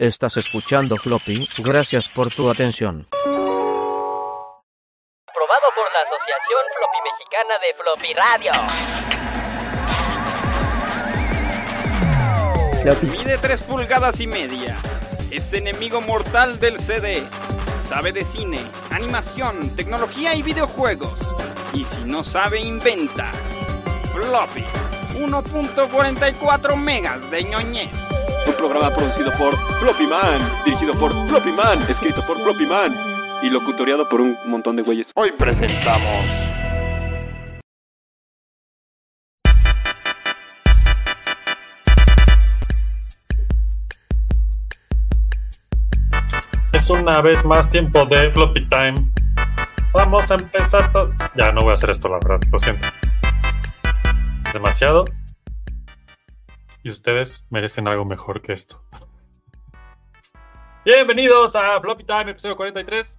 Estás escuchando Floppy, gracias por tu atención. Aprobado por la Asociación Floppy Mexicana de Floppy Radio. Mide 3 pulgadas y media. Es enemigo mortal del CD. Sabe de cine, animación, tecnología y videojuegos. Y si no sabe, inventa. Floppy. 1.44 megas de ñoñez. Un programa producido por Floppy Man, dirigido por Floppy Man, escrito por Floppy Man y locutoriado por un montón de güeyes. Hoy presentamos Es una vez más tiempo de Floppy Time. Vamos a empezar. Ya no voy a hacer esto, la verdad, lo siento. Demasiado. Y ustedes merecen algo mejor que esto. Bienvenidos a Floppy Time, episodio 43.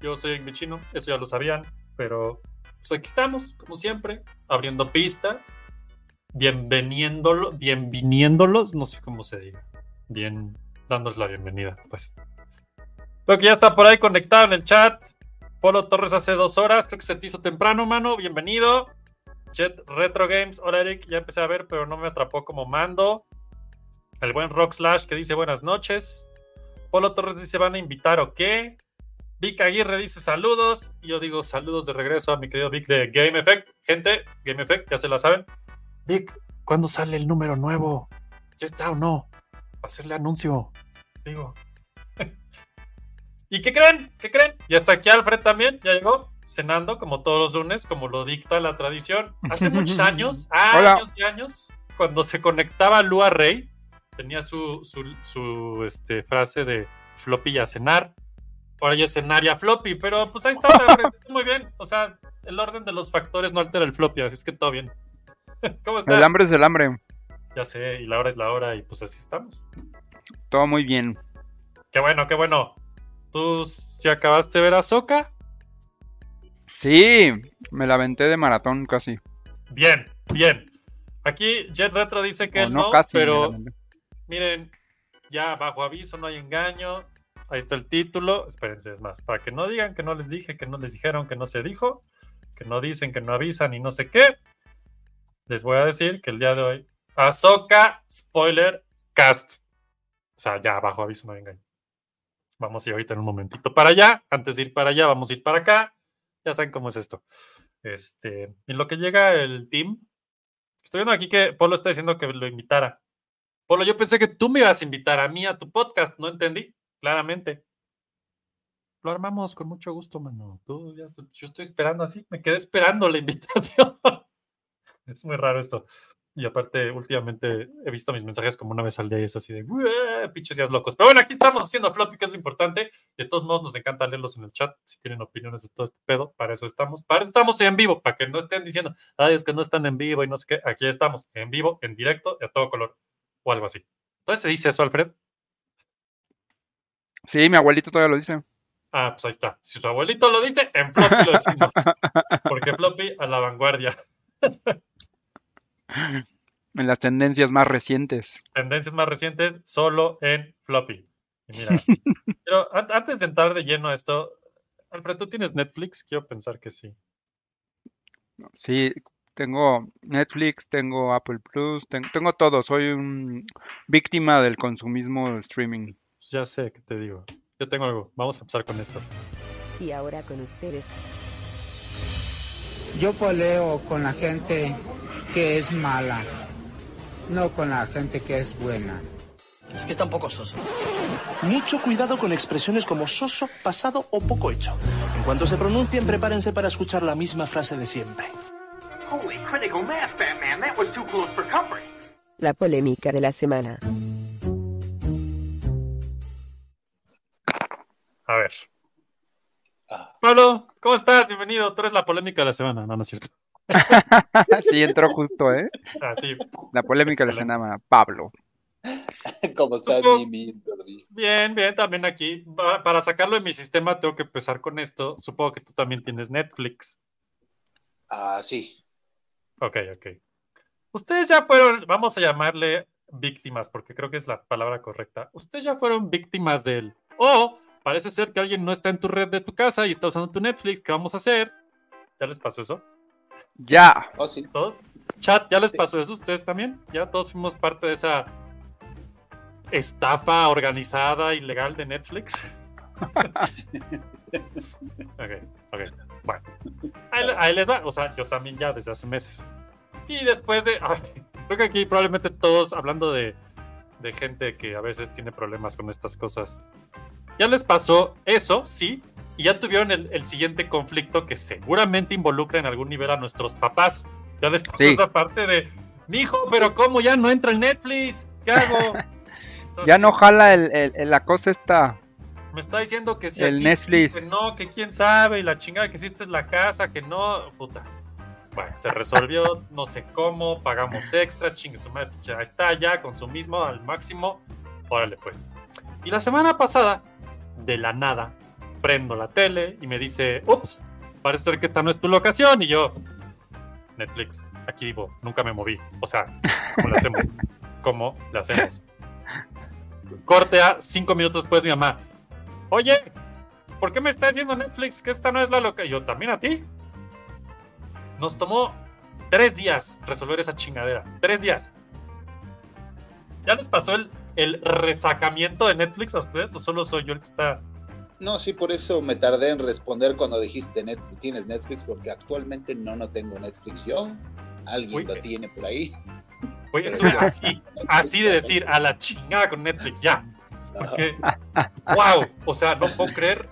Yo soy Eric Michino, eso ya lo sabían, pero pues aquí estamos, como siempre, abriendo pista, bienveniéndolo, bienviniéndolos, no sé cómo se diga, bien, dándoles la bienvenida, pues. Creo que ya está por ahí conectado en el chat. Polo Torres hace dos horas, creo que se te hizo temprano, mano, bienvenido. Jet Retro Games, hola Eric, ya empecé a ver, pero no me atrapó como mando. El buen Rock Slash que dice buenas noches. Polo Torres dice, ¿van a invitar o qué? Vic Aguirre dice saludos. Y yo digo saludos de regreso a mi querido Vic de Game Effect. Gente, Game Effect, ya se la saben. Vic, ¿cuándo sale el número nuevo? ¿Ya está o no? Hacerle anuncio. Digo. ¿Y qué creen? ¿Qué creen? Ya está aquí Alfred también, ya llegó, cenando como todos los lunes, como lo dicta la tradición. Hace muchos años, Hola. años y años, cuando se conectaba Lua Rey, tenía su, su, su, este, frase de floppy a cenar. Ahora ya cenar y a floppy, pero pues ahí está, muy bien. O sea, el orden de los factores no altera el floppy, así es que todo bien. ¿Cómo estás? El hambre es el hambre. Ya sé, y la hora es la hora, y pues así estamos. Todo muy bien. Qué bueno, qué bueno. ¿Tú si acabaste de ver a Soca? Sí, me la aventé de maratón casi. Bien, bien. Aquí Jet Retro dice que O él no, no, casi. pero miren, ya bajo aviso, no hay engaño. Ahí está el título. Espérense, es más, para que no digan que no les dije, que no les dijeron, que no se dijo, que no dicen, que no avisan y no sé qué. Les voy a decir que el día de hoy, Ahsoka Spoiler Cast. O sea, ya bajo aviso, no hay engaño. Vamos a ir ahorita en un momentito para allá. Antes de ir para allá, vamos a ir para acá. Ya saben cómo es esto. Este, en lo que llega el team, estoy viendo aquí que Polo está diciendo que lo invitara. Polo, yo pensé que tú me ibas a invitar a mí a tu podcast, no entendí, claramente. Lo armamos con mucho gusto, mano. Tú ya yo estoy esperando así, me quedé esperando la invitación. es muy raro esto. Y aparte, últimamente he visto mis mensajes como una vez al día y es así de "Ué, pinches días locos. Pero bueno, aquí estamos haciendo floppy, que es lo importante. De todos modos, nos encanta leerlos en el chat si tienen opiniones de todo este pedo. Para eso estamos. Para eso estamos en vivo, para que no estén diciendo, ay, es que no están en vivo y no sé qué. Aquí estamos, en vivo, en directo, y a todo color, o algo así. Entonces se dice eso, Alfred. Sí, mi abuelito todavía lo dice. Ah, pues ahí está. Si su abuelito lo dice, en floppy lo decimos. Porque floppy a la vanguardia. En las tendencias más recientes. Tendencias más recientes, solo en floppy. Y mira, pero an- antes de entrar de lleno a esto, Alfred, ¿tú tienes Netflix? Quiero pensar que sí. Sí, tengo Netflix, tengo Apple Plus, ten- tengo todo. Soy un víctima del consumismo de streaming. Ya sé qué te digo. Yo tengo algo. Vamos a empezar con esto. Y ahora con ustedes, Yo poleo con la gente que es mala, no con la gente que es buena. Es que está un poco soso. Mucho cuidado con expresiones como soso, pasado o poco hecho. En cuanto se pronuncien, prepárense para escuchar la misma frase de siempre. la polémica de la semana. A ver. Pablo, ¿cómo estás? Bienvenido. Tú eres la polémica de la semana. No, no es cierto. Sí, entró justo, ¿eh? Ah. La polémica le llama Pablo. ¿Cómo está? Dormi? Bien, bien, también aquí. Pa- Para sacarlo de mi sistema tengo que empezar con esto. Supongo que tú también tienes Netflix. Ah, sí. Ok, ok. Ustedes ya fueron, vamos a llamarle víctimas, porque creo que es la palabra correcta. Ustedes ya fueron víctimas de él. O parece ser que alguien no está en tu red de tu casa y está usando tu Netflix. ¿Qué vamos a hacer? ¿Ya les pasó eso? Ya. Oh, sí. ¿Todos? Chat, ¿ya les pasó eso? ¿Ustedes también? ¿Ya todos fuimos parte de esa estafa organizada ilegal de Netflix? ok, ok. Bueno. Ahí, ahí les va. O sea, yo también ya desde hace meses. Y después de... ay, creo que aquí probablemente todos hablando de, de gente que a veces tiene problemas con estas cosas. Ya les pasó eso, sí. Y ya tuvieron el, el siguiente conflicto que seguramente involucra en algún nivel a nuestros papás. Ya les pasó Sí. esa parte de... Mijo, pero ¿cómo ya no entra en Netflix? ¿Qué hago? Entonces, Ya no jala el, el- el- la cosa esta. me está diciendo que si El aquí, Netflix. que no, que quién sabe, y la chingada que hiciste es la casa, que no, puta. Bueno, se resolvió, no sé cómo, pagamos extra, chingue su madre, ya está ya, consumismo al máximo, órale pues. Y la semana pasada, de la nada, prendo la tele y me dice, ups, parece ser que esta no es tu locación, y yo, Netflix, aquí vivo, nunca me moví. O sea, ¿cómo le hacemos? ¿Cómo le hacemos? Corte a cinco minutos después mi mamá. Oye, ¿por qué me está diciendo Netflix que esta no es la loca? Y yo, ¿también a ti? Nos tomó tres días resolver esa chingadera. Tres días. ¿Ya les pasó el, el resacamiento de Netflix a ustedes? ¿O solo soy yo el que está No, sí, por eso me tardé en responder cuando dijiste net, tienes Netflix, porque actualmente no, no tengo Netflix yo. Alguien Uy. lo tiene por ahí. Oye, estuve así, así de decir a la chingada con Netflix, ya. Porque, wow, o sea, no puedo creer.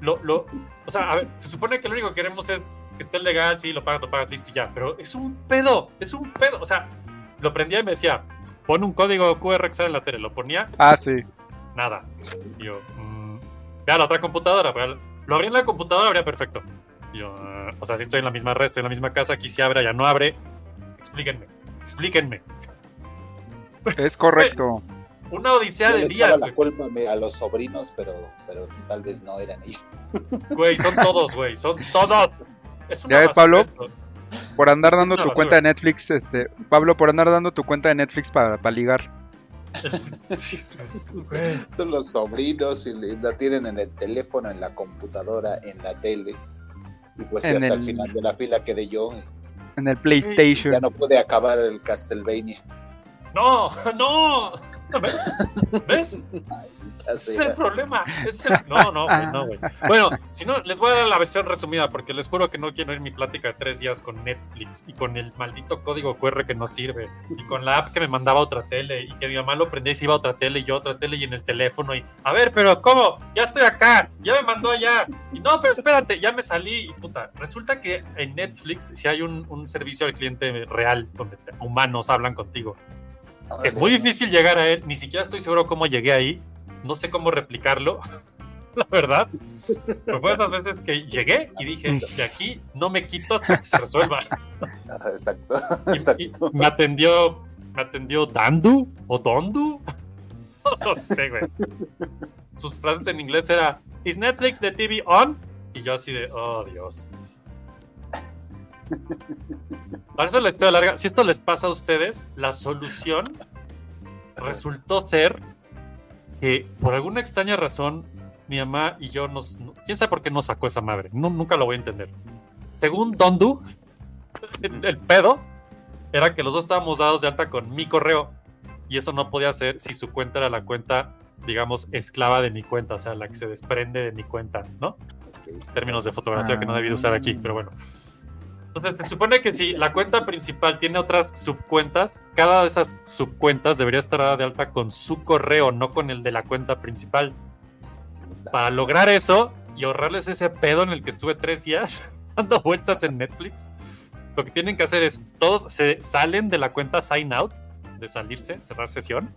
Lo, lo, o sea, a ver, se supone que lo único que queremos es que esté legal, sí, lo pagas, lo pagas, listo y ya. Pero es un pedo, es un pedo. O sea, lo prendía y me decía, pon un código QR que sale en la tele. Lo ponía, Ah, sí. nada. Y yo, mm, ve a la otra computadora. ve a la- Lo abrí en la computadora, abría perfecto. Y yo, ah, o sea, si estoy en la misma red, estoy en la misma casa, aquí se abre, ya no abre. Explíquenme, explíquenme. Es correcto. Una odisea Yo de le echaba días, la güey. culpa me- a los sobrinos, pero, pero tal vez no eran ellos. Güey, son todos, güey, son todos. Es una ¿Ya ves, Pablo? esto. Por andar dando tu basura. cuenta de Netflix, este, Pablo, por andar dando tu cuenta de Netflix para, para ligar. Son los sobrinos y la tienen en el teléfono, en la computadora, en la tele. Y pues En hasta el el- final de la fila quedé yo. En el PlayStation. Ya no pude acabar el Castlevania. No, no. ¿Ves? ¿Ves? Ese es el problema. Es el- No, no, güey, no, güey. Bueno, si no, les voy a dar la versión resumida porque les juro que no quiero ir mi plática de tres días con Netflix y con el maldito código QR que no sirve y con la app que me mandaba a otra tele y que mi mamá lo prendía y se iba a otra tele y yo a otra tele y en el teléfono y a ver, pero ¿cómo? Ya estoy acá, ya me mandó allá y no, pero espérate, ya me salí y puta. Resulta que en Netflix si hay un, un servicio al cliente real donde humanos hablan contigo. Es muy difícil llegar a él, ni siquiera estoy seguro cómo llegué ahí, no sé cómo replicarlo, la verdad. Pero fue esas veces que llegué y dije, de aquí no me quito hasta que se resuelva. Ajá, Exacto. Y- y Exacto. me atendió, me atendió Dandu o Dondu, no sé, güey. Sus frases en inglés era, ¿Is Netflix the TV on? Y yo así de, oh Dios. Para eso la historia larga, si esto les pasa a ustedes, la solución resultó ser que por alguna extraña razón mi mamá y yo nos... ¿Quién sabe por qué nos sacó esa madre? No, nunca lo voy a entender. Según Dondu, el, el pedo era que los dos estábamos dados de alta con mi correo y eso no podía ser si su cuenta era la cuenta, digamos, esclava de mi cuenta, o sea, la que se desprende de mi cuenta, ¿no? Términos de fotografía que no debí de usar aquí, pero bueno. Entonces, se supone que si la cuenta principal tiene otras subcuentas, cada de esas subcuentas debería estar dada de alta con su correo, no con el de la cuenta principal. Para lograr eso y ahorrarles ese pedo en el que estuve tres días dando vueltas en Netflix, lo que tienen que hacer es, todos se salen de la cuenta sign out, de salirse, cerrar sesión.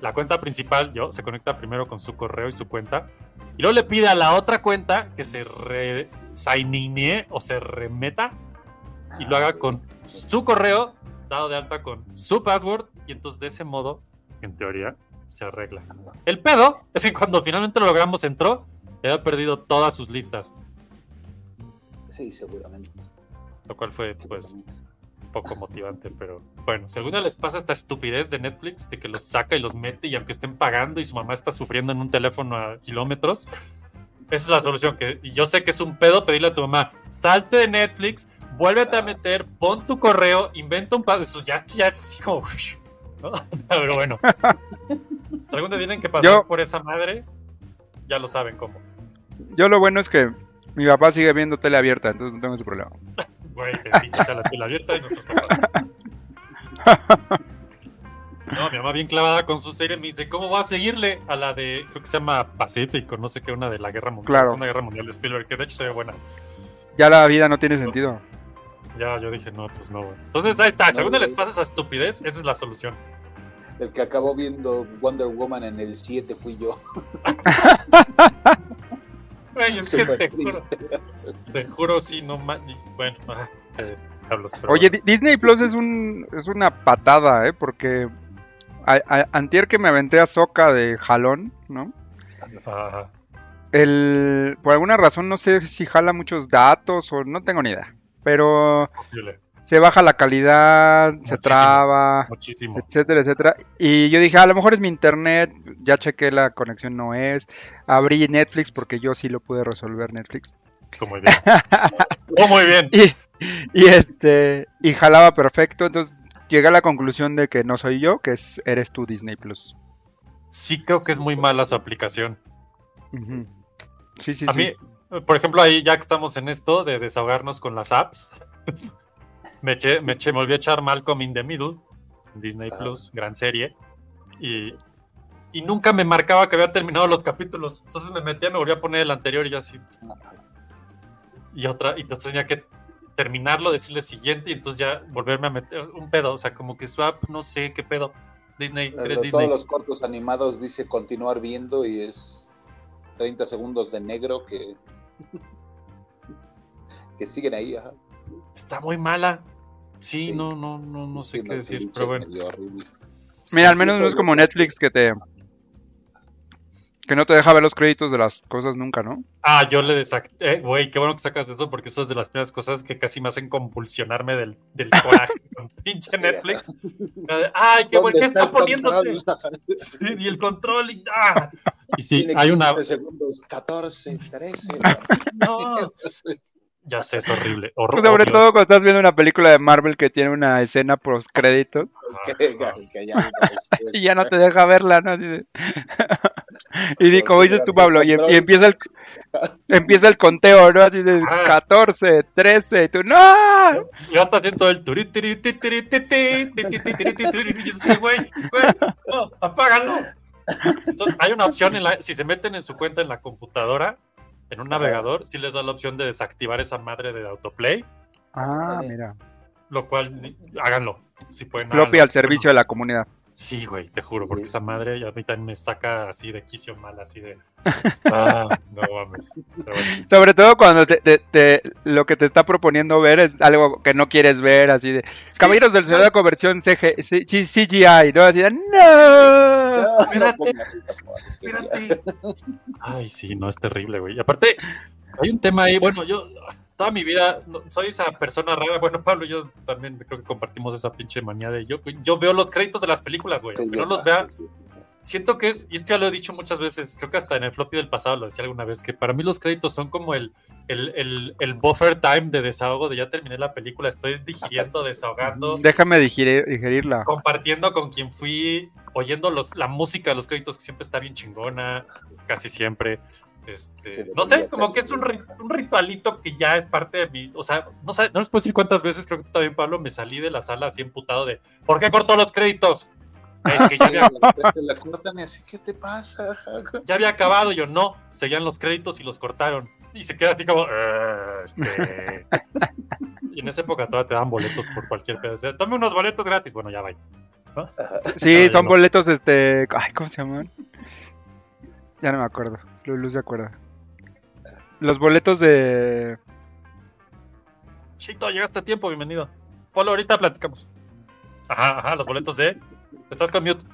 La cuenta principal, yo, se conecta primero con su correo y su cuenta. Y luego le pide a la otra cuenta que se re o se remeta y lo haga con su correo dado de alta con su password y entonces de ese modo, en teoría, se arregla. El pedo es que cuando finalmente lo logramos entró, había perdido todas sus listas, Sí, seguramente. lo cual fue pues poco motivante, pero bueno, si alguna les pasa esta estupidez de Netflix, de que los saca y los mete y aunque estén pagando y su mamá está sufriendo en un teléfono a kilómetros, esa es la solución. Que, y yo sé que es un pedo pedirle a tu mamá, salte de Netflix, vuélvete a meter, pon tu correo, inventa un par de esos, ya, ya es así como... ¿no? Pero bueno, si algún día tienen que pasar Yo- por esa madre, ya lo saben cómo. Yo lo bueno es que mi papá sigue viendo tele abierta, entonces no tengo ese problema. Güey, sea la tela abierta y nuestros papás. No, mi mamá bien clavada con su serie me dice, ¿cómo va a seguirle a la de, creo que se llama Pacífico, no sé qué, una de la Guerra Mundial, Claro. es una Guerra Mundial de Spielberg, que de hecho se ve buena. Ya la vida no tiene sentido. Ya, yo dije, no, pues no, güey. Entonces ahí está, No, según güey. les pasa esa estupidez, esa es la solución. El que acabó viendo Wonder Woman en el 7 fui yo. Es que te juro, triste. te juro, sí, no más, bueno, ah, eh, pero Oye, bueno. Disney Plus es un es una patada, ¿eh? Porque a- a- antier que me aventé a Soca de jalón, ¿no? Ajá. El, por alguna razón no sé si jala muchos datos o no tengo ni idea. Pero Posible, se baja la calidad, se traba, muchísimo. etcétera, etcétera. Y yo dije, a lo mejor es mi internet, ya chequé la conexión no es. Abrí Netflix porque yo sí lo pude resolver Netflix. Muy bien. Muy bien. Y, y este y jalaba perfecto, entonces llegué a la conclusión de que no soy yo, que es eres tú Disney Plus. Sí creo que es muy mala su aplicación. Ujú. Sí, sí, A sí. mí, por ejemplo, ahí ya que estamos en esto de desahogarnos con las apps, me, eché, me, eché- me volví a echar Malcolm in the Middle, Disney Ah. Plus, gran serie, y, y nunca me marcaba que había terminado los capítulos. Entonces me metía, me volví a poner el anterior y yo así. Y otra, y entonces tenía que terminarlo, decirle siguiente y entonces ya volverme a meter un pedo. O sea, como que swap, no sé qué pedo. Disney, eres todos Disney. los cortos animados dice continuar viendo y es 30 segundos de negro que que siguen ahí. Ajá. Está muy mala. Sí, Sí. no, no, no, no sé qué decir, pero bueno. Mira, al menos sí, no es como. Netflix que te que no te deja ver los créditos de las cosas nunca, ¿no? Ah, yo le desactivé. Güey, qué bueno que sacas eso porque eso es de las primeras cosas que casi me hacen convulsionarme del, del coraje con pinche Netflix. Ay, qué bueno, ¿Dónde ¿qué está poniéndose? Sí, y el control. Y, ah. y sí, Tiene hay una. 15 segundos, 14, 13. No, ya sé, es horrible. hor- Sobre odio. todo cuando estás viendo una película de Marvel que tiene una escena post créditos y ya no te deja verla, ¿no? Y di, como dices tú, Pablo, y, y empieza el empieza el conteo, ¿no? Así de Ah. 14, 13, y tú, ¡no! Ya está haciendo el turi, tiri, ti, tiri, ti, ti, ti, ti, ti, tiri, ti, tiri, y yo así, güey, güey, no, apágalo. Entonces, hay una opción en la, si se meten en su cuenta en la computadora, en un navegador, sí les da la opción de desactivar esa madre de autoplay, Ah, mira. lo cual háganlo. Si pueden. Floppy háganlo. al servicio de la comunidad. Sí, güey, te juro, porque esa madre ya a mí también me saca así de quicio mal, así de. Ah, no mames. Bueno. Sobre todo cuando te, te- te- lo que te está proponiendo ver es algo que no quieres ver, así de Caballeros del Zodiaco versión CG, C- C- CGI, ¿no? Así de ¡No! No, no Espérate. por favor, Espérate. Ay, sí, no, es terrible, güey. Y aparte, hay un tema ahí, bueno, yo toda mi vida no- soy esa persona rara. Bueno, Pablo, yo también creo que compartimos esa pinche manía de yo, yo veo los créditos de las películas, güey. Sí, no los vea, sí. siento que es, y esto ya lo he dicho muchas veces, creo que hasta en el floppy del pasado lo decía alguna vez, que para mí los créditos son como el, el, el, el buffer time de desahogo, de ya terminé la película, estoy digiriendo, desahogando, Déjame digerir- digerirla. compartiendo con quien fui, oyendo los, la música de los créditos que siempre está bien chingona, casi siempre. Este, Sí, no sé, como que es un, ri- un ritualito que ya es parte de mi. O sea, no, sé, no les puedo decir cuántas veces, creo que tú también, Pablo, me salí de la sala así emputado de ¿por qué cortó los créditos? Es que ya había, la cortan y así, ¿qué te pasa? ya había acabado, yo no, seguían los créditos y los cortaron. Y se queda así como. "Eh, este". Y en esa época todavía te daban boletos por cualquier pedo. O sea, Tome unos boletos gratis. Bueno, ya va. Sí, ya son no. boletos, este. Ay, ¿cómo se llaman? Ya no me acuerdo. Lu- Luz de acuerdo. Los boletos de. Chito, llegaste a tiempo, bienvenido. Polo, ahorita platicamos. Ajá, ajá, los boletos de. Estás con mute.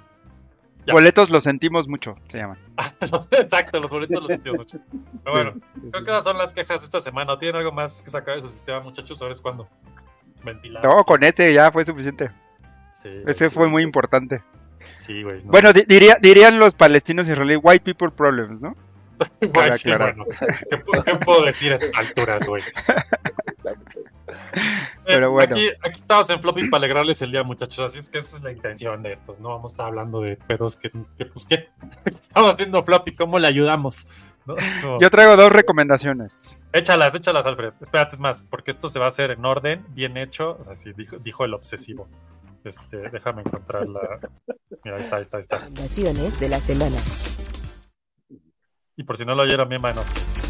Ya. Boletos los sentimos mucho, se llaman. Exacto, los boletos los sentimos mucho. Pero bueno, creo que esas son las quejas de esta semana. ¿Tienen algo más que sacar de su sistema, muchachos? Ahora es cuando. ventilado. No, con ese ya fue suficiente. Sí, sí, fue muy importante. Sí, güey. no. Bueno, di- diría, dirían los palestinos israelíes, white people problems, ¿no? Güey, para sí, aclarar. bueno. ¿Qué, pu- qué puedo decir a estas alturas, güey? Pero Eh, bueno. Aquí, aquí estamos en Floppy para alegrarles el día, muchachos. Así es que esa es la intención de esto. No vamos a estar hablando de pedos que, que pues, ¿qué? Estamos haciendo Floppy, ¿cómo le ayudamos? ¿No? Es como- Yo traigo dos recomendaciones. Échalas, échalas, Alfred. Espérate, es más, porque esto se va a hacer en orden, bien hecho. Así dijo, dijo el obsesivo. Este, déjame encontrar la. Mira, ahí está, ahí está, ahí está. Recomendaciones de la semana. Y por si no lo oyeron, bien, mano.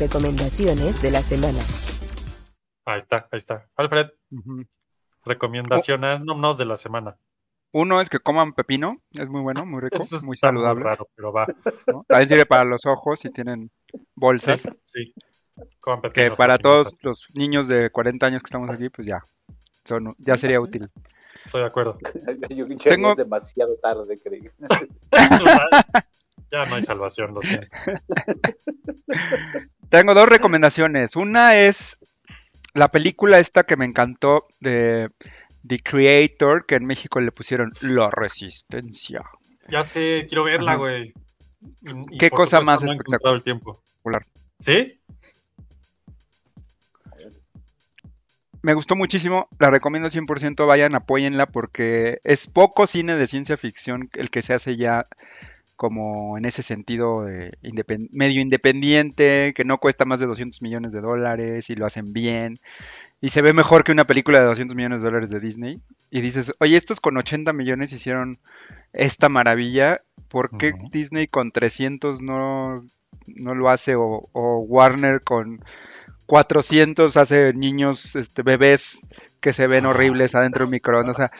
Recomendaciones de la semana. Ahí está, ahí está. Alfred, Ujú. recomendaciones de la semana. Uno es que coman pepino, es muy bueno, muy rico, Eso muy está saludable. raro, pero va. ¿no? También sirve para los ojos si tienen bolsas. Sí, sí. Coman Que pepino, para pepino, todos los niños de 40 años que estamos aquí, pues ya, son- ya sería útil. Estoy de acuerdo. Yo Tengo- es demasiado tarde, creo. ya no hay salvación, lo siento. Tengo dos recomendaciones. Una es la película esta que me encantó de The Creator, que en México le pusieron La Resistencia. Ya sé, quiero verla, güey. ¿Qué cosa más no encontrado el tiempo. espectacular? ¿Sí? Me gustó muchísimo, la recomiendo 100%, vayan, apóyenla porque es poco cine de ciencia ficción el que se hace ya como en ese sentido independ- medio independiente, que no cuesta más de 200 millones de dólares y lo hacen bien y se ve mejor que una película de 200 millones de dólares de Disney y dices, oye, estos con 80 millones hicieron esta maravilla, ¿por qué. Disney con 300 no, no lo hace o, o Warner con 400 hace niños, este, bebés que se ven horribles adentro de un microondas. O sea,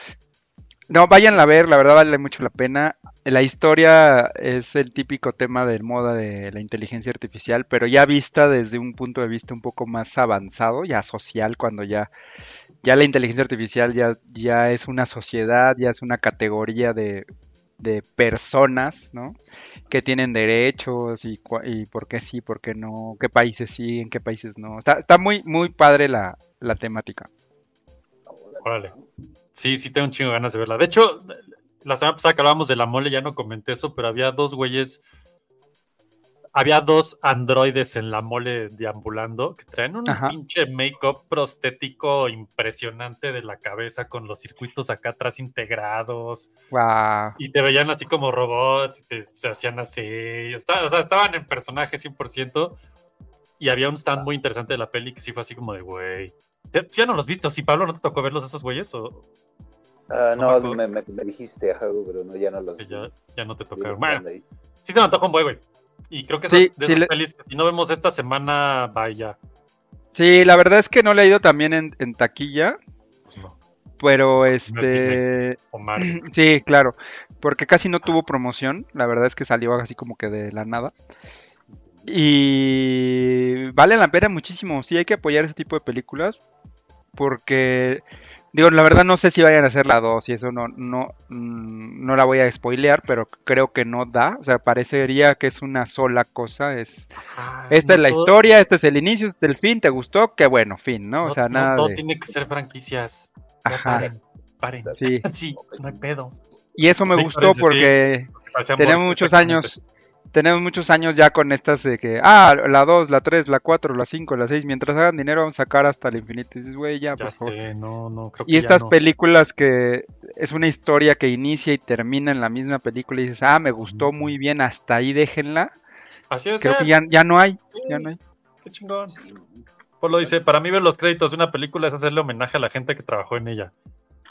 no, vayan a ver, la verdad vale mucho la pena. La historia es el típico tema de moda de la inteligencia artificial, pero ya vista desde un punto de vista un poco más avanzado, ya social, cuando ya, ya la inteligencia artificial ya, ya es una sociedad, ya es una categoría de, de personas, ¿no? que tienen derechos y, y por qué sí, por qué no, qué países sí, en qué países no. Está, está muy, muy padre la, la temática. Órale. Sí, sí, tengo un chingo de ganas de verla. De hecho, la semana pasada que hablábamos de la mole ya no comenté eso, pero había dos güeyes. Había dos androides en la mole deambulando que traen un Ajá. pinche make-up prostético impresionante de la cabeza con los circuitos acá atrás integrados. Wow. Y te veían así como robots, y te- se hacían así. Está- o sea, estaban en personaje 100%. Y había un stand muy interesante de la peli que sí fue así como de, güey. ¿Te- ¿tú ¿Ya no los viste? ¿Sí, Pablo? ¿No te tocó verlos esos güeyes? ¿O Ah, No me no, me, me- me dijiste, ajá, pero no, ya no los. ya, ya no te tocaron? Bueno, sí se me antoja un buen, güey. Y creo que Sí, de sí esas le- pelis que si no vemos esta semana, vaya. Sí, la verdad es que no le ha ido también en, en taquilla, Pues no. pero este... O Mario. Sí, claro, porque casi no tuvo promoción, la verdad es que salió así como que de la nada. Y vale la pena muchísimo, sí hay que apoyar ese tipo de películas, porque, digo, la verdad no sé si vayan a hacer la 2 y eso no, no, mm, no la voy a spoilear, pero creo que no da, o sea, parecería que es una sola cosa, es, Ajá, esta no es la todo- historia, este es el inicio, este es el fin, ¿te gustó? Qué bueno, fin, ¿no? O sea, nada todo de... tiene que ser franquicias. Ajá. paren, paren. Sí. Sí, no hay pedo. Y eso me gustó sí. porque... Tenemos muchos años tenemos muchos años ya con estas de que ah la 2, la 3, la 4, la 5, la 6, mientras hagan dinero vamos a sacar hasta el infinito y dices güey ya, Ya por favor sé, no, no, creo que y ya estas no. películas que es una historia que inicia y termina en la misma película y dices ah me gustó muy bien hasta ahí déjenla Así es, creo eh, que ya, ya no hay sí, ya no hay Qué chingón. Polo dice, para mí ver los créditos de una película es hacerle homenaje a la gente que trabajó en ella.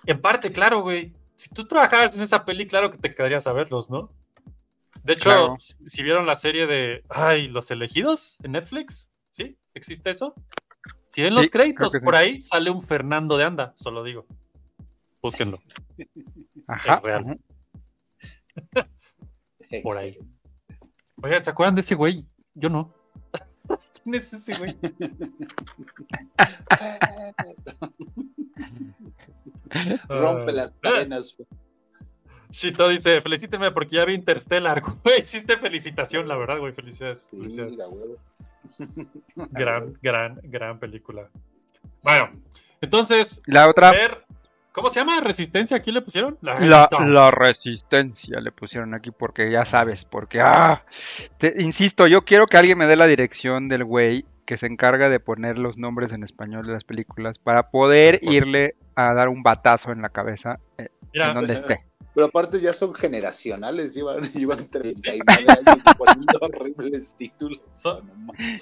En parte, claro, güey. Si tú trabajaras en esa peli, claro que te quedarías a verlos, ¿no? De hecho, Claro. si si vieron la serie de, ay, Los Elegidos en Netflix, ¿sí? ¿Existe eso? Si ven Sí, los créditos por sí. ahí, sale un Fernando de Anda, solo digo. Búsquenlo, ajá, es real. ajá. por ahí. Oigan, ¿se acuerdan de ese güey? Yo no. ¿Quién es ese güey? Rompe las Ah. cadenas. Shito dice, felicíteme porque ya vi Interstellar. Güey, hiciste felicitación, la verdad, güey. Felicidades. Sí, felicidades. mira. Gran, gran, gran película. Bueno, Entonces, La otra, ver, ¿cómo se llama? ¿Resistencia? ¿Aquí le pusieron? la, la resistencia le pusieron aquí porque ya sabes, porque, ah, te- insisto, yo quiero que alguien me dé la dirección del güey que se encarga de poner los nombres en español de las películas para poder irle a dar un batazo en la cabeza eh, Mira, en donde esté. Pero aparte ya son generacionales, llevan, llevan 39 Sí. años poniendo horribles títulos. Son-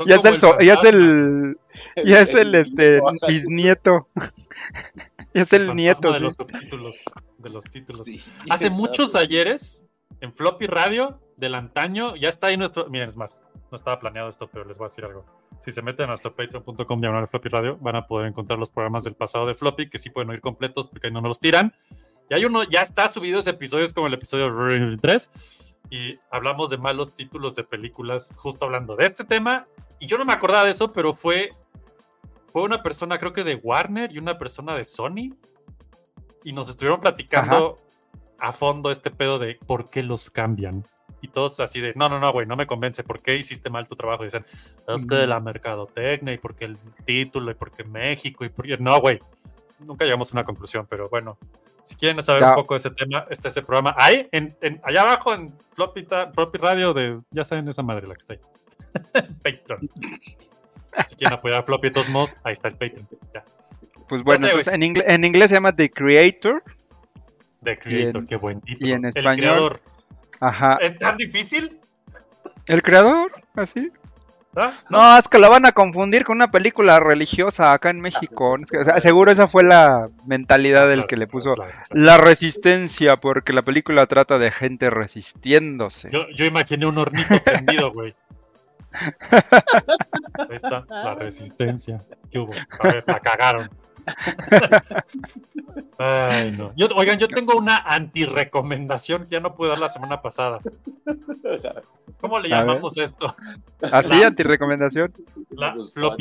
Ya es el, so- ya es el, ya es el, este, Ajá, bisnieto. Ya es el nieto, de sí. los subtítulos, de los títulos. sí, Hace exacto. muchos ayeres, en Floppy Radio, del antaño, ya está ahí nuestro. Miren, es más, no estaba planeado esto, pero les voy a decir algo. Si se meten a nuestro patreon.com diagonal Floppy Radio, van a poder encontrar los programas del pasado de Floppy, que sí pueden oír completos porque ahí no nos los tiran. Y hay uno, ya está subido ese episodio, es como el episodio 3. Y hablamos de malos títulos de películas, justo hablando de este tema. Y yo no me acordaba de eso, pero fue, fue una persona, creo que de Warner y una persona de Sony. Y nos estuvieron platicando a fondo este pedo de por qué los cambian. Y todos así de, no, no, no, güey, no me convence, ¿por qué hiciste mal tu trabajo? Y dicen, es que de la mercadotecnia y porque el título y porque México y porque... No, güey, nunca llegamos a una conclusión, pero bueno, si quieren saber Ya. un poco de ese tema, este es el programa. Ahí, en, en- allá abajo en Floppy, Floppy Radio, de, ya saben esa madre la que está ahí. Patreon. Si quieren apoyar a Floppy de todos modos, ahí está el Patreon. Ya. Pues bueno, sé, entonces en, en inglés se llama The Creator. The Creator, en- qué buen título. en el español, creador. Ajá. ¿Es tan difícil? ¿El creador? ¿Así? ¿Ah? No, es que lo van a confundir con una película religiosa acá en México. Es que, o sea, seguro esa fue la mentalidad del que le puso la resistencia, porque la película trata de gente resistiéndose. Yo, yo imaginé un hornito prendido, güey. Ahí está, la resistencia. ¿Qué hubo? A ver, la cagaron. Ay, no. Yo- oigan, yo tengo una anti-recomendación que ya no pude dar la semana pasada. ¿Cómo le llamamos esto? Así, La- antirecomendación. La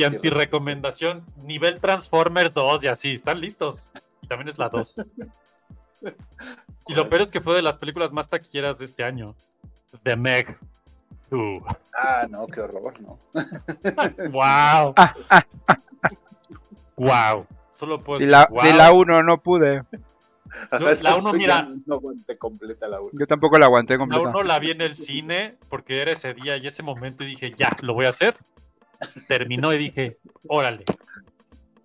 anti-recomendación. Nivel Transformers 2 y así. ¿Están listos? Y también es la 2. Y lo peor es que fue de las películas más taquilleras de este año. The Meg 2. Ah, no, qué horror, ¿no? ¡Wow! ¡Wow! Solo puedo De decir, la, wow. de la 1 no pude. Yo- la uno, ya mira. No aguanté completa la 1. Yo tampoco la aguanté La completa. uno la vi en el cine porque era ese día y ese momento y dije, ya, lo voy a hacer. Terminó y dije, órale,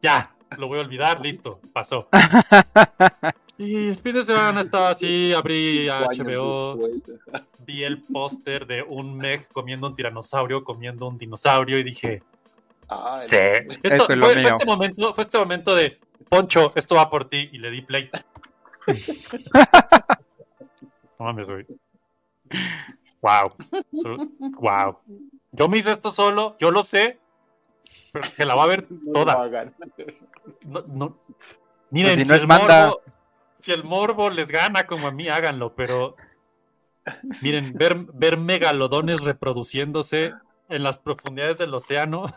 ya, lo voy a olvidar, listo, pasó. Y el fin de semana estaba así, abrí HBO, vi el póster de un Meg comiendo un tiranosaurio, comiendo un dinosaurio y dije, sí. Esto, Esto es lo fue, este momento, fue este momento de, Poncho, esto va por ti y le di play. No mames, güey. Wow. Wow. Yo me hice esto solo, yo lo sé, pero que la va a ver toda. No, no. Miren, Pues si no el manda. morbo, si el morbo les gana como a mí, háganlo, pero miren, ver, ver megalodones reproduciéndose en las profundidades del océano,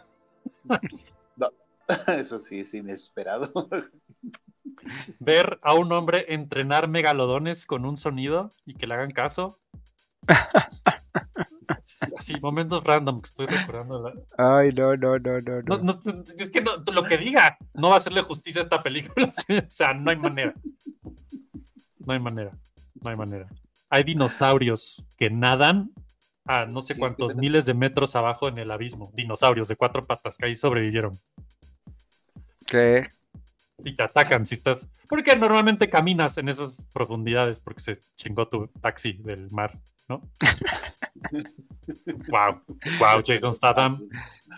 Eso sí es inesperado. ver a un hombre entrenar megalodones con un sonido y que le hagan caso. Así, momentos random que estoy recordando. la- Ay, no, no, no, no. No, no. no, es que no- lo que diga no va a hacerle justicia a esta película. o sea, no hay manera. No hay manera. No hay manera. Hay dinosaurios que nadan a no sé cuántos miles de metros abajo en el abismo. Dinosaurios de cuatro patas que ahí sobrevivieron. ¿Qué? Y te atacan si estás. Porque normalmente caminas en esas profundidades porque se chingó tu taxi del mar, ¿no? wow. Wow, Jason Statham.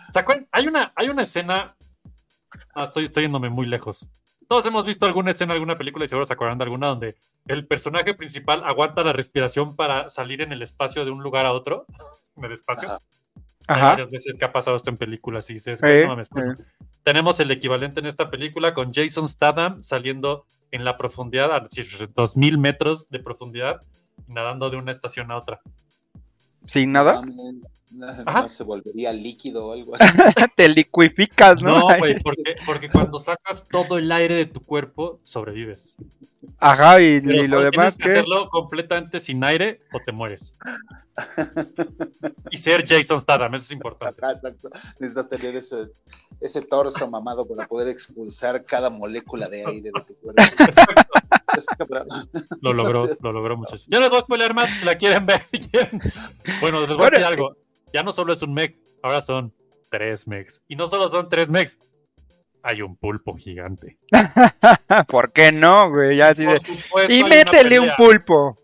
¿Se acuerdan? Hay una, hay una escena. Ah, estoy, estoy yéndome muy lejos. Todos hemos visto alguna escena, alguna película y seguro se acuerdan de alguna donde el personaje principal aguanta la respiración para salir en el espacio de un lugar a otro. En el espacio. Ajá. Hay varias veces que ha pasado esto en películas y dices, Sí, "Güey, no sí. tenemos el equivalente en esta película con Jason Statham saliendo en la profundidad, a 2000 metros de profundidad, nadando de una estación a otra. Sin nada, Mames, No, se volvería líquido o algo así. te liquificas, ¿no? No, güey, porque, porque cuando sacas todo el aire de tu cuerpo, sobrevives. Ajá, y, Pero y lo demás tienes que hacerlo completamente sin aire o te mueres. Y ser Jason Statham, eso es importante. Ajá, exacto. Necesitas tener ese, ese torso mamado para poder expulsar cada molécula de aire de tu cuerpo. Cabrón. Lo logró, lo logró muchachos. Ya les voy a spoiler más si la quieren ver. Bueno, les voy a decir algo. Ya no solo es un mech, ahora son tres mechs. Y no solo son tres mechs, hay un pulpo gigante. ¿Por qué no, güey? Ya así de... Supuesto, Y métele un pulpo.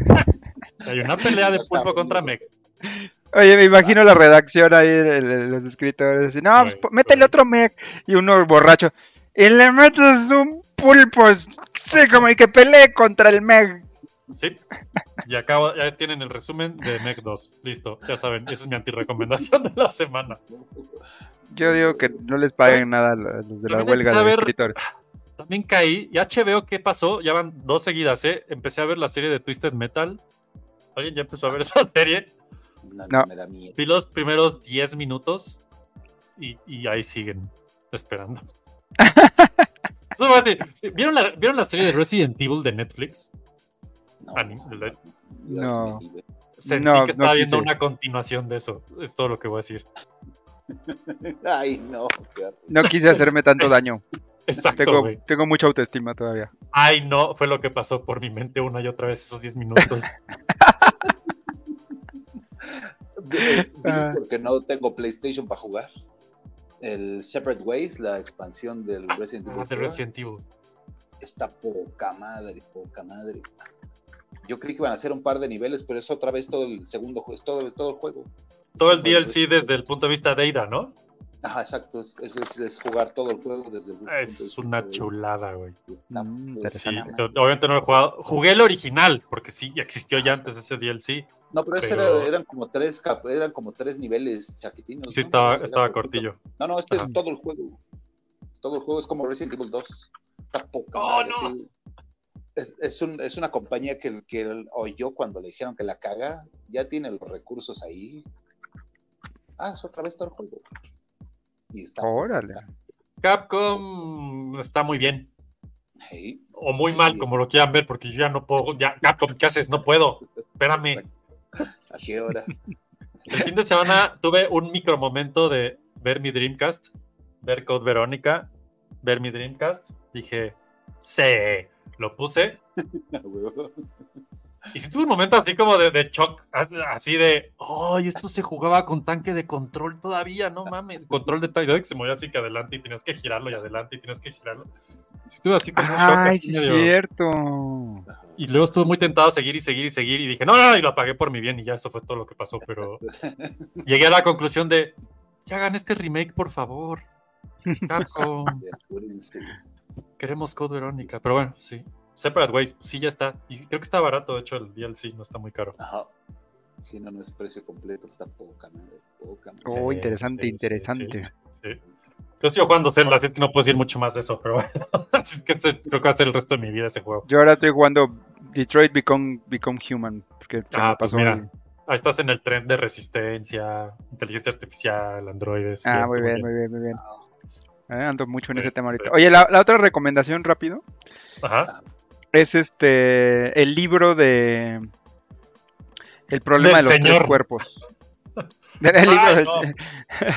Hay una pelea de pulpo contra mech. Oye, me imagino la redacción ahí, de- los escritores. Así, no, pues, métele otro mech. Y uno borracho. Y le metes un pulpo. Sí, como y que pelee contra el mech. Sí. Y acabo, ya tienen el resumen de Mech 2. Listo, ya saben, esa es mi antirecomendación de la semana. Yo digo que no les paguen nada a los de la También huelga de escritores. También caí, y HBO, ¿qué pasó? Ya van dos seguidas, ¿eh? Empecé a ver la serie de Twisted Metal. ¿Alguien ya empezó a ver esa serie? No, No. me da miedo. Vi los primeros 10 minutos y, y ahí siguen esperando. ¿Vieron la, ¿Vieron la serie de Resident Evil de Netflix? No. Sentí No, que estaba no viendo una continuación de eso. Es todo lo que voy a decir. Ay, no. No quise hacerme tanto Es- daño. Exacto, Tengo, mucha autoestima todavía. Ay, no, fue lo que pasó por mi mente una y otra vez esos 10 minutos. Ah. porque no tengo PlayStation para jugar. El Separate Ways, la expansión del Resident Evil, Ah, de 4, Resident Evil. está poca madre, poca madre. Yo creí que iban a hacer un par de niveles, pero es otra vez todo el segundo juego, es todo, todo el juego. Todo el Todo el DLC desde el punto de vista de Ada, ¿no? Ajá, exacto, es, es- es- es jugar todo el juego desde el Es una de- chulada, güey. Mm, Sí, yo- obviamente no lo he jugado. Jugué el original, porque sí, existió ya antes ese DLC. No, pero, ese era- eran como tres eran como tres niveles chaquetinos. Sí, ¿no? estaba, Era estaba poquito. cortillo. No, no, este Ajá. es todo el juego. Todo el juego es como Resident Evil 2. Está poca ¡Oh, no! Es, es, un- es una compañía que, que él oyó cuando le dijeron que la caga. Ya tiene los recursos ahí. Ah, es otra vez todo el juego. Y está. Órale. Capcom está muy bien. O muy Sí, mal, sí. como lo quieran ver, porque yo ya no puedo. Ya, Capcom, ¿qué haces? No puedo. Espérame. ¿A qué hora? El fin de semana tuve un micro momento de ver mi Dreamcast, ver Code Verónica, ver mi Dreamcast. Dije, sí, lo puse. Y sí tuve un momento así como de, de shock, así de, ¡ay, esto se jugaba con tanque de control todavía! No mames, control de tanque que se movía así que adelante y tienes que girarlo y adelante y tienes que girarlo. Sí tuve así como un shock Ay, así medio- cierto. Y luego estuve muy tentado a seguir y seguir y seguir y dije, no, no, no, y lo apagué por mi bien y ya eso fue todo lo que pasó, pero llegué a la conclusión de, ya hagan este remake, por favor. Apúrense. queremos Code Verónica, pero bueno, sí. Separate Ways, sí, ya está. Y creo que está barato, de hecho, el DLC no está muy caro. Ajá. Si no, no es precio completo, está poca madre. Poca madre. Oh, Sí, interesante, sí, interesante. sí, sí. Yo sigo jugando Zelda, así es que no puedo decir mucho más de eso, pero bueno, así es que ese- creo que va a ser el resto de mi vida ese juego. Yo ahora estoy jugando Detroit Become, Become Human. Porque Ah, me pues pasó mira, Ahí estás en el tren de resistencia, inteligencia artificial, androides. Ah, bien, muy bien, muy bien, muy bien. Eh, ando mucho en Sí, ese tema ahorita. sí. Oye, la, la otra recomendación rápido Ajá. Es este el libro de El problema Del de los tres cuerpos. El libro, Ay, del, no.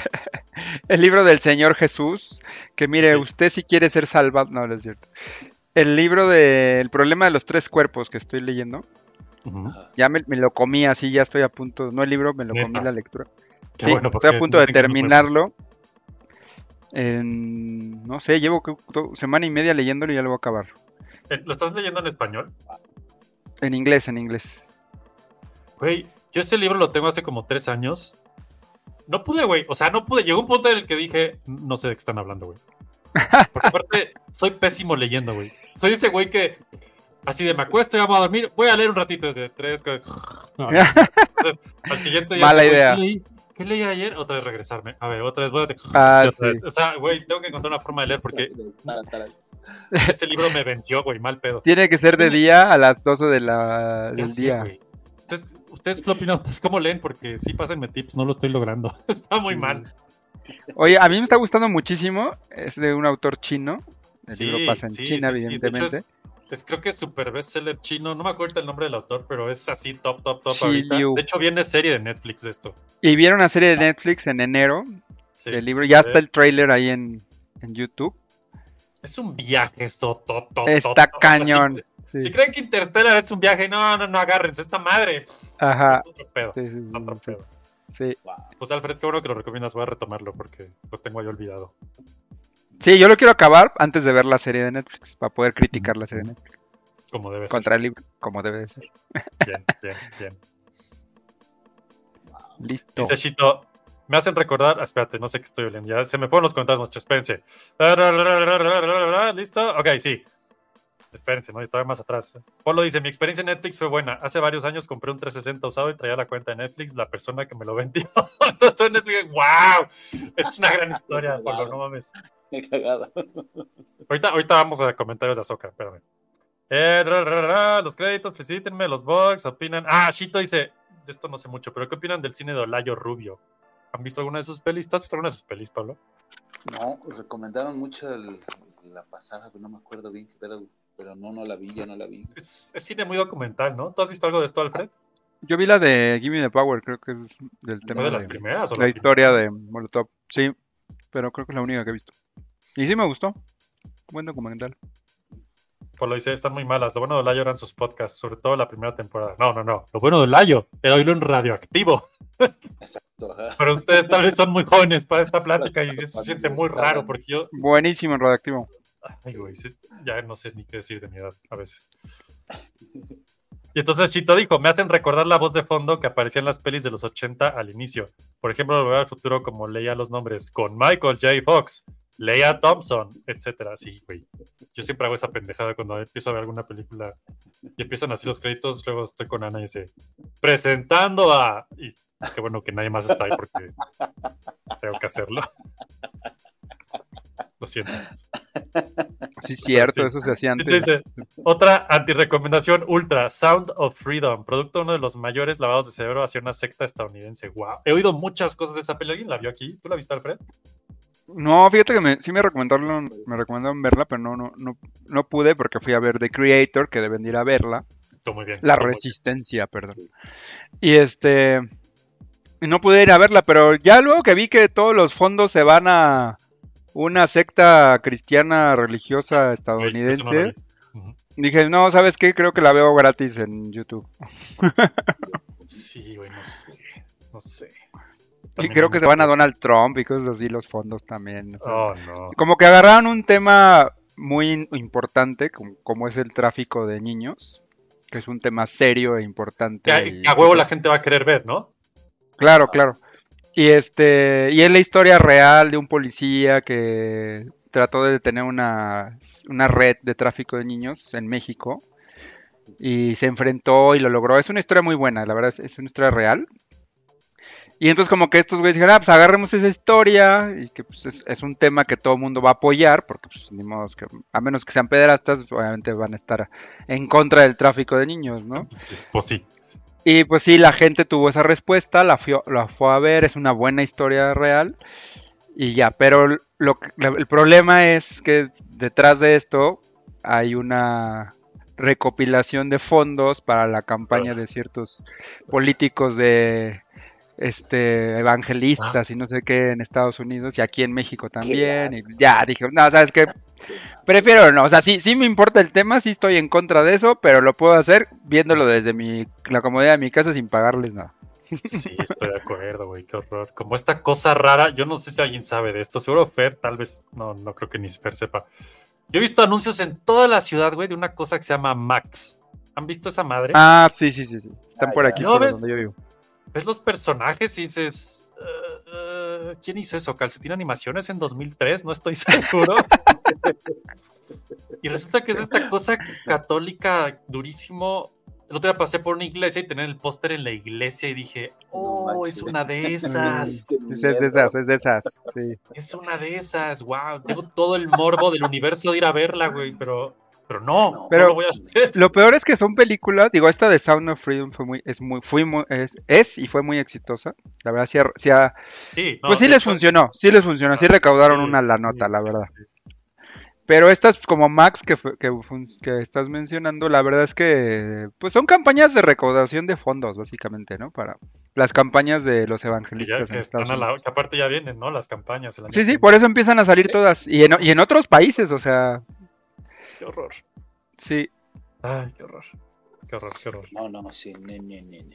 el libro del Señor Jesús, que mire, Sí. usted si quiere ser salvado, no, no es cierto. El libro del problema de los tres cuerpos que estoy leyendo, ya me, me lo comí así, ya estoy a punto, no el libro, me lo Neta. comí la lectura. Qué Sí, bueno, estoy a punto de terminarlo. En, no sé, llevo semana y media leyéndolo y ya lo voy a acabar. ¿Lo estás leyendo en español? En inglés, en inglés. Güey, yo ese libro lo tengo hace como tres años. No pude, güey. O sea, no pude. Llegó un punto en el que dije, no sé de qué están hablando, güey. Porque aparte, soy pésimo leyendo, güey. Soy ese güey que, así de me acuesto y vamos a dormir. Voy a leer un ratito desde tres. cuatro. No, no. Entonces, al siguiente día. Mala idea. ¿qué leí? ¿Qué leí ayer? Otra vez regresarme. A ver, otra vez. Voy a... Ah, y otra sí. vez. O sea, güey, tengo que encontrar una forma de leer porque Tara, tara. ese libro me venció, güey. Mal pedo. Tiene que ser de día a las las 12 de la, Ya del día. güey. Entonces, ustedes flopinautas, ¿cómo leen? Porque sí, pásenme tips, no lo estoy logrando. Está muy mal. Oye, a mí me está gustando muchísimo. Es de un autor chino. El Sí, libro pasa en sí, China, evidentemente. es, es- creo que es super bestseller chino. No me acuerdo el nombre del autor, pero es así top, top, top ahorita. De hecho, viene serie de Netflix de esto. Y vieron una serie de Netflix en enero del libro. Ya está el trailer ahí en, en YouTube. Es un viaje, to, Está cañón. Si creen que Interstellar es un viaje, no, no, no, agárrense esta madre. Aja. Es otro pedo. Sí, sí, Es otro pedo. Sí. Pues Alfred, qué bueno que lo recomiendas. Voy a retomarlo porque lo tengo ahí olvidado. Sí, yo lo quiero acabar antes de ver la serie de Netflix, para poder criticar la serie de Netflix Como debe contra el libro, como debe de ser. Bien, bien, bien. Listo. Dice Shito, me hacen recordar, ah, espérate, no sé qué estoy oliendo, ya se me fueron los comentarios, muchachos, espérense. ¿Listo? Ok, sí. Espérense, ¿no? Y todavía más atrás. Polo dice, mi experiencia en Netflix fue buena. Hace varios años compré un 360 usado y traía la cuenta de Netflix, la persona que me lo vendió. Entonces estoy en Netflix, wow, es una gran historia, Polo, no mames. Qué cagado. Ahorita, ahorita vamos a comentarios de Azoka, espérame. Eh, ra, ra, ra, los créditos, felicítenme, los bugs, opinan. Ah, Shito dice, de esto no sé mucho, pero ¿qué opinan del cine de Olayo Rubio? ¿Han visto alguna de sus pelis? ¿Tú has visto alguna de sus pelis, Pablo? No, recomendaron mucho el- la pasada, pero no me acuerdo bien qué pedo, pero no, no la vi, yo no la vi. Es, es cine muy documental, ¿no? ¿Tú has visto algo de esto, Alfred? Yo vi la de Gimme the Power, creo que es del ¿Fue tema de de las primeras o la la historia de Molotov. Sí, pero creo que es la única que he visto. Y sí me gustó. Buen documental. Pablo dice, están muy malas. Lo bueno de Olayo eran sus podcasts, sobre todo la primera temporada. No, no, no. Lo bueno de Olayo era oírlo en radioactivo. Exacto, ajá. Pero ustedes tal vez son muy jóvenes para esta plática y eso se siente muy raro porque yo, Buenísimo en Radioactivo. Ay, güey, ya no sé ni qué decir de mi edad a veces. Y entonces Chito dijo, me hacen recordar la voz de fondo que aparecía en las pelis de los 80 al inicio. Por ejemplo, Volver al Futuro como leía los nombres con Michael J. Fox, Leia Thompson, etcétera. Sí, güey. Yo siempre hago esa pendejada cuando empiezo a ver alguna película y empiezan así los créditos, luego estoy con Ana y dice, presentando a... Y qué bueno que nadie más está ahí porque tengo que hacerlo. Lo siento. Sí, cierto, sí. eso se hacía antes. dice, otra antirecomendación ultra, Sound of Freedom, producto de uno de los mayores lavados de cerebro hacia una secta estadounidense. Wow. He oído muchas cosas de esa película. ¿Alguien la vio aquí? ¿Tú la viste, Alfred? No, fíjate que me, sí me recomendaron, me recomendaron verla, pero no, no, no, no pude porque fui a ver The Creator, que deben de ir a verla. Muy bien. La bien. Resistencia, perdón. Y este, y no pude ir a verla, pero ya luego que vi que todos los fondos se van a una secta cristiana religiosa estadounidense, dije, no, ¿sabes qué? Creo que la veo gratis en YouTube. Sí, güey, no sé. No sé. Y creo que se van a. Donald Trump y cosas así los fondos también. Oh, no. Como que agarraron un tema muy importante, como, como es el tráfico de niños, que es un tema serio e importante. Que a, y- que a huevo la gente va a querer ver, ¿no? Claro, claro. Y este, y es la historia real de un policía que trató de detener una, una red de tráfico de niños en México y se enfrentó y lo logró. Es una historia muy buena, la verdad es, una historia real. Y entonces como que estos güeyes dijeron, ah, pues agarremos esa historia y que pues, es, un tema que todo el mundo va a apoyar, porque pues que, a menos que sean pederastas, obviamente van a estar en contra del tráfico de niños, ¿no? Pues sí. Y pues sí, la gente tuvo esa respuesta, la, fui- la fue a ver, es una buena historia real y ya, pero lo, el problema es que detrás de esto hay una recopilación de fondos para la campaña de ciertos políticos de este evangelistas y no sé qué en Estados Unidos y aquí en México también y ya dije, no, sabes qué, prefiero no, o sea, sí, sí me importa el tema, sí estoy en contra de eso, pero lo puedo hacer viéndolo desde mi, la comodidad de mi casa sin pagarles nada. Sí, estoy de acuerdo, güey, qué horror. Como esta cosa rara, yo no sé si alguien sabe de esto, seguro Fer, tal vez, no, no creo que ni Fer sepa. Yo he visto anuncios en toda la ciudad, güey, de una cosa que se llama Max. ¿Han visto esa madre? Ah, sí, sí, sí, sí. Están Ah, por aquí, ¿No por ves? donde yo vivo. Ves los personajes y dices, "Eh, eh, ¿quién hizo eso? ¿Calcetín Animaciones en 2003? No estoy seguro. y resulta que es esta cosa católica durísimo. El otro día pasé por una iglesia y tenía el póster en la iglesia y dije, oh, es una de esas. Es de esas, es de esas, sí. Es una de esas, wow. Tengo todo el morbo del universo de ir a verla, güey, pero Pero no, no, Pero- lo voy a hacer. Lo peor es que son películas, digo, esta de Sound of Freedom fue muy, es muy, fue muy- es, es y fue muy exitosa. La verdad, sí, sí Sí, no, pues sí les hecho, funcionó, sí les funcionó, sí recaudaron sí, una la nota, la verdad. Pero estas como Max que, que, que estás mencionando, la verdad es que pues son campañas de recaudación de fondos, básicamente, ¿no? Para las campañas de los evangelistas que, en están Estados a la- Unidos. que aparte ya vienen, ¿no? Las campañas. Sí, sí, por eso empiezan a salir todas. Y en, y en otros países, o sea. Qué horror. sí. Ay, qué horror. Qué horror, qué horror. No, no, sí, ne, ne, ne.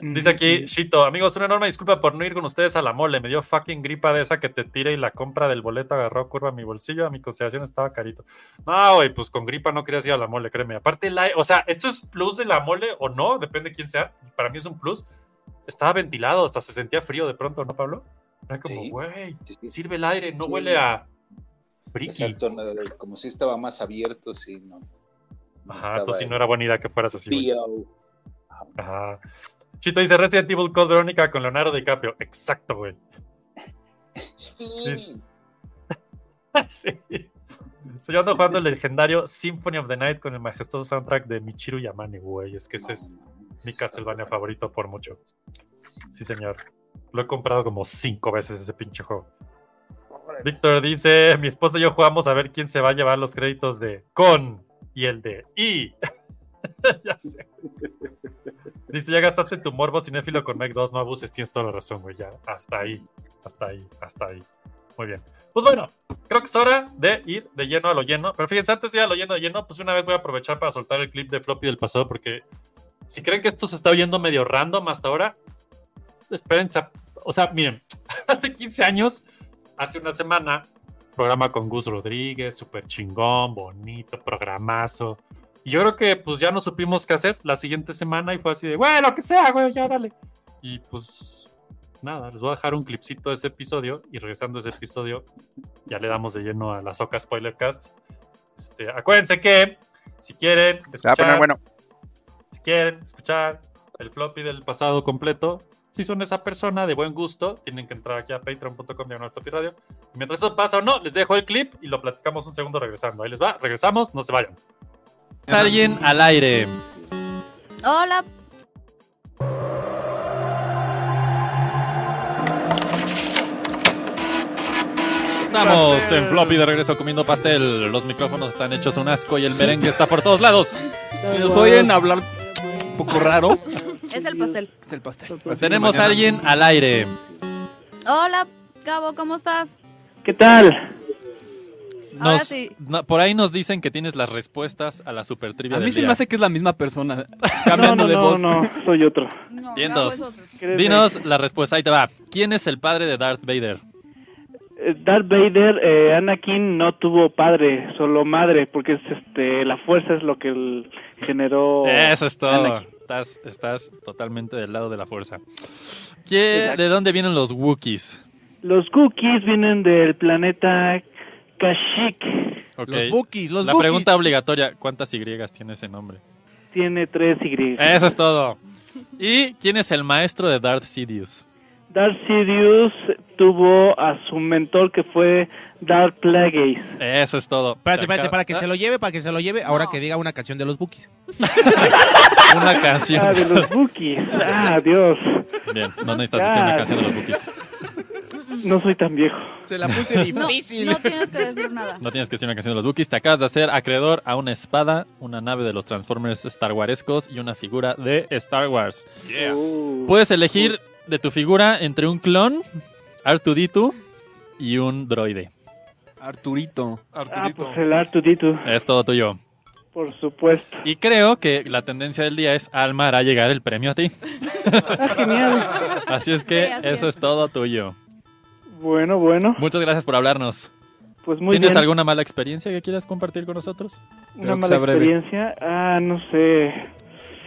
Dice aquí, Shito, amigos, una enorme disculpa por no ir con ustedes a la mole. Me dio fucking gripa de esa que te tira y la compra del boleto agarró curva a mi bolsillo. A mi consideración estaba carito. No, güey, pues con gripa no querías ir a la mole, créeme. Aparte, la, o sea, ¿esto es plus de la mole o no? Depende de quién sea. Para mí es un plus. Estaba ventilado, hasta se sentía frío de pronto, ¿no, Pablo? Era como, Sí. güey, Sí, sí. sirve el aire, no Sí. huele a friki. Exacto, como si estaba más abierto, sí, no. no Ajá, entonces sí no era buena idea que fueras así. Ajá. Chito dice Resident Evil Code Verónica con Leonardo DiCaprio. Exacto, güey. Sí. sí. So, yo ando jugando el legendario Symphony of the Night con el majestuoso soundtrack de Michiru Yamane, güey. Es que ese es mi Castlevania favorito por mucho. Sí, señor. Lo he comprado como cinco veces ese pinche juego. Víctor dice: Mi esposa y yo jugamos a ver quién se va a llevar los créditos de con y el de y. ya sé. Dice: Ya gastaste tu morbo cinéfilo con Meg 2, no abuses, tienes toda la razón, güey. Ya, hasta ahí, hasta ahí, hasta ahí. Muy bien. Pues bueno, creo que es hora de ir de lleno a lo lleno. Pero fíjense, antes de ir a lo lleno de lleno, pues una vez voy a aprovechar para soltar el clip de floppy del pasado, porque si creen que esto se está oyendo medio random hasta ahora, espérense. a- O sea, miren, hace 15 años, hace una semana, programa con Gus Rodríguez, súper chingón, bonito, programazo. Y yo creo que pues ya no supimos qué hacer la siguiente semana y fue así de, lo que sea, güey, ya dale. Y pues nada, les voy a dejar un clipcito de ese episodio y regresando a ese episodio ya le damos de lleno a la Soca Spoilercast. Este, acuérdense que si quieren poner escuchar, bueno. si quieren escuchar el floppy del pasado completo, si son esa persona de buen gusto, tienen que entrar aquí a patreon.com radio. Y mientras eso pasa o no, les dejo el clip y lo platicamos un segundo regresando. Ahí les va, regresamos, no se vayan. Alguien al aire. Hola. Estamos en floppy de regreso comiendo pastel. Los micrófonos están hechos un asco y el merengue está por todos lados. Si nos oyen hablar un poco raro, Es el pastel. es el pastel. Tenemos a alguien al aire. Hola, Cabo, ¿cómo estás? ¿Qué tal? Ahora Nos- sí. no, por ahí nos dicen que tienes las respuestas a la super trivia A mí del se día. me hace que es la misma persona, No, cambiando no, de no, voz. no, soy otro. No, Vientos. Es otro. Créeme. Dinos la respuesta, ahí te va. ¿Quién es el padre de Darth Vader? Eh, Darth Vader, eh, Anakin no tuvo padre, solo madre, porque es este, la fuerza es lo que él generó. Eso es todo. Anakin. Estás, estás totalmente del lado de la fuerza. ¿Qué-. ¿De dónde vienen los Wookiees? Los cookies vienen del planeta Kashyyyk. Los bookies, los La pregunta obligatoria, ¿cuántas Y tiene ese nombre? Tiene tres Y. Eso es todo. ¿Y quién es el maestro de Darth Sidious? Darth Sidious tuvo a su mentor que fue Darth Plagueis. Eso es todo. Espérate, Te espérate, para que se lo lleve, para que se lo lleve, ahora que diga una canción de los Bookies. Una canción. Ah, de los Bookies. Ah, Dios. Bien, no necesitas decir una Ah. canción de los Wookiees. No soy tan viejo. Se la puse difícil. no tienes que decir nada. No tienes que decir una canción de los Wookiees. Te acabas de hacer acreedor a una espada, una nave de los Transformers Star Warescos y una figura de Star Wars. Uh, Puedes elegir de tu figura entre un clon, R2D2 y un droide. Arturito. ah, pues el Artudito, Es todo tuyo. por supuesto. Y creo que la tendencia del día es Alma hará llegar el premio a ti. Ah, genial. Así es que Sí, así eso es. es todo tuyo. Bueno, bueno, Muchas gracias por hablarnos. pues muy ¿Tienes bien. alguna mala experiencia que quieras compartir con nosotros? Una Creo mala experiencia. Ah, no sé.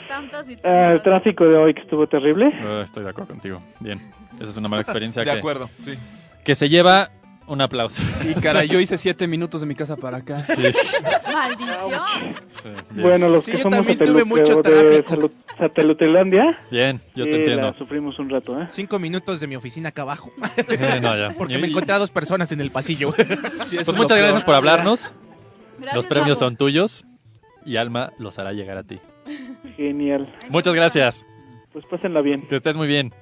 Tantas y Ah, el tráfico de hoy que estuvo terrible. Eh, estoy de acuerdo contigo. Bien. Esa es una mala experiencia De que, acuerdo, sí. que se lleva un aplauso. Sí, cara, yo hice siete minutos de mi casa para acá. Sí, Maldición. sí. Bueno, los Sí, que yo somos también tuve mucho de tráfico. Satelutelandia, Bien, yo te sí, entiendo. la sufrimos un rato, ¿eh? Cinco minutos de mi oficina acá abajo. Eh, no, ya. Porque Y- me encontré a dos personas en el pasillo. Pues muchas gracias por hablarnos. Gracias, Los premios Gabo. son tuyos. y Alma los hará llegar a ti. Genial. Muchas gracias. Pues pásenla bien. Que estés muy bien.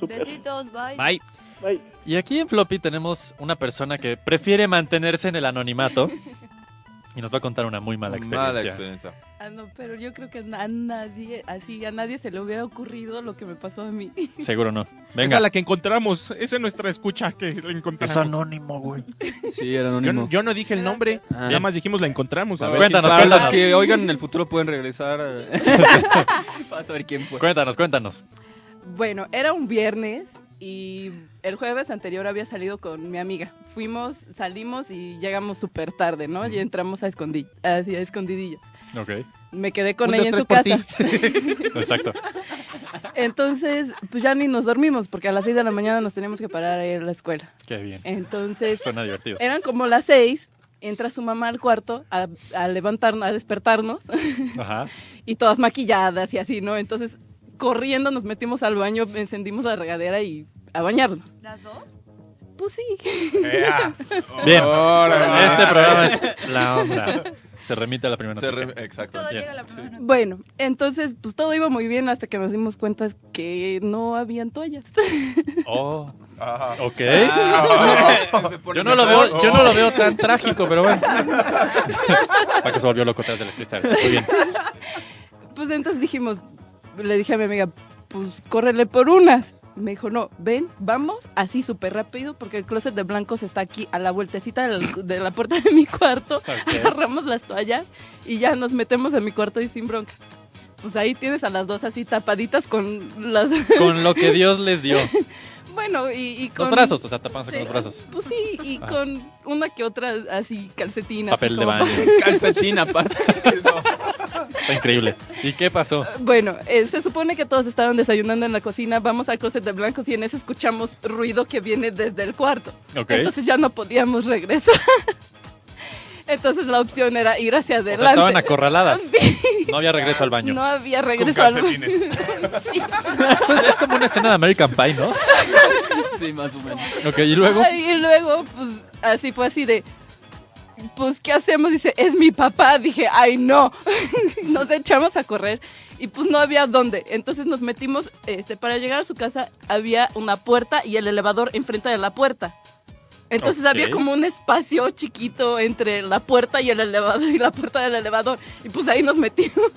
Besitos, bye. Bye. Bye. Y aquí en Floppy tenemos una persona que prefiere mantenerse en el anonimato y nos va a contar una muy mala experiencia. Mala experiencia. Ah, no, pero yo creo que a nadie, así, a nadie se le hubiera ocurrido lo que me pasó a mí. Seguro no. Esa Venga. es la que encontramos. Esa es nuestra escucha que la encontramos. Es anónimo, güey. Sí, era anónimo. yo no dije el nombre. Ah. Nada más dijimos la encontramos. A A ver, quién para los que oigan en el futuro pueden regresar. eh. Para saber quién fue. Cuéntanos, cuéntanos. Bueno, era un viernes y el jueves anterior había salido con mi amiga. Fuimos, salimos y llegamos súper tarde, ¿no? Y entramos a, escondi así, a escondidillo. Ok. Me quedé con Un, ella en su casa. por Exacto. Entonces, pues ya ni nos dormimos porque a las 6 de la mañana nos teníamos que parar a ir a la escuela. Qué bien. Entonces, Suena divertido. eran como las 6, entra su mamá al cuarto a, a levantarnos, a despertarnos Ajá. y todas maquilladas y así, ¿no? Entonces, corriendo nos metimos al baño, encendimos la regadera y a bañarnos. ¿Las dos? Pues sí. Bien. Este programa es la onda. Se remite a la primera Se noticia. re- Exacto. Todo Bien. llega a la primera noche. Bueno, entonces, pues todo iba muy bien hasta que nos dimos cuenta que no habían toallas. Oh, Ajá. ok. Ah. Pone Yo no lo veo, yo no lo veo tan trágico, pero bueno. Para que se volvió loco tras del cristal. Muy bien. Pues entonces dijimos, le dije a mi amiga, pues córrele por unas. Me dijo, no, ven, vamos, así súper rápido, porque el closet de blancos está aquí a la vueltecita de la, de la puerta de mi cuarto. Agarramos las toallas y ya nos metemos a mi cuarto y sin bronca. Pues ahí tienes a las dos así tapaditas con las... Con lo que Dios les dio. bueno, y, y con... Los brazos, o sea, tapándose con los brazos. Pues sí, y Ajá. con una que otra así calcetina. Papel de como- baño. Calcetín aparte. Está increíble. ¿Y qué pasó? Bueno, eh, se supone que todos estaban desayunando en la cocina, vamos al closet de blancos y en eso escuchamos ruido que viene desde el cuarto. Ok. Entonces ya no podíamos regresar. Entonces la opción era ir hacia O sea, adelante. estaban acorraladas. Sí. No había regreso al baño. No había regreso al baño. Entonces, es como una escena de American Pie, ¿no? Sí, más o menos. Ok, y luego. Y luego, pues, así fue así de, pues, ¿qué hacemos? Dice, es mi papá. Dije, ay, no. nos echamos a correr y pues no había dónde. Entonces nos metimos, este, para llegar a su casa había una puerta y el elevador enfrente de la puerta. Entonces había como un espacio chiquito entre la puerta y el elevador y la puerta del elevador. Y pues ahí nos metimos.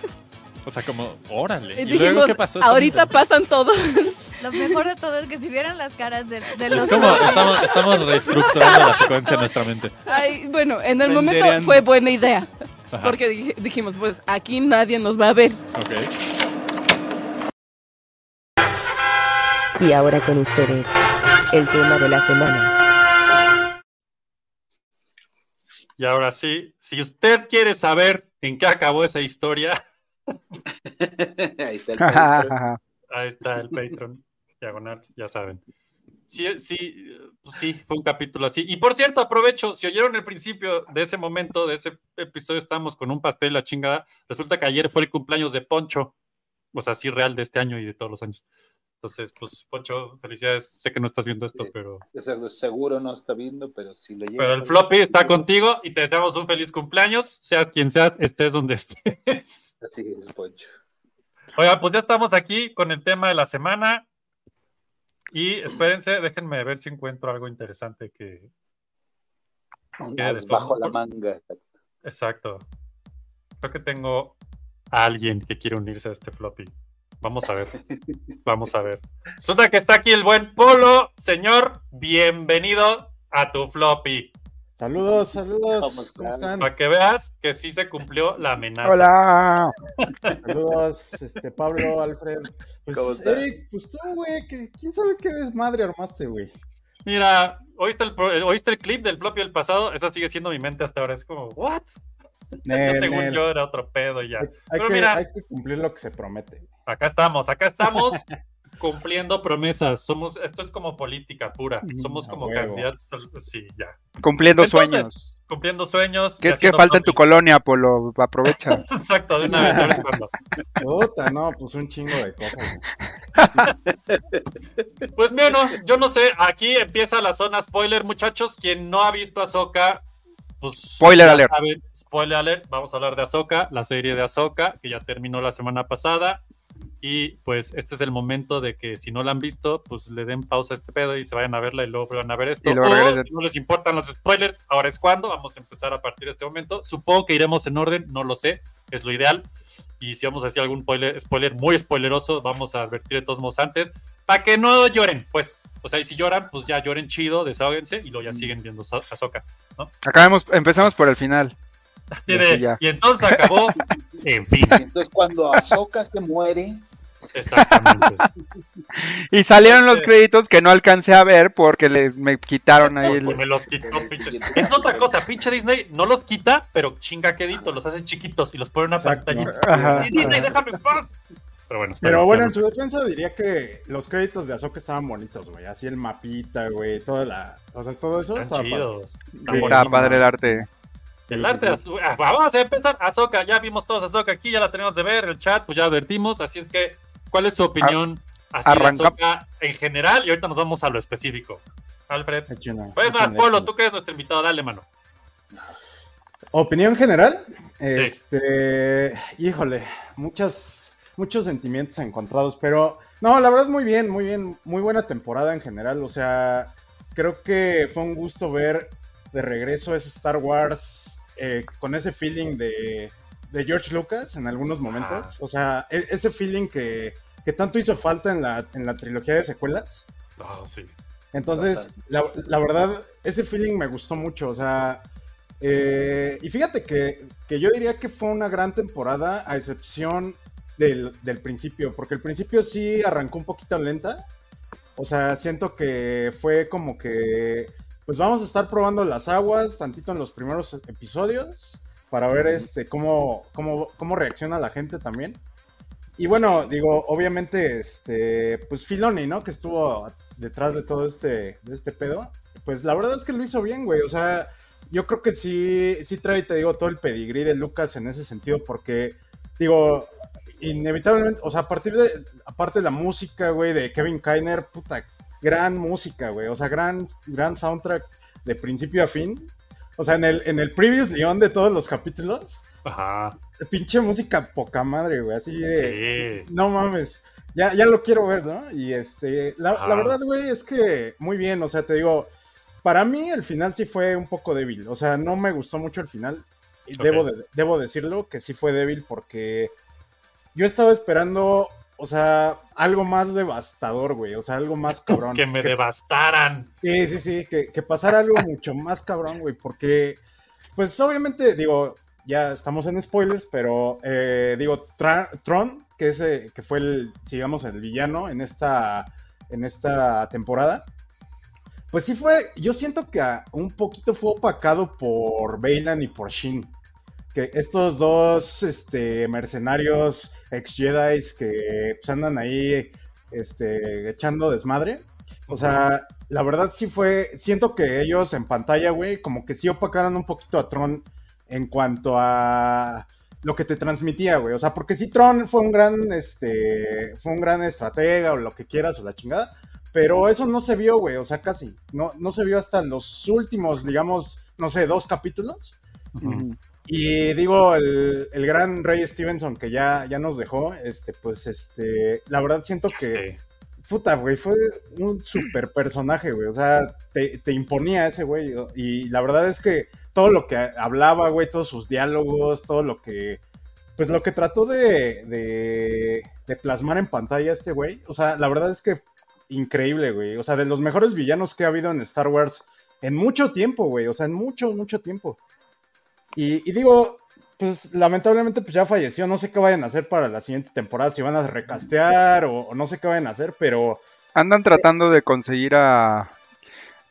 O sea, como, órale. Y ¿Y, dijimos, luego qué pasó? Ahorita pasan todos. Lo mejor de todo es que si vieran las caras de, de Es los como estamos, estamos reestructurando la secuencia en nuestra mente. Ay, bueno, en el momento fue buena idea. Ajá. Porque dij- dijimos, pues aquí nadie nos va a ver. Ok. Y ahora con ustedes, el tema de la semana. Y ahora sí, si usted quiere saber en qué acabó esa historia, Ahí está el Patreon. ahí está el Patreon, diagonal, ya saben. Sí, sí, pues sí, fue un capítulo así. Y por cierto, aprovecho, si oyeron el principio de ese momento, de ese episodio, estábamos con un pastel y la chingada. Resulta que ayer fue el cumpleaños de Poncho, o sea, sí, real de este año y de todos los años. Entonces, pues, Poncho, felicidades. Sé que no estás viendo esto, Sí. pero, Seguro no está viendo, pero si lo llegas pero el floppy está contigo y te deseamos un feliz cumpleaños, seas quien seas, estés donde estés. Así es, Poncho. Oiga, pues ya estamos aquí con el tema de la semana. Y espérense, déjenme ver si encuentro algo interesante que. As bajo la manga. Exacto. Creo que tengo a alguien que quiere unirse a este floppy. Vamos a ver. Vamos a ver. Resulta que está aquí el buen Polo. Señor, bienvenido a tu floppy. Saludos, saludos. ¿Cómo ¿Cómo están? Para que veas que sí se cumplió la amenaza. Hola. Saludos, este, Pablo, Alfred. Pues, ¿Cómo estás? Eric, pues tú, güey, ¿quién sabe qué desmadre armaste, güey? Mira, ¿oíste el, ¿oíste el clip del floppy del pasado? Esa sigue siendo mi mente hasta ahora. Es como, ¿what? Nel, Según nel. yo era otro pedo y ya. Hay, hay Pero que, mira, hay que cumplir lo que se promete. acá estamos, acá estamos cumpliendo promesas. Somos, esto es como política pura. Somos a como candidatos. Sí, ya. Cumpliendo Entonces, sueños. Cumpliendo sueños. ¿Qué, qué haciendo falta en tu colonia, Polo? Aprovecha. Exacto, de una vez, ahora es cuando. Puta, no, pues un chingo de cosas. Pues bueno, yo no sé, aquí empieza la zona spoiler, muchachos. Quien no ha visto a Soca, pues. Spoiler alert. saben, spoiler alert. Vamos a hablar de Ahsoka, la serie de Ahsoka, que ya terminó la semana pasada. Y pues este es el momento de que si no la han visto, pues le den pausa a este pedo y se vayan a verla y luego van a ver esto. O si no les importan los spoilers, ahora es cuando. Vamos a empezar a partir de este momento. Supongo que iremos en orden, no lo sé, es lo ideal. Y si vamos a decir algún spoiler, spoiler muy spoileroso, vamos a advertir de todos modos antes, para que no lloren, pues. O sea, y si lloran, pues ya lloren chido, desahóguense y luego ya siguen viendo So- Ahsoka, ¿no? Acabemos, empezamos por el final. Y, Y de- así ya. y entonces acabó, en fin. Entonces, cuando Ahsoka se muere, Exactamente. Y salieron los créditos que no alcancé a ver porque les, me quitaron ahí el... Me los quitó, pinche. Es otra cosa, pinche Disney no los quita, pero chinga quedito, los hace chiquitos y los pone en una pantallita. Sí, Disney, déjame en paz. Pero bueno, está Pero bien, bueno, ya en su defensa diría que los créditos de Ahsoka estaban bonitos, güey. Así el mapita, güey, toda la... O sea, todo eso Están estaba chidos. padre. Está padre el arte. El arte, ah, vamos a empezar. Ahsoka, ya vimos todos Ahsoka aquí, ya la tenemos de ver, el chat, pues ya advertimos. Así es que, ¿cuál es su opinión así de Ahsoka en general? Y ahorita nos vamos a lo específico. Alfred. Pues más, échenle, Polo, tú que eres nuestro invitado, dale, mano. Opinión general, este, híjole, muchas, muchos sentimientos encontrados, pero no, la verdad muy bien, muy bien, muy buena temporada en general, o sea, creo que fue un gusto ver de regreso ese Star Wars eh, con ese feeling de, de George Lucas en algunos momentos, o sea, e- ese feeling que, que tanto hizo falta en la, en la trilogía de secuelas. Ah, sí. Entonces, la, la verdad, ese feeling me gustó mucho. O sea, eh, y fíjate que, que yo diría que fue una gran temporada, a excepción del, del principio, porque el principio sí arrancó un poquito lenta. O sea, siento que fue como que, pues vamos a estar probando las aguas tantito en los primeros episodios para ver este cómo, cómo, cómo reacciona la gente también. Y bueno, digo, obviamente, este, pues Filoni, ¿no? Que estuvo detrás de todo este, de este pedo. Pues la verdad es que lo hizo bien, güey. O sea, yo creo que sí, sí trae, te digo, todo el pedigrí de Lucas en ese sentido, porque, digo, inevitablemente, o sea, a partir de, aparte de la música, güey, de Kevin Kiner, puta, gran música, güey. O sea, gran, gran soundtrack de principio a fin. O sea, en el, en el previous León de todos los capítulos, Ajá. pinche música poca madre, güey. Así de. Sí. No mames. Ya, ya lo quiero ver, ¿no? Y este. La, verdad, güey, es que muy bien. O sea, te digo. Para mí el final sí fue un poco débil. O sea, no me gustó mucho el final. Y Ok. debo, de- debo decirlo que sí fue débil porque yo estaba esperando, o sea, algo más devastador, güey. O sea, algo más cabrón. Que me devastaran. Sí, sí, sí, que, que pasara algo mucho más cabrón, güey, porque, pues obviamente, digo, ya estamos en spoilers, pero, eh, digo, Tra- Tron, que, eh, que fue el, digamos, el villano en esta, en esta temporada, pues sí fue, yo siento que un poquito fue opacado por Bailan y por Shin. Que estos dos este, mercenarios ex Jedi que pues, andan ahí este, echando desmadre. O sea, la verdad sí fue. Siento que ellos en pantalla, güey, como que sí opacaron un poquito a Tron en cuanto a lo que te transmitía, güey. O sea, porque sí, Tron fue un gran, este, fue un gran estratega o lo que quieras o la chingada. Pero eso no se vio, güey. O sea, casi. No, no se vio hasta los últimos, digamos, no sé, dos capítulos. Y digo, el, el gran Ray Stevenson que ya, ya nos dejó, este, pues, este, la verdad siento que, sé. puta, güey, fue un super personaje, güey, o sea, te, te imponía ese güey, y la verdad es que todo lo que hablaba, güey, todos sus diálogos, todo lo que, pues lo que trató de, de, de plasmar en pantalla este güey, o sea, la verdad es que increíble, güey, o sea, de los mejores villanos que ha habido en Star Wars en mucho tiempo, güey, o sea, en mucho, mucho tiempo. Y, y digo, pues lamentablemente pues ya falleció, no sé qué vayan a hacer para la siguiente temporada, si van a recastear o, o no sé qué vayan a hacer, pero Andan tratando de conseguir a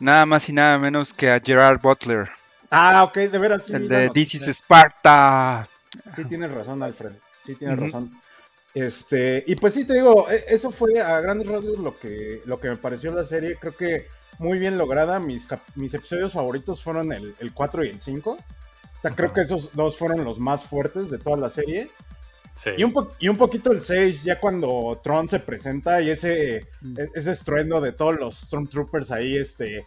nada más y nada menos que a Gerard Butler, Ah, ok, de veras sí. el de. This is Sparta. Sí tienes razón, Alfred. Sí tienes razón. Este, y pues sí te digo, e- eso fue a grandes rasgos lo que, lo que me pareció la serie. Creo que muy bien lograda. Mis, mis episodios favoritos fueron el, el 4 y el 5. O sea, creo que esos dos fueron los más fuertes de toda la serie. Sí. Y un, po- y un poquito el 6, ya cuando Tron se presenta y ese, e- ese estruendo de todos los Stormtroopers ahí, este.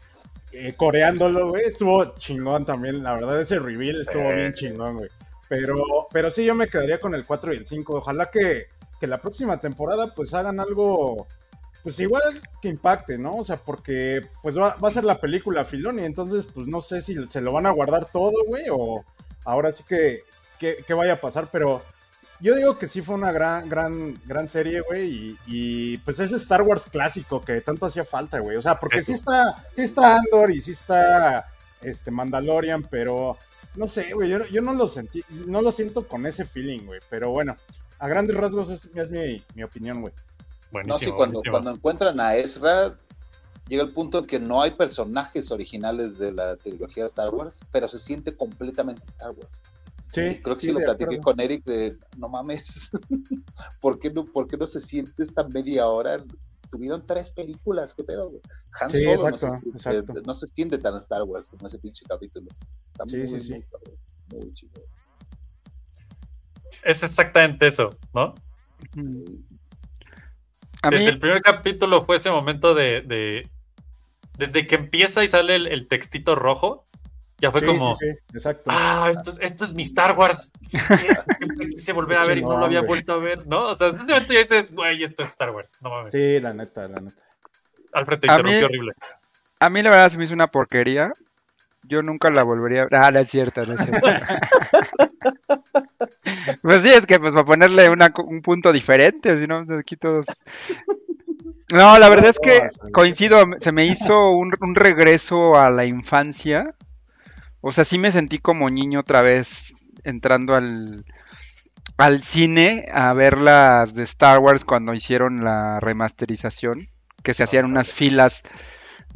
eh, coreándolo, güey, estuvo chingón también, la verdad, ese reveal estuvo bien chingón, güey. Pero, pero sí, yo me quedaría con el 4 y el 5. Ojalá que, que la próxima temporada pues hagan algo, pues igual que impacte, ¿no? O sea, porque pues va, va a ser la película Filoni, entonces pues no sé si se lo van a guardar todo, güey, o ahora sí que, que, que vaya a pasar, pero yo digo que sí fue una gran, gran, gran serie, güey, y, y, pues ese Star Wars clásico que tanto hacía falta, güey. O sea, porque sí está, sí está Andor y sí está este Mandalorian, pero no sé, güey, yo, yo no lo sentí, no lo siento con ese feeling, güey. Pero bueno, a grandes rasgos es, es mi, mi opinión, güey. No, sí, cuando, cuando encuentran a Ezra, llega el punto en que no hay personajes originales de la trilogía de Star Wars, pero se siente completamente Star Wars. Sí, Y creo que sí, sí lo platiqué acuerdo. con Eric de, no mames, ¿por qué no, por qué no se siente esta media hora? Tuvieron tres películas, ¿qué pedo? güey? Han Sí, Solo exacto, no, se, exacto. no se extiende tan Star Wars como ese pinche capítulo. Está Sí, muy, sí, sí. muy chido. Es exactamente eso, ¿no? A Desde mí- el primer capítulo fue ese momento de. de- desde que empieza y sale el, el textito rojo, ya fue Sí, como. sí, sí, exacto. Ah, esto es, esto es mi Star Wars. Quise volver a ver y no lo había vuelto a ver, ¿no? O sea, en ese momento ya dices, güey, esto es Star Wars. No mames. Sí, la neta, la neta. Alfred te A interrumpió mí- horrible. A mí la verdad se me hizo una porquería. Yo nunca la volvería a... Ah, no es cierto, no es cierto. pues sí, es que pues para ponerle una un punto diferente, si no, aquí todos... No, la verdad es que coincido, se me hizo un, un regreso a la infancia. O sea, sí me sentí como niño otra vez entrando al, al cine a ver las de Star Wars cuando hicieron la remasterización, que se hacían unas filas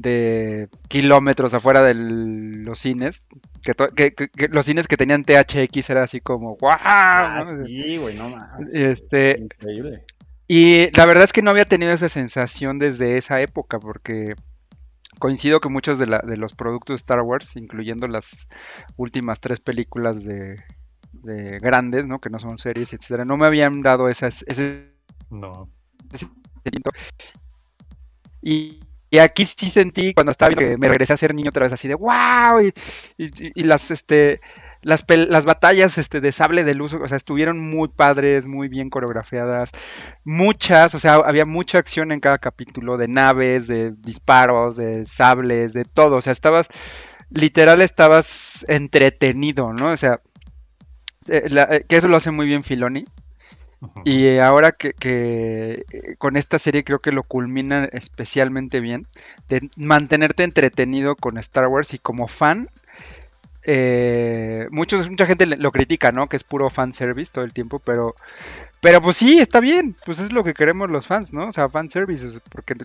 de kilómetros afuera de los cines, que, to- que- que- que los cines que tenían THX era así como ¡guau! Ah, ¿no? sí, güey, no mames. Este, Increíble. y la verdad es que no había tenido esa sensación desde esa época, porque coincido que muchos de, la- de los productos de Star Wars, incluyendo las últimas tres películas de, de grandes, ¿no? Que no son series, etcétera, no me habían dado esas, ese No. Y, y aquí sí sentí cuando estaba viendo que me regresé a ser niño otra vez así de wow y, las este las, las batallas este, de sable de luz, o sea, estuvieron muy padres, muy bien coreografiadas, muchas, o sea, había mucha acción en cada capítulo, de naves, de disparos, de sables, de todo, o sea, estabas, literal estabas entretenido, ¿no? O sea, eh, eh, que eso lo hace muy bien Filoni. Y eh, ahora que, que, eh, con esta serie creo que lo culmina especialmente bien, de mantenerte entretenido con Star Wars y como fan, eh, muchos, mucha gente le- lo critica, ¿no? Que es puro fan service todo el tiempo, pero, pero pues sí, está bien, pues es lo que queremos los fans, ¿no? O sea, fan service, porque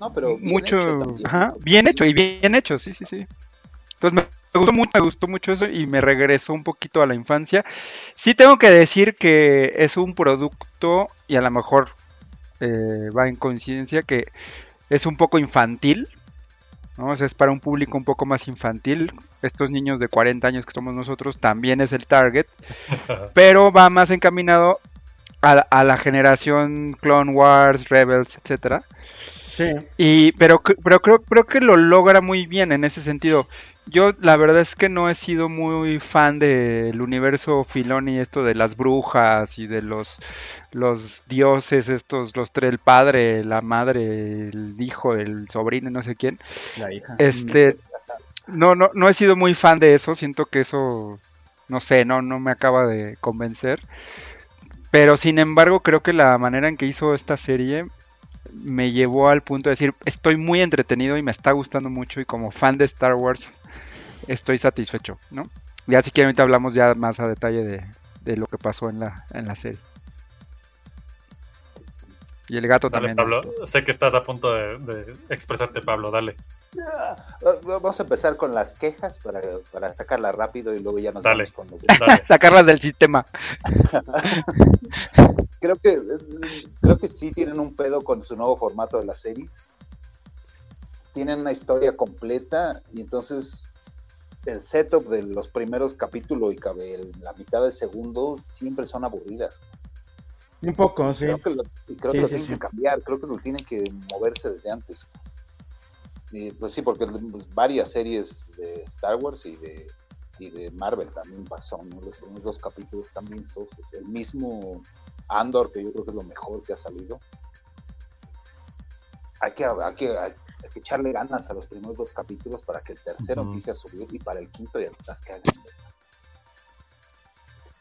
No, pero bien mucho, hecho también. ajá, bien hecho y bien hecho, sí, sí, sí. Entonces me gustó mucho, me gustó mucho eso y me regresó un poquito a la infancia. Sí tengo que decir que es un producto y a lo mejor eh, va en coincidencia que es un poco infantil, ¿no? O sea, es para un público un poco más infantil. Estos niños de 40 años que somos nosotros también es el target, pero va más encaminado a, a la generación Clone Wars, Rebels, etcétera. Sí. Y, pero, pero creo, creo que lo logra muy bien en ese sentido. Yo la verdad es que no he sido muy fan del universo Filoni, esto de las brujas y de los, los dioses, estos, los tres, el padre, la madre, el hijo, el sobrino, no sé quién. La hija. Este, no, no, no he sido muy fan de eso, siento que eso, no sé, no, no me acaba de convencer. Pero sin embargo, creo que la manera en que hizo esta serie me llevó al punto de decir, estoy muy entretenido y me está gustando mucho y como fan de Star Wars estoy satisfecho, ¿no? Ya si quieren ahorita hablamos ya más a detalle de, de lo que pasó en la, en la serie. Y el gato Dale, también. Pablo. Sé que estás a punto de, de expresarte, Pablo. Dale. Ah, Vamos a empezar con las quejas para, para sacarlas rápido y luego ya nos Dale. vamos con lo Dale. Sacarlas del sistema. creo que creo que sí tienen un pedo con su nuevo formato de las series. Tienen una historia completa y entonces el setup de los primeros capítulos y cabe- la mitad del segundo siempre son aburridas. Un poco, sí. Creo que lo, creo Sí, que lo sí, tienen sí. que cambiar, creo que lo tienen que moverse desde antes. Y, pues sí, porque pues, varias series de Star Wars y de, y de Marvel también pasó, ¿no? Los primeros dos capítulos también sosos. El mismo Andor, que yo creo que es lo mejor que ha salido. Hay que, hay que, hay que echarle ganas a los primeros dos capítulos para que el tercero empiece a subir y para el quinto ya estás que hagan.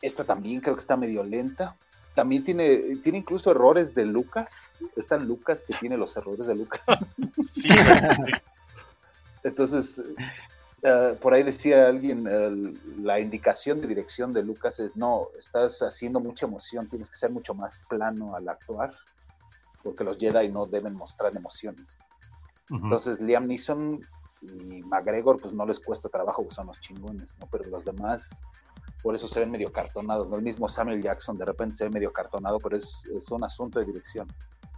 Esta también creo que está medio lenta. También tiene, tiene incluso errores de Lucas. Está Lucas que tiene los errores de Lucas. Sí. Entonces, eh, por ahí decía alguien, la indicación de dirección de Lucas es, no, estás haciendo mucha emoción, tienes que ser mucho más plano al actuar, porque los Jedi no deben mostrar emociones. Entonces, Liam Neeson y McGregor, pues no les cuesta trabajo, son los chingones, ¿no? Pero los demás, por eso se ven medio cartonados, ¿no? El mismo Samuel Jackson de repente se ve medio cartonado, pero es, es un asunto de dirección.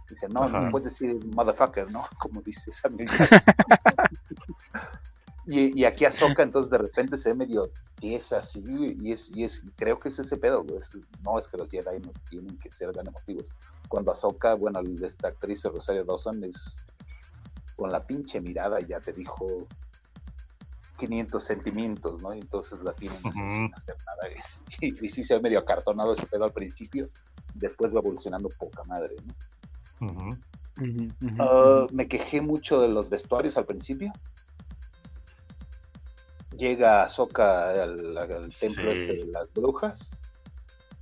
Dice, no, Ajá. no puedes decir motherfucker, ¿no? Como dice Samuel Jackson. y, y aquí Ahsoka, entonces de repente se ve medio tiesa así, y es, y es, y creo que es ese pedo, es- no es que los Jedi no tienen que ser tan emotivos. Cuando Ahsoka, bueno, esta actriz Rosario Dawson es con la pinche mirada ya te dijo 500 sentimientos, ¿no? Y entonces la tienen así Ujú. sin hacer nada. Y, y sí se ve medio acartonado ese pedo al principio, después va evolucionando poca madre, ¿no? Ah, me quejé mucho de los vestuarios al principio. Llega Ahsoka al, al templo Sí. este de las brujas,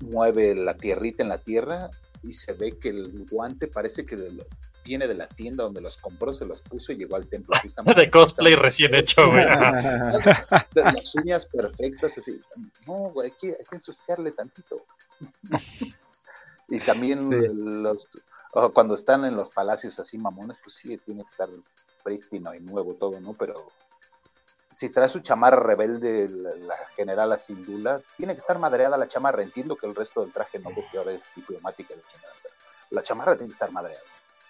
mueve la tierrita en la tierra y se ve que el guante parece que de lo- viene de la tienda donde los compró, se los puso y llegó al templo. Así está De cosplay está- recién hecho, güey. las uñas perfectas, así. No, güey, hay que, hay que ensuciarle tantito. y también Sí. los cuando están en los palacios así mamones, pues sí, tiene que estar prístino y nuevo todo, ¿no? Pero si trae su chamarra rebelde, la, la general Asindula, tiene que estar madreada la chamarra. Entiendo que el resto del traje no, porque ahora es diplomática la pero la chamarra tiene que estar madreada.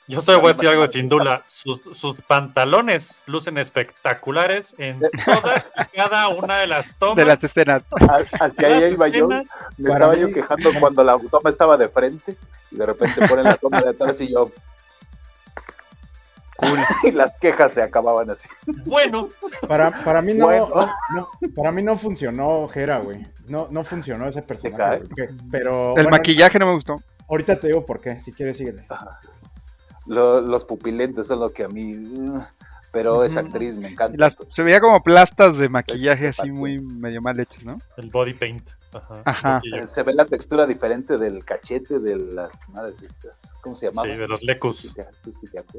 Yo solo voy a decir algo sin duda. Sus, sus pantalones lucen espectaculares en todas y cada una de las tomas. De las escenas. Hacia Las iba yo, me estaba mí- yo quejando cuando la toma estaba de frente y de repente ponen la toma de atrás y yo. y las quejas se acababan así. Bueno, Para, para mí no, Bueno. no- para mí no funcionó Jera, güey. No, no funcionó ese personaje. Pero El bueno, maquillaje no me gustó. ahorita te digo por qué, si quieres síguele. Lo- los pupilentes son lo que a mí. uh, Pero esa actriz me encanta. Las- se veía como plastas de maquillaje así muy medio mal hechos, ¿no? el body paint. Ajá. Se ve la textura diferente del cachete de las madres estas. ¿Cómo se llamaban? Sí, de los lecus. sí sí.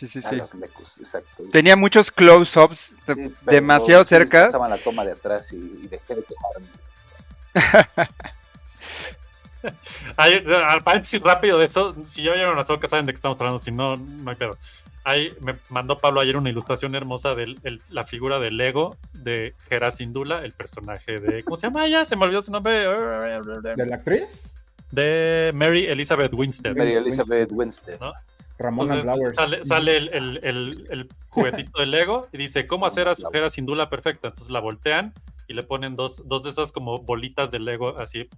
Sí, sí, Ah, sí. los lecus, exacto. Tenía muchos close-ups demasiado sí cerca. Pasaban la toma de atrás y, y dejé de quejarme. Ay, al paréntesis rápido de eso, si ya vieron la soca saben de qué estamos hablando, si no, no hay pedo. Ahí me mandó Pablo ayer una ilustración hermosa de la figura de Lego de Hera Sindula, el personaje de. ¿Cómo se llama ella? Se me olvidó su nombre. ¿De la actriz? De Mary Elizabeth Winstead. Mary Elizabeth Winstead. ¿no? Ramona Entonces, Flowers. Sale, sale el, el- el- el juguetito de Lego y dice, ¿cómo hacer a su Hera Sindula perfecta? Entonces la voltean y le ponen dos, dos de esas como bolitas de Lego así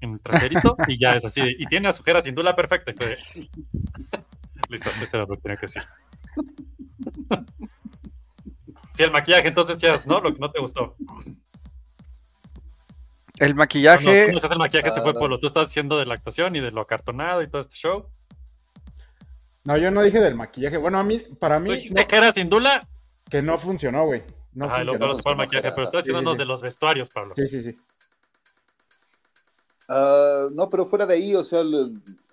en el traserito y ya es así. Y tiene a su Hera Sindula perfecta. Listo, eso era lo que tenía que decir. Sí, el maquillaje, entonces ya es, ¿no? Lo que no te gustó. El No, no, maquillaje. tú no estás el maquillaje, se fue Ah. Polo. Tú estás haciendo de la actuación y de lo acartonado y todo este show. No, yo no dije del maquillaje. Bueno, a mí, para Tú mí, dijiste que era Sindula. que no funcionó, güey. No Ajá, funcionó. Pablo se fue al maquillaje, pero estás Sí, sí, haciéndonos sí. de los vestuarios, Pablo. Sí, sí, sí. Ah, no, pero fuera de ahí, o sea,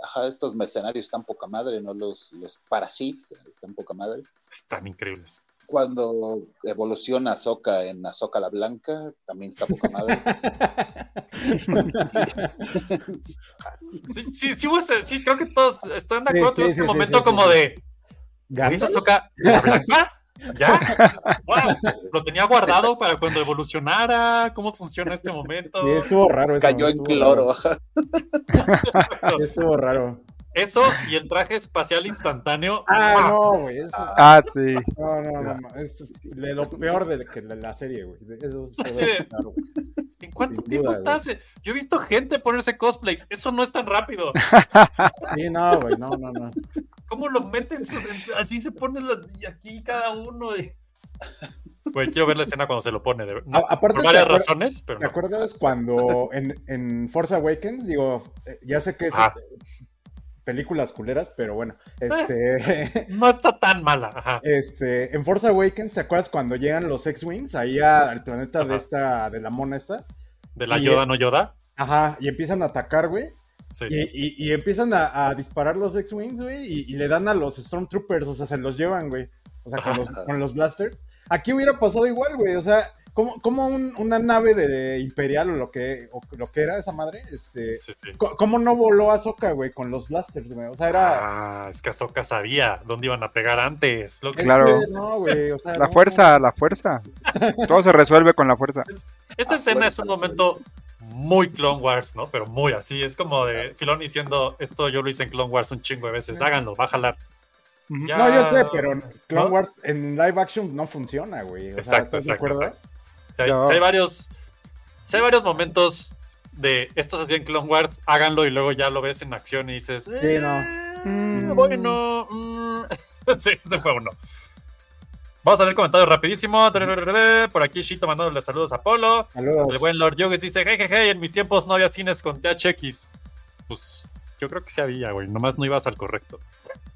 ajá, estos mercenarios están poca madre, ¿no? Los, los Parasit están poca madre. Están increíbles. Cuando evoluciona Ahsoka en Ahsoka la Blanca, también está poca madre. Sí, sí, sí, creo que todos están de acuerdo sí, en ese momento sí, como sí. de ¿Gandalf? ¿Esa Ahsoka la blanca? ¿Ya? Lo tenía guardado para cuando evolucionara. ¿Cómo funciona este momento? Sí, estuvo raro eso. Cayó en cloro. raro. Estuvo raro. Eso y el traje espacial instantáneo. Ah, no, güey. Eso... Ah, sí. No, no, no. no, Es de lo peor de que de la serie, güey. Eso Así de- claro, güey. ¿En cuánto Sin tiempo duda, güey. estás? Yo he visto gente ponerse cosplays. Eso no es tan rápido. Sí, no, güey. No, no, no. ¿Cómo lo meten? su- así se pone la- y aquí cada uno. y- Güey, quiero ver la escena cuando se lo pone. de- no, A- aparte, por ¿te varias razones, pero ¿Te no. acuerdas cuando en, en Force Awakens, digo, eh, ya sé que es Ah. eh, películas culeras, pero bueno, este, No está tan mala. Ajá. este, en Force Awakens, ¿te acuerdas cuando llegan los X-Wings ahí a- al planeta de esta, de la mona esta? De la Y- Yoda, no Yoda. Ajá, y empiezan a atacar, güey. Sí. Y, y- y empiezan a, a disparar los X-Wings, güey, y, y le dan a los Stormtroopers, o sea, se los llevan, güey. O sea, con los, con los blasters. Aquí hubiera pasado igual, güey. O sea, ¿cómo, cómo un- una nave de Imperial o lo que, o lo que era esa madre? Este, Sí, sí. co- ¿Cómo no voló Ahsoka, güey, con los blasters, güey? O sea, era... Ah, es que Ahsoka sabía dónde iban a pegar antes. Lo que- es Claro. que no, güey, o sea, La no. fuerza, la fuerza. Todo se resuelve con la fuerza. Esta escena es un momento muy Clone Wars, ¿no? Pero muy así. Es como de Filón diciendo, esto yo lo hice en Clone Wars un chingo de veces. Háganlo, va a jalar. Ya- No, yo sé, pero Clone ¿no? Wars en live action no funciona, güey. O sea, Exacto, ¿estás de exacto, exacto. O sea, No. si hay varios, si hay varios momentos de esto se hacía en Clone Wars, háganlo y luego ya lo ves en acción y dices, Sí, "Eh, no. bueno, mm". sí, ese fue uno. Vamos a ver comentarios rapidísimo. Por aquí Shito mandándole saludos a Polo. Saludos. El buen Lord Yogues dice, jejeje, en mis tiempos no había cines con THX. Pues yo creo que sí había, güey. Nomás no ibas al correcto.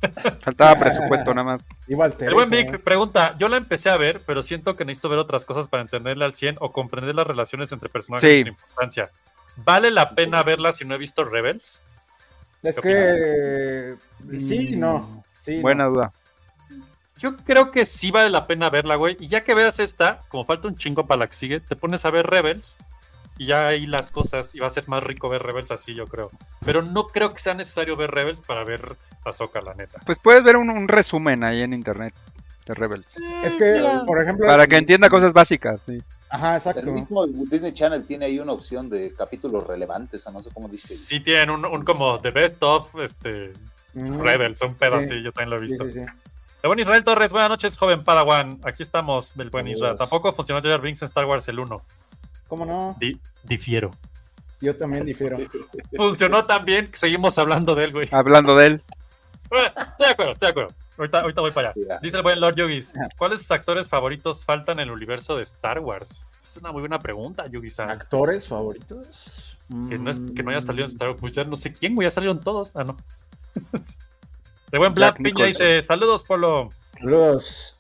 Faltaba presupuesto nada más. Igual El buen Vic pregunta, yo la empecé a ver, pero siento que necesito ver otras cosas para entenderla al 100 o comprender las relaciones entre personajes Sí. y su importancia. ¿Vale la pena verla si no he visto Rebels? Es ¿Qué que... Sí, no. Sí, Buena no. duda. Yo creo que sí vale la pena verla, güey. Y ya que veas esta, como falta un chingo para la que sigue, te pones a ver Rebels y ya ahí las cosas, y va a ser más rico ver Rebels así, yo creo. Pero no creo que sea necesario ver Rebels para ver Ahsoka, la neta. Pues puedes ver un, un resumen ahí en internet de Rebels. Es que, por ejemplo... Para que entienda cosas básicas. Sí. Ajá, exacto. El mismo Disney Channel tiene ahí una opción de capítulos relevantes, o no sé cómo dice. Sí tienen un, un como The Best of este, Mm. Rebels, un pedo Sí. así, yo también lo he Sí, visto. sí, sí. El buen Israel Torres, buenas noches, joven Padawan. Aquí estamos, del buen. Israel. Tampoco funcionó Jar Binks en Star Wars el 1. ¿Cómo no? Di- difiero. Yo también difiero. Funcionó tan bien que seguimos hablando de él, güey. Hablando de él. Estoy de acuerdo, estoy de acuerdo. Ahorita, ahorita voy para allá. Dice el buen Lord Yogis, ¿cuáles de sus actores favoritos faltan en el universo de Star Wars? Es una muy buena pregunta, Yogis-san. ¿Actores favoritos? Que no, es- que no haya salido en Star Wars. Pues ya no sé quién, güey, ya salieron todos. Ah, no. De buen Black Jack Piña Nicholson. dice, saludos, Polo. Saludos.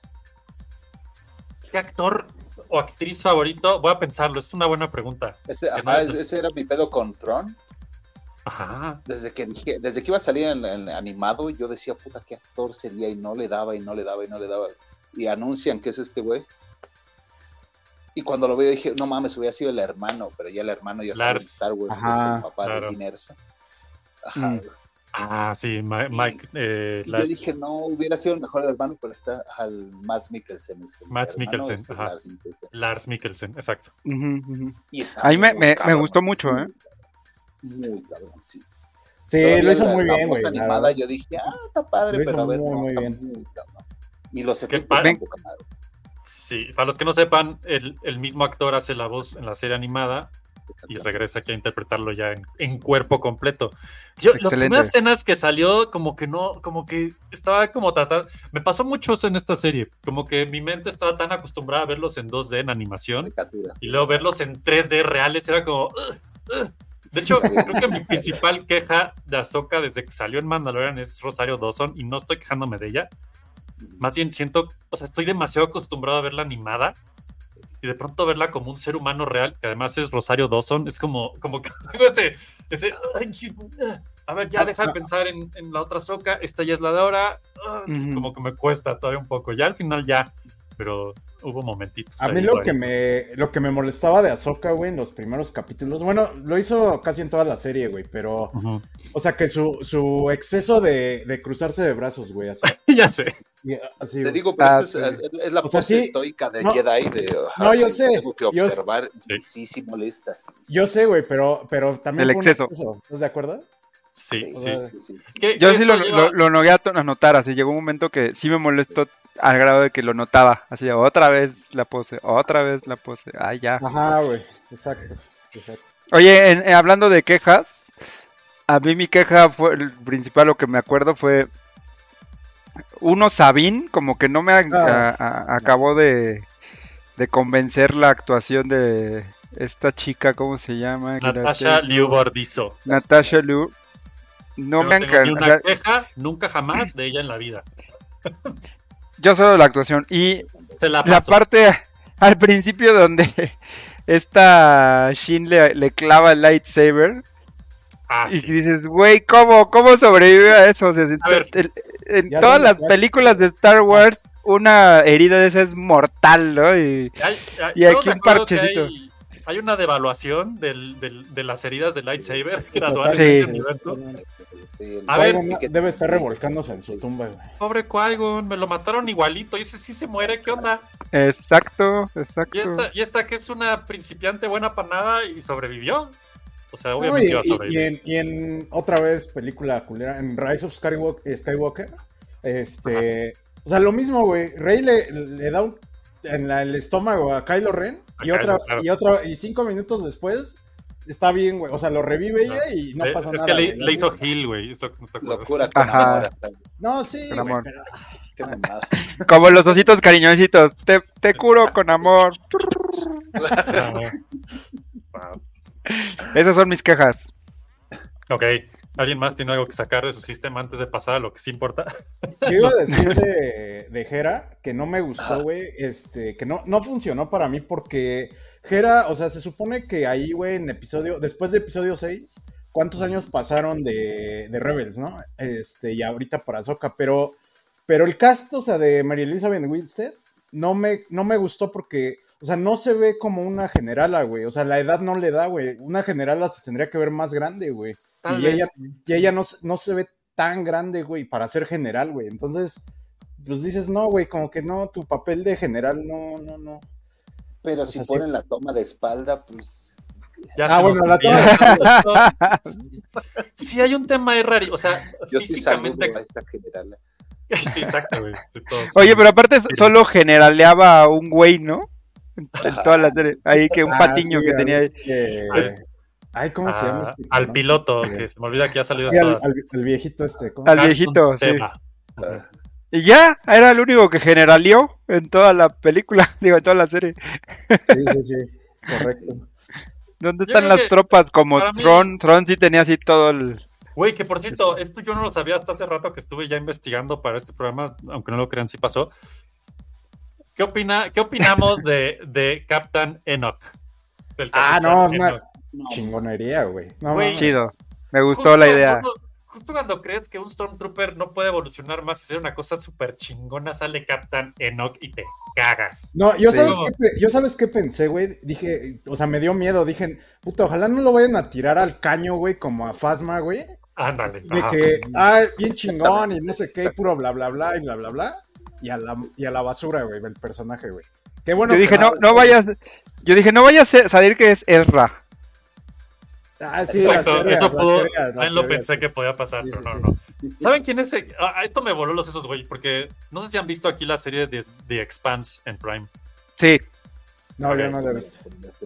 ¿Qué actor o actriz favorito? Voy a pensarlo, es una buena pregunta. Este, no ajá, es- ese- era mi pedo con Tron. Ajá. Desde que dije, desde que iba a salir en, en animado, yo decía, puta, qué actor sería, y no le daba, y no le daba, y no le daba. Y anuncian que es este güey. Y cuando lo veo dije, no mames, hubiera sido el hermano, pero ya el hermano ya Lars. Star Wars, que Ajá, es el papá claro. de Dean Erso. Ajá. Mm. Ah, sí, Mike. eh, Y yo Lars- dije, no, hubiera sido el mejor hermano, pero está al Mads Mikkelsen. Mikkelsen, este es ajá. Lars Mikkelsen. Lars Mikkelsen, exacto. Ujú, ujú. Y está A mí me, me, gustó mucho, ¿eh? Muy cabrón, sí. Sí, Todavía lo hizo la- muy la bien, güey. la animada, yo dije, ah, está padre, Lo hizo pero a ver, muy, no, muy está bien. muy cabrón. Y los efectos padre. están poca madre. Sí, para los que no sepan, el, el mismo actor hace la voz en la serie animada y regresa aquí a interpretarlo ya en, en cuerpo completo. Yo, las primeras escenas que salió, como que no, como que estaba como tratando. Me pasó mucho eso en esta serie. Como que mi mente estaba tan acostumbrada a verlos en 2D en animación y luego verlos en 3D reales era como. "Ugh, ugh". De hecho, creo que mi principal queja de Ahsoka desde que salió en Mandalorian es Rosario Dawson y no estoy quejándome de ella. Más bien siento, o sea, estoy demasiado acostumbrado a verla animada y de pronto verla como un ser humano real, que además es Rosario Dawson, es como, como que tengo ese, ese, ay, a ver, ya deja de pensar en, en la otra soca, esta ya es la de ahora, ah, como que me cuesta todavía un poco, ya al final ya, pero hubo momentitos. A mí lo que me lo que me molestaba de Ahsoka, güey, en los primeros capítulos, bueno, lo hizo casi en toda la serie, güey, pero, o sea, que su, su exceso de, de cruzarse de brazos, güey, así. ya sé. y, así, Te digo, pero Ah, eso es, sí. es- es la O sea, pose sí, estoica de no, Jedi. De, no, yo sí, sé, Tengo que yo- observar, Sí. y sí, sí molesta. Yo sé, güey, pero, pero también El fue un exceso. exceso, ¿Estás de acuerdo? Sí, sí. Yo sí lo, lo, lo nogué a notar, así llegó un momento que sí me molestó al grado de que lo notaba. Así, otra vez la pose, otra vez la pose. Ay, ya. Ajá, güey, exacto, exacto. Oye, en- eh, hablando de quejas, a mí mi queja fue, el principal, lo que me acuerdo fue uno Sabine, como que no me a- Ah. a- a- acabó de, de convencer la actuación de esta chica, ¿cómo se llama? Natasha Liu Bordizo. Natasha Liu. No Yo me no tengo ni encanta. una queja, nunca jamás de ella en la vida. Yo solo la actuación. Y Se la parte al principio donde esta Shin le, le clava el lightsaber. Ah, y sí. dices, güey, ¿cómo, ¿cómo sobrevive a eso? O sea, A ver. el- en todas las las películas de Star Wars, una herida de esa es mortal, ¿no? Y, Hay- hay- y ¿estamos aquí un parchecito. Hay, hay una devaluación del, del- de las heridas del lightsaber Sí, gradual en Sí. este universo. Sí, A ver, debe estar revolcándose en su tumba, güey. Pobre Qui-Gon, me lo mataron igualito. Y ese sí se muere, ¿qué onda? Exacto, exacto. Y esta, y esta que es una principiante buena para nada y sobrevivió. O sea, No, obviamente y, iba a y- y sobrevivir. en, y en otra vez película culera, en Rise of Skywalker, Skywalker este, o sea, lo mismo, güey, Rey le, le da un, en la- el estómago a Kylo Ren y A otra, claro. y otra, y cinco minutos después está bien, güey, o sea, lo revive ella y no Eh, pasa es nada. que le, güey. le hizo Gil, güey. Esto no te acuerdas. Locura con Ajá. amor. No, sí, Con güey, amor. pero- Qué mamada. Como los ositos cariñositos. Te, te curo con amor. Esas son mis quejas. Ok. ¿Alguien más tiene algo que sacar de su sistema antes de pasar a lo que sí importa? Yo iba a decir de, de Hera que no me gustó, güey, este, que no, no funcionó para mí porque Hera, o sea, se supone que ahí, güey, en episodio, después de episodio 6, ¿cuántos años pasaron de, de Rebels, no? Este, y ahorita para Ahsoka, pero, pero el cast, o sea, de Mary Elizabeth Winstead, no me, no me gustó porque, o sea, no se ve como una generala, güey, o sea, la edad no le da, güey, una generala se tendría que ver más grande, güey. Tal Y vez. ella, y ella no, se- no se ve tan grande, güey, para ser general, güey. Entonces, pues dices, no, güey, como que no, tu papel de general, no, no, no. Pero O si sea, sí. ponen la toma de espalda, pues. Ya Ah, bueno, la olvida. Sí, hay un tema ahí raro. O sea, Yo sí saludo físicamente. a esta general. Sí, exacto, güey. Oye, pero aparte solo generaleaba a un güey, ¿no? En toda la serie. Ahí que un Ah, patiño sí, que tenía ahí. Ay, ¿cómo se llama a- este? Ah, al piloto, Este- que se me olvida que ya ha salido al, todas. al- al viejito este. ¿cómo? Al viejito, sí. Teva. Y ya, era el único que generalió en toda la película, digo, en toda la serie. Sí, sí, sí, correcto. ¿Dónde Yo están las que tropas como mí- Tron? Tron sí tenía así todo el... Güey, que por cierto, esto yo no lo sabía hasta hace rato que estuve ya investigando para este programa, aunque no lo crean, sí pasó. ¿Qué, opina, qué opinamos de, de Captain Enoch? Del Ah, no, una Chingonería, güey. No, Güey. Chido. Me gustó Justo la idea. justo cuando crees que un Stormtrooper no puede evolucionar más y hacer una cosa súper chingona, sale Captain Enoch y te cagas. No, yo Sí. sabes, qué, yo sabes qué pensé, güey. Dije, o sea, me dio miedo. Dije, puta, ojalá no lo vayan a tirar al caño, güey, como a Fasma, güey. Ándale. De ajá. que, ah, bien chingón y no sé qué, y puro bla, bla, bla, y bla, bla, bla. Y a la, y a la basura, güey, el personaje, güey. Qué bueno. Yo que dije, no, no vayas... Yo dije, no vayas a salir que es Ezra. Ah, sí, Exacto, las teorías, eso las pudo. teorías, las También lo teorías. pensé que podía pasar, Sí, pero no, sí. no. ¿Saben quién es? el- ah, esto me voló los sesos, güey, porque no sé si han visto aquí la serie de The Expanse en Prime. Sí. No, yo no lo he visto.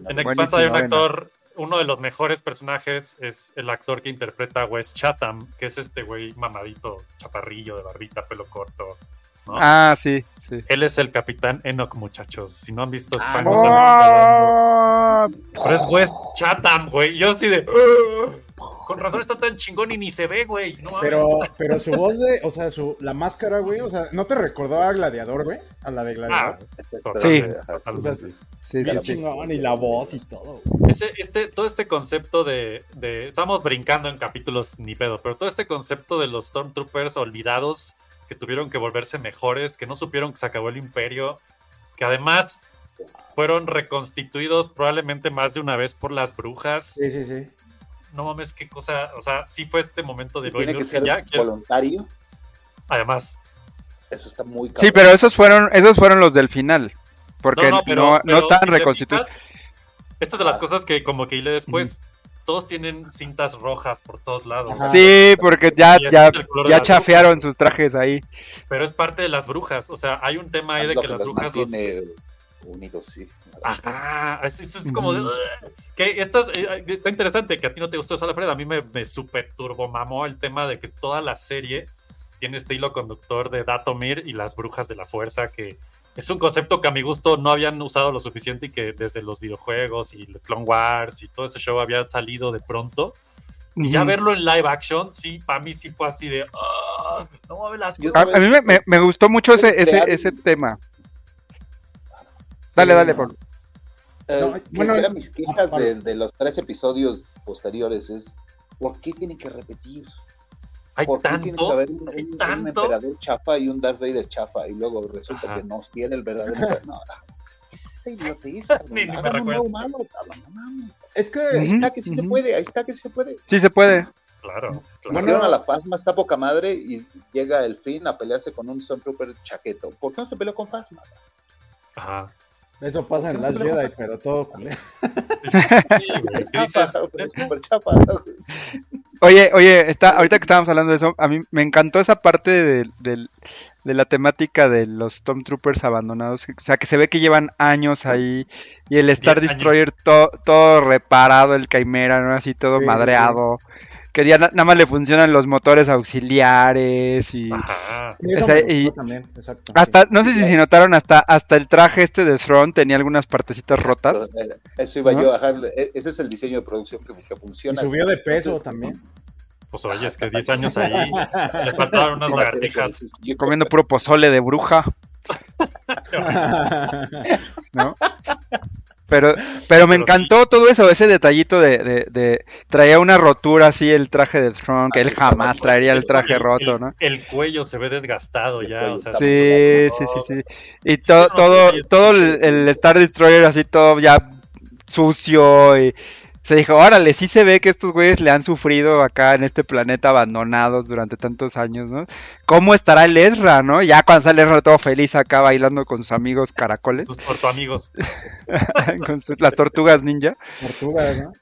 En Expanse hay un actor, uno de los mejores personajes es el actor que interpreta a Wes Chatham, que es este güey mamadito, chaparrillo, de barbita, pelo corto. ¿no? Ah, sí, sí. Él es el capitán Enoch, muchachos. Si no han visto Ah, España, no. ¡Oh! Pero es Wes Chatham, güey. Yo así de. Con razón está tan chingón y ni se ve, güey. No. Pero, pero su voz de, o sea, su, la máscara, güey, o sea, ¿no te recordó a Gladiador, güey? A la de Ah, Gladiador. totalmente, O sea, totalmente. Sí, bien sí, sí. chingón y la voz y todo. güey. Ese, este, todo este concepto de, de- Estamos brincando en capítulos ni pedo, pero todo este concepto de los Stormtroopers olvidados que tuvieron que volverse mejores, que no supieron que se acabó el imperio, que además fueron reconstituidos probablemente más de una vez por las brujas. Sí, sí, sí. No mames, qué cosa. O sea, sí fue este momento de tiene que "Oye, ser ya quiero-". voluntario. Además, Eso está muy Sí, cabrón. pero esos fueron, esos fueron los del final. Porque no, pero- no, pero están si te reconstituidos. Estas de las cosas que como que hilé después. Todos tienen cintas rojas por todos lados. Sí, porque ya, ya, ya chafearon sus trajes ahí. Pero es parte de las brujas. O sea, hay un tema ahí de que las los brujas los. unidos, sí. Ajá, es- eso es como de. Que esto es- eh, está interesante que a ti no te gustó esa Fred. A mí me, me super turbomamó el tema de que toda la serie tiene este hilo conductor de Datomir y las brujas de la fuerza, que es un concepto que a mi gusto no habían usado lo suficiente y que desde los videojuegos y el Clone Wars y todo ese show había salido de pronto. Y ya verlo en live action, sí, para mí sí fue así de. "Ah, no las A, a mí me, me- me gustó mucho ese, ese, ese tema. Dale, Sí, dale. Paul. Eh, No, bueno, eran mis quejas de, de los tres episodios posteriores es ¿por qué tienen que repetir? Hay ¿Por qué tiene que haber un, hay un- un tanto. emperador chafa y un Darth Vader chafa y luego resulta Ajá. que no tiene el verdadero emperador? No, no. Es que. Ahí está que sí se puede, ahí está que sí se puede. Sí se puede. Claro, claro. Pusieron a la Fasma, está poca madre y llega el fin a pelearse con un Stormtrooper chaqueto. ¿Por qué no se peleó con Fasma? Ajá. Eso pasa en ¿Por qué Last Jedi, pero todo culero. Sí, güey, ¿qué Oye, oye, está, ahorita que estábamos hablando de eso, a mí me encantó esa parte de, del- de la temática de los Stormtroopers abandonados. O sea, que se ve que llevan años ahí y el Star. Destroyer to- todo reparado, el Chimera, ¿no? Así todo Sí, madreado. Que ya na- nada más le funcionan los motores auxiliares y... Ajá. Sí, O sea, y- también, exacto. Hasta, no sé si notaron, hasta, hasta el traje este de Throne tenía algunas partecitas rotas. Eh, Eso iba ¿No? yo a dejar. eh, Ese es el diseño de producción que, que Y funciona. subió de peso Entonces, también. Pues oye, es que 10 años ahí, le faltaban unas lagartijas. Comiendo puro pozole de bruja, ¿no? Pero, pero me encantó todo eso, ese detallito de, de, de- traía una rotura así el traje de Throne, que él jamás traería el traje roto, el- ¿no? El cuello se ve desgastado El ya, o sea, Sí, se- sí, sí, sí. Y to- todo, todo el, el Star Destroyer así todo ya sucio y se dijo, órale, sí se ve que estos güeyes le han sufrido acá en este planeta abandonados durante tantos años, ¿no? ¿Cómo estará el Ezra, no? Ya cuando sale Ezra todo feliz acá bailando con sus amigos caracoles, tus amigos. con sus- las tortugas ninja. Tortugas, ¿no?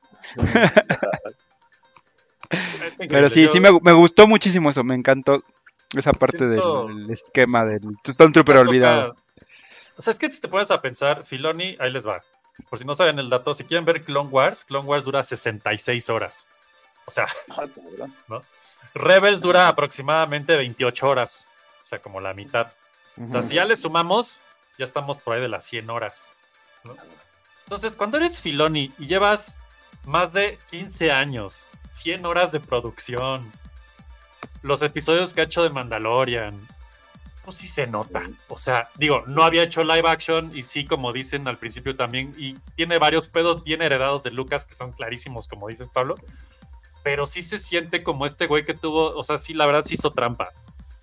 Pero sí, sí me, me gustó muchísimo eso, me encantó esa parte Siento- del, del esquema del Stormtrooper olvidado. O sea, es que si te pones a pensar, Filoni, ahí les va. Por si no saben el dato, si quieren ver Clone Wars, Clone Wars dura 66 horas. O sea, Ah. ¿no? Rebels dura aproximadamente 28 horas. O sea, como la mitad. O sea, si ya le sumamos, ya estamos por ahí de las 100 horas. ¿no? Entonces, cuando eres Filoni y llevas más de 15 años, 100 horas de producción, los episodios que ha hecho de Mandalorian, pues sí se nota. O sea, digo, no había hecho live action y sí, como dicen al principio también, y tiene varios pedos bien heredados de Lucas que son clarísimos, como dices, Pablo. Pero sí se siente como este güey que tuvo, o sea, sí, la verdad sí hizo trampa.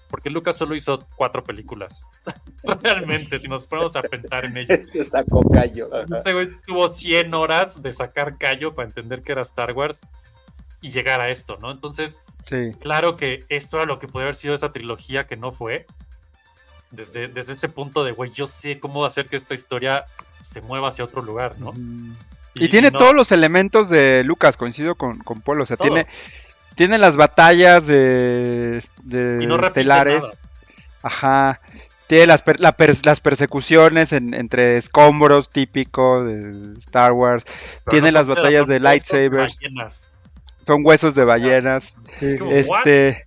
Porque Lucas solo hizo cuatro películas. Realmente, si nos ponemos a pensar en ello. Este sacó callo. ajá. Este güey tuvo 100 horas de sacar callo para entender que era Star Wars y llegar a esto, ¿no? Entonces, Sí. claro que esto era lo que puede haber sido esa trilogía que no fue. Desde, desde ese punto de, güey, yo sé cómo hacer que esta historia se mueva hacia otro lugar, ¿no? Y, tiene no- todos los elementos de Lucas, coincido con, con Polo. O sea, Todo. tiene, tiene las batallas de, de Y no estelares. nada. Ajá. Tiene las, per- la per- las persecuciones en- entre escombros típico de Star Wars. Pero tiene no las batallas de huesos lightsabers. Son huesos de ballenas. Sí, como. ¿what? Este.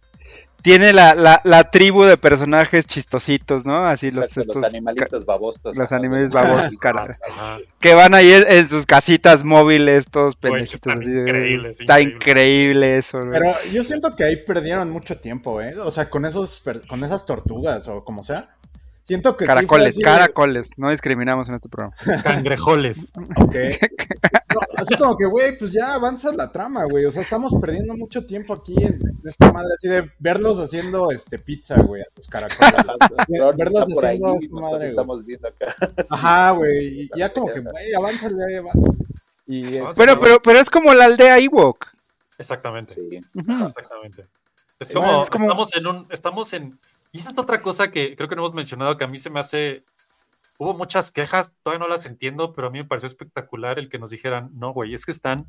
Tiene la, la, la tribu de personajes chistositos, ¿no? Así los, Exacto, estos los animalitos babosos. los animales babosos, cara. Ajá. que van ahí en, en sus casitas móviles, todos pendejitos. increíbles, Está increíble eso. ¿no? Pero yo siento que ahí perdieron mucho tiempo, ¿eh? O sea, con esos per- con esas tortugas o como sea. Siento que sí caracoles, de- caracoles. No discriminamos en este programa. Cangrejoles. Ok. No, así como que, güey, pues ya avanza la trama, güey. O sea, estamos perdiendo mucho tiempo aquí en, en esta madre, así de verlos haciendo este pizza, güey, a los caracoles. Verlos ahí, haciendo esta madre, estamos viendo acá. Ajá, güey. Y ya como que, güey, avánzale, avánzale. Y es- Pero, pero, pero es como la aldea Ewok. Exactamente. Sí. Exactamente. Es como, es como- estamos en un, estamos en, y esa es otra cosa que creo que no hemos mencionado que a mí se me hace, hubo muchas quejas, todavía no las entiendo, pero a mí me pareció espectacular el que nos dijeran, no, güey, es que están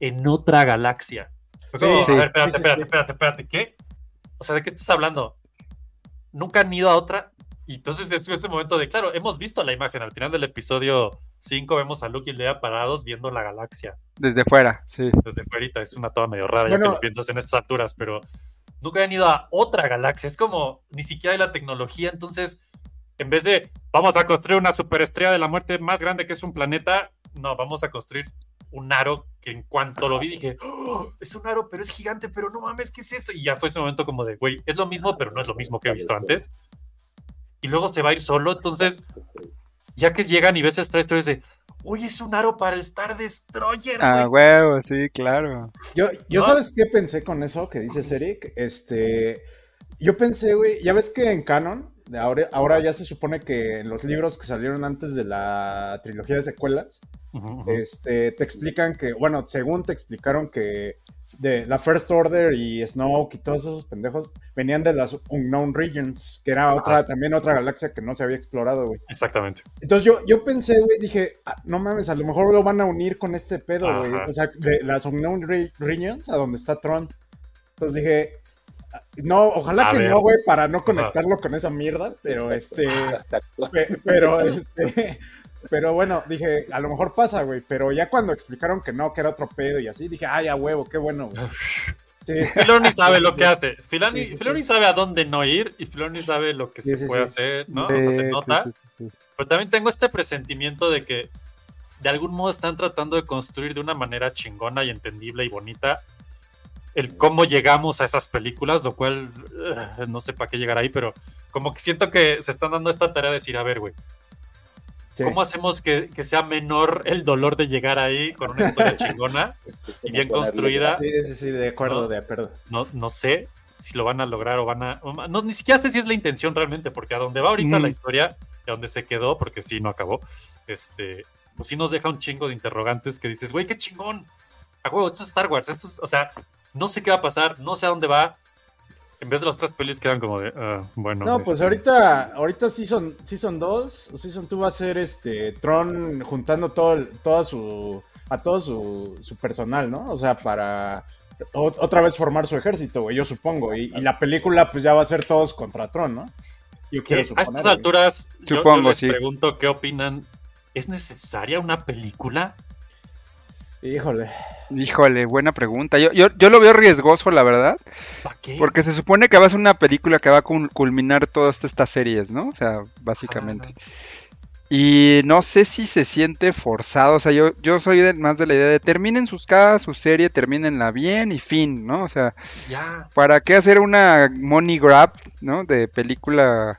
en otra galaxia. Sí, como, sí. a ver, espérate, Sí, sí, espérate, sí. espérate, espérate, ¿qué? O sea, ¿de qué estás hablando? Nunca han ido a otra. Y entonces es ese momento de, claro, hemos visto la imagen. Al final del episodio 5 vemos a Luke y Lea parados viendo la galaxia Desde fuera, sí. desde fuera. Es una toma medio rara ya que lo piensas en estas alturas, pero, nunca habían ido a otra galaxia. Es como ni siquiera hay la tecnología. Entonces, en vez de vamos a construir una superestrella de la muerte más grande que es un planeta, no, vamos a construir un aro que en cuanto lo vi dije, "Oh, es un aro, pero es gigante, pero no mames, ¿qué es eso? Y ya fue ese momento como de, güey, es lo mismo, pero no es lo mismo que he visto antes. Y luego se va a ir solo, entonces, ya que llegan y ves esta historia, es de, oye, es un aro para el Star Destroyer, Ah, huevo, sí, claro. Yo, yo ¿No? ¿sabes qué pensé con eso que dices, Eric? Este, yo pensé, güey, ya ves que en Canon, de ahora, ahora ya se supone que en los libros que salieron antes de la trilogía de secuelas, este, te explican que, bueno, según te explicaron que de la First Order y Snoke y todos esos pendejos venían de las Unknown Regions, que era otra, Ajá. también otra galaxia que no se había explorado, güey. Exactamente. Entonces yo, yo pensé, güey, dije, "Ah, no mames, a lo mejor lo van a unir con este pedo, güey. Ajá. O sea, de las Unknown Re- Regions a donde está Tron. Entonces dije, ah, no, ojalá A que ver. no, güey, para no conectarlo con esa mierda, pero este, pe- pero este, pero bueno, dije, a lo mejor pasa, güey, pero ya cuando explicaron que no, que era otro pedo y así, dije, ay, a huevo, qué bueno, güey. Sí. Filoni sabe lo que hace. Filoni, Sí. Filoni sabe a dónde no ir y Filoni sabe lo que se puede hacer, ¿no? O sea, se nota. Pero también tengo este presentimiento de que de algún modo están tratando de construir de una manera chingona y entendible y bonita el cómo llegamos a esas películas, lo cual eh, no sé para qué llegar ahí, pero como que siento que se están dando esta tarea de decir, a ver, güey, Sí. ¿cómo hacemos que, que sea menor el dolor de llegar ahí con una historia chingona y bien construida? Sí, sí, sí, de acuerdo, ¿No? de acuerdo. no, no sé si lo van a lograr o van a. No, ni siquiera sé si es la intención realmente, porque a donde va ahorita Mm. la historia, y a donde se quedó, porque sí, no acabó, este, pues sí nos deja un chingo de interrogantes que dices, güey, qué chingón. A huevo, esto es Star Wars, esto es, o sea, no sé qué va a pasar, no sé a dónde va. En vez de las tres pelis quedan como de, ah, bueno. No, pues este, ahorita, ahorita Season, season 2, o Season 2 va a ser este Tron juntando todo, el- toda su, a todo su, su personal, ¿no? O sea, para o- otra vez formar su ejército, güey, yo supongo. Y, y la película pues ya va a ser todos contra Tron, ¿no? Yo quiero a suponer. estas güey. alturas, yo- les sí. pregunto qué opinan. ¿Es necesaria una película? Híjole. Híjole, buena pregunta. Yo, yo, yo lo veo riesgoso, la verdad. ¿Para qué? Porque se supone que va a ser una película que va a cul- culminar todas estas series, ¿no? O sea, básicamente. Y no sé si se siente forzado. O sea, yo, yo soy de- más de la idea de terminen sus casas, su serie, termínenla bien y fin, ¿no? O sea, Ya. ¿para qué hacer una money grab, ¿no? De película.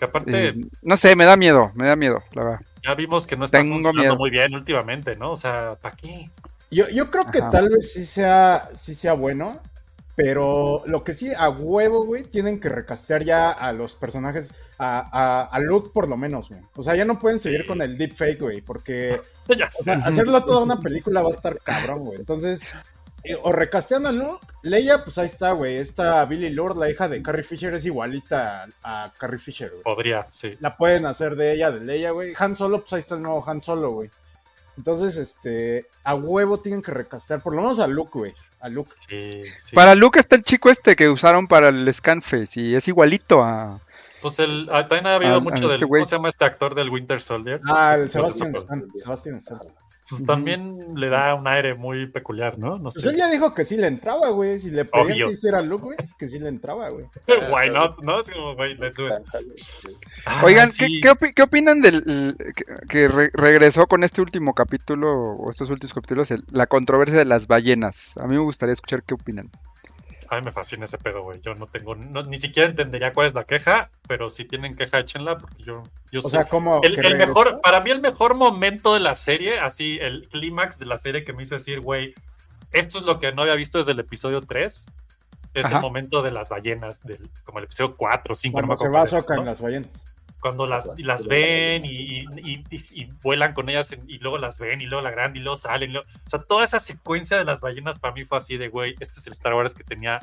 Que aparte, eh, no sé, me da miedo, me da miedo, la verdad. Ya vimos que no está tengo funcionando miedo. muy bien últimamente, ¿no? O sea, ¿para qué? Yo, yo creo que Ajá. tal vez sí sea, sí sea bueno, pero lo que sí, a huevo, güey, tienen que recastear ya a los personajes, a, a, a Luke por lo menos, güey. O sea, ya no pueden seguir con el deepfake, güey, porque Ya o sea, hacerlo toda una película va a estar cabrón, güey. Entonces, eh, o recastean a Luke, Leia, pues ahí está, güey. Esta Billy Lord, la hija de Carrie Fisher, es igualita a, a Carrie Fisher, güey. Podría, sí. La pueden hacer de ella, de Leia, güey. Han Solo, pues ahí está el nuevo Han Solo, güey. Entonces, este, a huevo tienen que recastear, por lo menos a Luke, güey. A Luke. Sí, sí. Para Luke está el chico este que usaron para el Scanface y es igualito a... Pues el, ah, también ha habido mucho ah, del. este güey. ¿Cómo se llama este actor del Winter Soldier? Ah, el sé, Sebastian Stan. Sebastian Stan. Pues también le da un aire muy peculiar, ¿no? No Pues sé. él ya dijo que sí le entraba, güey. Si le pedían Obvio. que hiciera Luke, güey, que sí le entraba, güey. Why not? ¿No? Es como, güey, let's do it. Ah, Oigan, sí. ¿qué, qué, opi- qué opinan del que, que re- regresó con este último capítulo o estos últimos capítulos el- la controversia de las ballenas? A mí me gustaría escuchar qué opinan. A mí me fascina ese pedo, güey. Yo no tengo, no- ni siquiera entendería cuál es la queja, pero si tienen queja, échenla, porque yo, yo O sé- sea, como el, mejor, para mí el mejor momento de la serie, así, el clímax de la serie que me hizo decir, güey, esto es lo que no había visto desde el episodio 3, es Ajá. el momento de las ballenas, del, como el episodio 4 o 5, Cuando se va a Soca en las ballenas. Cuando las, y las ven y, y- y- y- y vuelan con ellas en- y luego las ven y luego la gran y luego salen. y luego- o sea, toda esa secuencia de las ballenas para mí fue así de, güey, este es el Star Wars que tenía,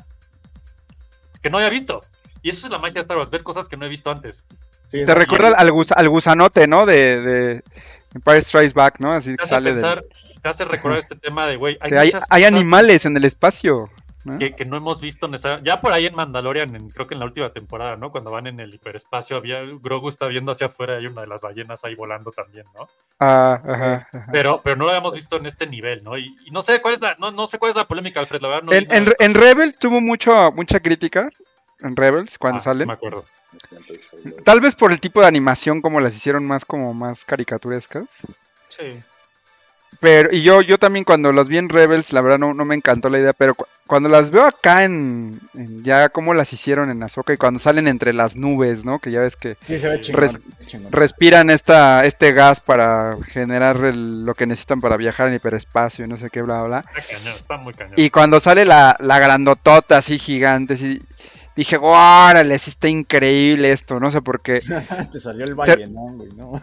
que no había visto. Y eso es la magia de Star Wars, ver cosas que no he visto antes. Sí, Te recuerda al, gus- al gusanote, ¿no? De, de Empire Strikes Back, ¿no? Así Te que hace sale del- pensar, te hace recordar este tema de, güey, hay, hay, animales en el espacio. ¿No? que, que no hemos visto. Ya por ahí en Mandalorian, en- creo que en la última temporada, ¿no? Cuando van en el hiperespacio, había, Grogu está viendo hacia afuera y hay una de las ballenas ahí volando también, ¿no? Ah, ajá, ajá. Pero, pero no lo habíamos visto en este nivel, ¿no? Y, y no sé cuál es la, no, no sé cuál es la polémica, Alfred, la verdad no En, en, Rebels tuvo mucho, mucha crítica. En Rebels, cuando Ah, sí salen. me acuerdo. Tal vez por el tipo de animación, como las hicieron más como más caricaturescas. Sí. Pero, y yo, yo también cuando las vi en Rebels, la verdad no, no me encantó la idea, pero cu- cuando las veo acá en, en ya como las hicieron en Azoka y cuando salen entre las nubes, ¿no? Que ya ves que Sí, se ve res- chingón, respiran esta, este gas para generar el- lo que necesitan para viajar en hiperespacio y no sé qué, bla, bla. Está cañón, está muy cañón. Y cuando sale la, la grandotota así gigante, sí, dije, órale, sí está increíble esto, no sé por qué. Te salió el güey, ¿no?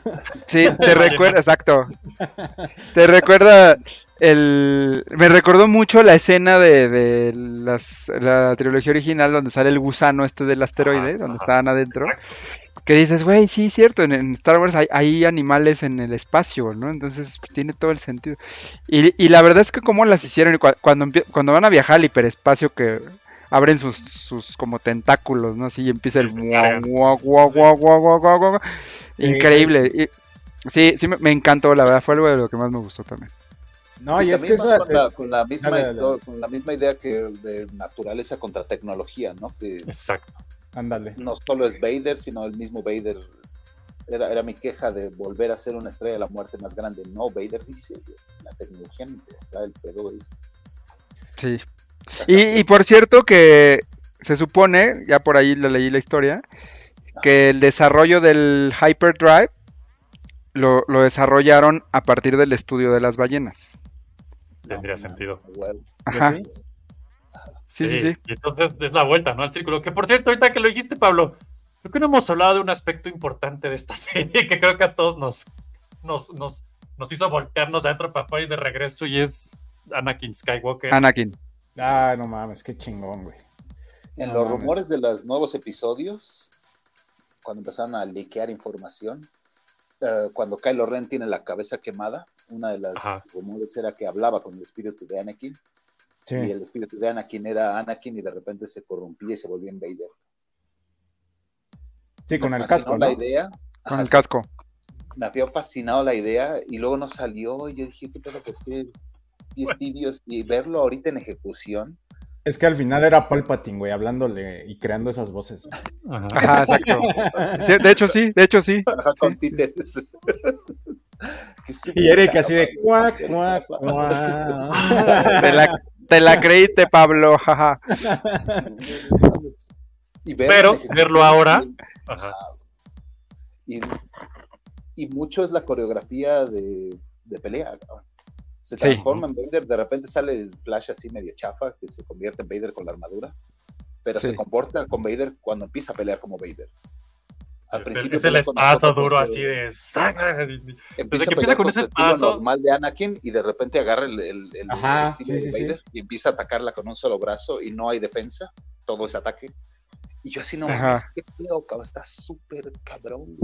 Sí, te recuerda, exacto. Te recuerda el... Me recordó mucho la escena de, de las, la trilogía original donde sale el gusano este del asteroide, donde estaban adentro. Que dices, güey, sí, cierto, en, en Star Wars hay, hay animales en el espacio, ¿no? Entonces pues, tiene todo el sentido. Y, y la verdad es que cómo las hicieron, cuando, cuando van a viajar al hiperespacio que abren sus, sus como tentáculos, ¿no? Así y empieza el... guau, guau, guau, guau, guau, guau, guau, guau. Sí, Increíble. Y- sí, sí, me, encantó, la verdad, fue algo de lo que más me gustó también. No, y, Y es que esa... con, la, eh, con la misma dale, dale. histo- con la misma idea que de naturaleza contra tecnología, ¿no? Que Exacto. Ándale. no solo es Vader, sino el mismo Vader. Era, era mi queja de volver a ser una estrella de la muerte más grande. No, Vader dice, la tecnología no el pedo es... Sí. Y, y por cierto que se supone, ya por ahí le leí la historia, que el desarrollo del Hyperdrive lo, lo desarrollaron a partir del estudio de las ballenas. Tendría sentido. Ajá. Sí, sí, sí. Y entonces es la vuelta, ¿no? Al círculo. Que por cierto, ahorita que lo dijiste, Pablo, creo que no hemos hablado de un aspecto importante de esta serie que creo que a todos nos, nos, nos, nos hizo voltearnos adentro para afuera y de regreso, y es Anakin Skywalker. Anakin. Ah, no mames, qué chingón, güey. En No los mames. rumores de los nuevos episodios, cuando empezaron a liquear información, eh, cuando Kylo Ren tiene la cabeza quemada, una de las Ajá. rumores era que hablaba con el espíritu de Anakin, Sí. y el espíritu de Anakin era Anakin y de repente se corrompía y se volvía en Vader. Sí, con el casco, la ¿no? idea. Con Ajá, el casco. me había fascinado la idea y luego no salió y yo dije, ¿qué pedo? ¿Por qué? Y es tibios y verlo ahorita en ejecución. Es que al final era Palpatine, güey, hablándole y creando esas voces. Ajá, exacto. De hecho, sí, de hecho, sí. Ajá, con títeres. Y Eric así de cuac, cuac, cuac. Te la, te la creíste, Pablo, jaja. Y verlo Pero verlo ahora. Ajá. Y, y mucho es la coreografía de, de pelea. cabrón. Se Sí. transforma en Vader, de repente sale el flash así medio chafa, que se convierte en Vader con la armadura, pero Sí. se comporta con Vader cuando empieza a pelear como Vader. Al Es el, principio es el pelea con espazo duro así de sangre. Desde Empieza que a empieza con con ese espazo. normal de Anakin y de repente agarra el, el- el- Ajá, el estilo sí, de sí, sí. Vader y empieza a atacarla con un solo brazo y no hay defensa, todo es ataque. Y yo así no qué pedo, cabrón, está súper cabrón.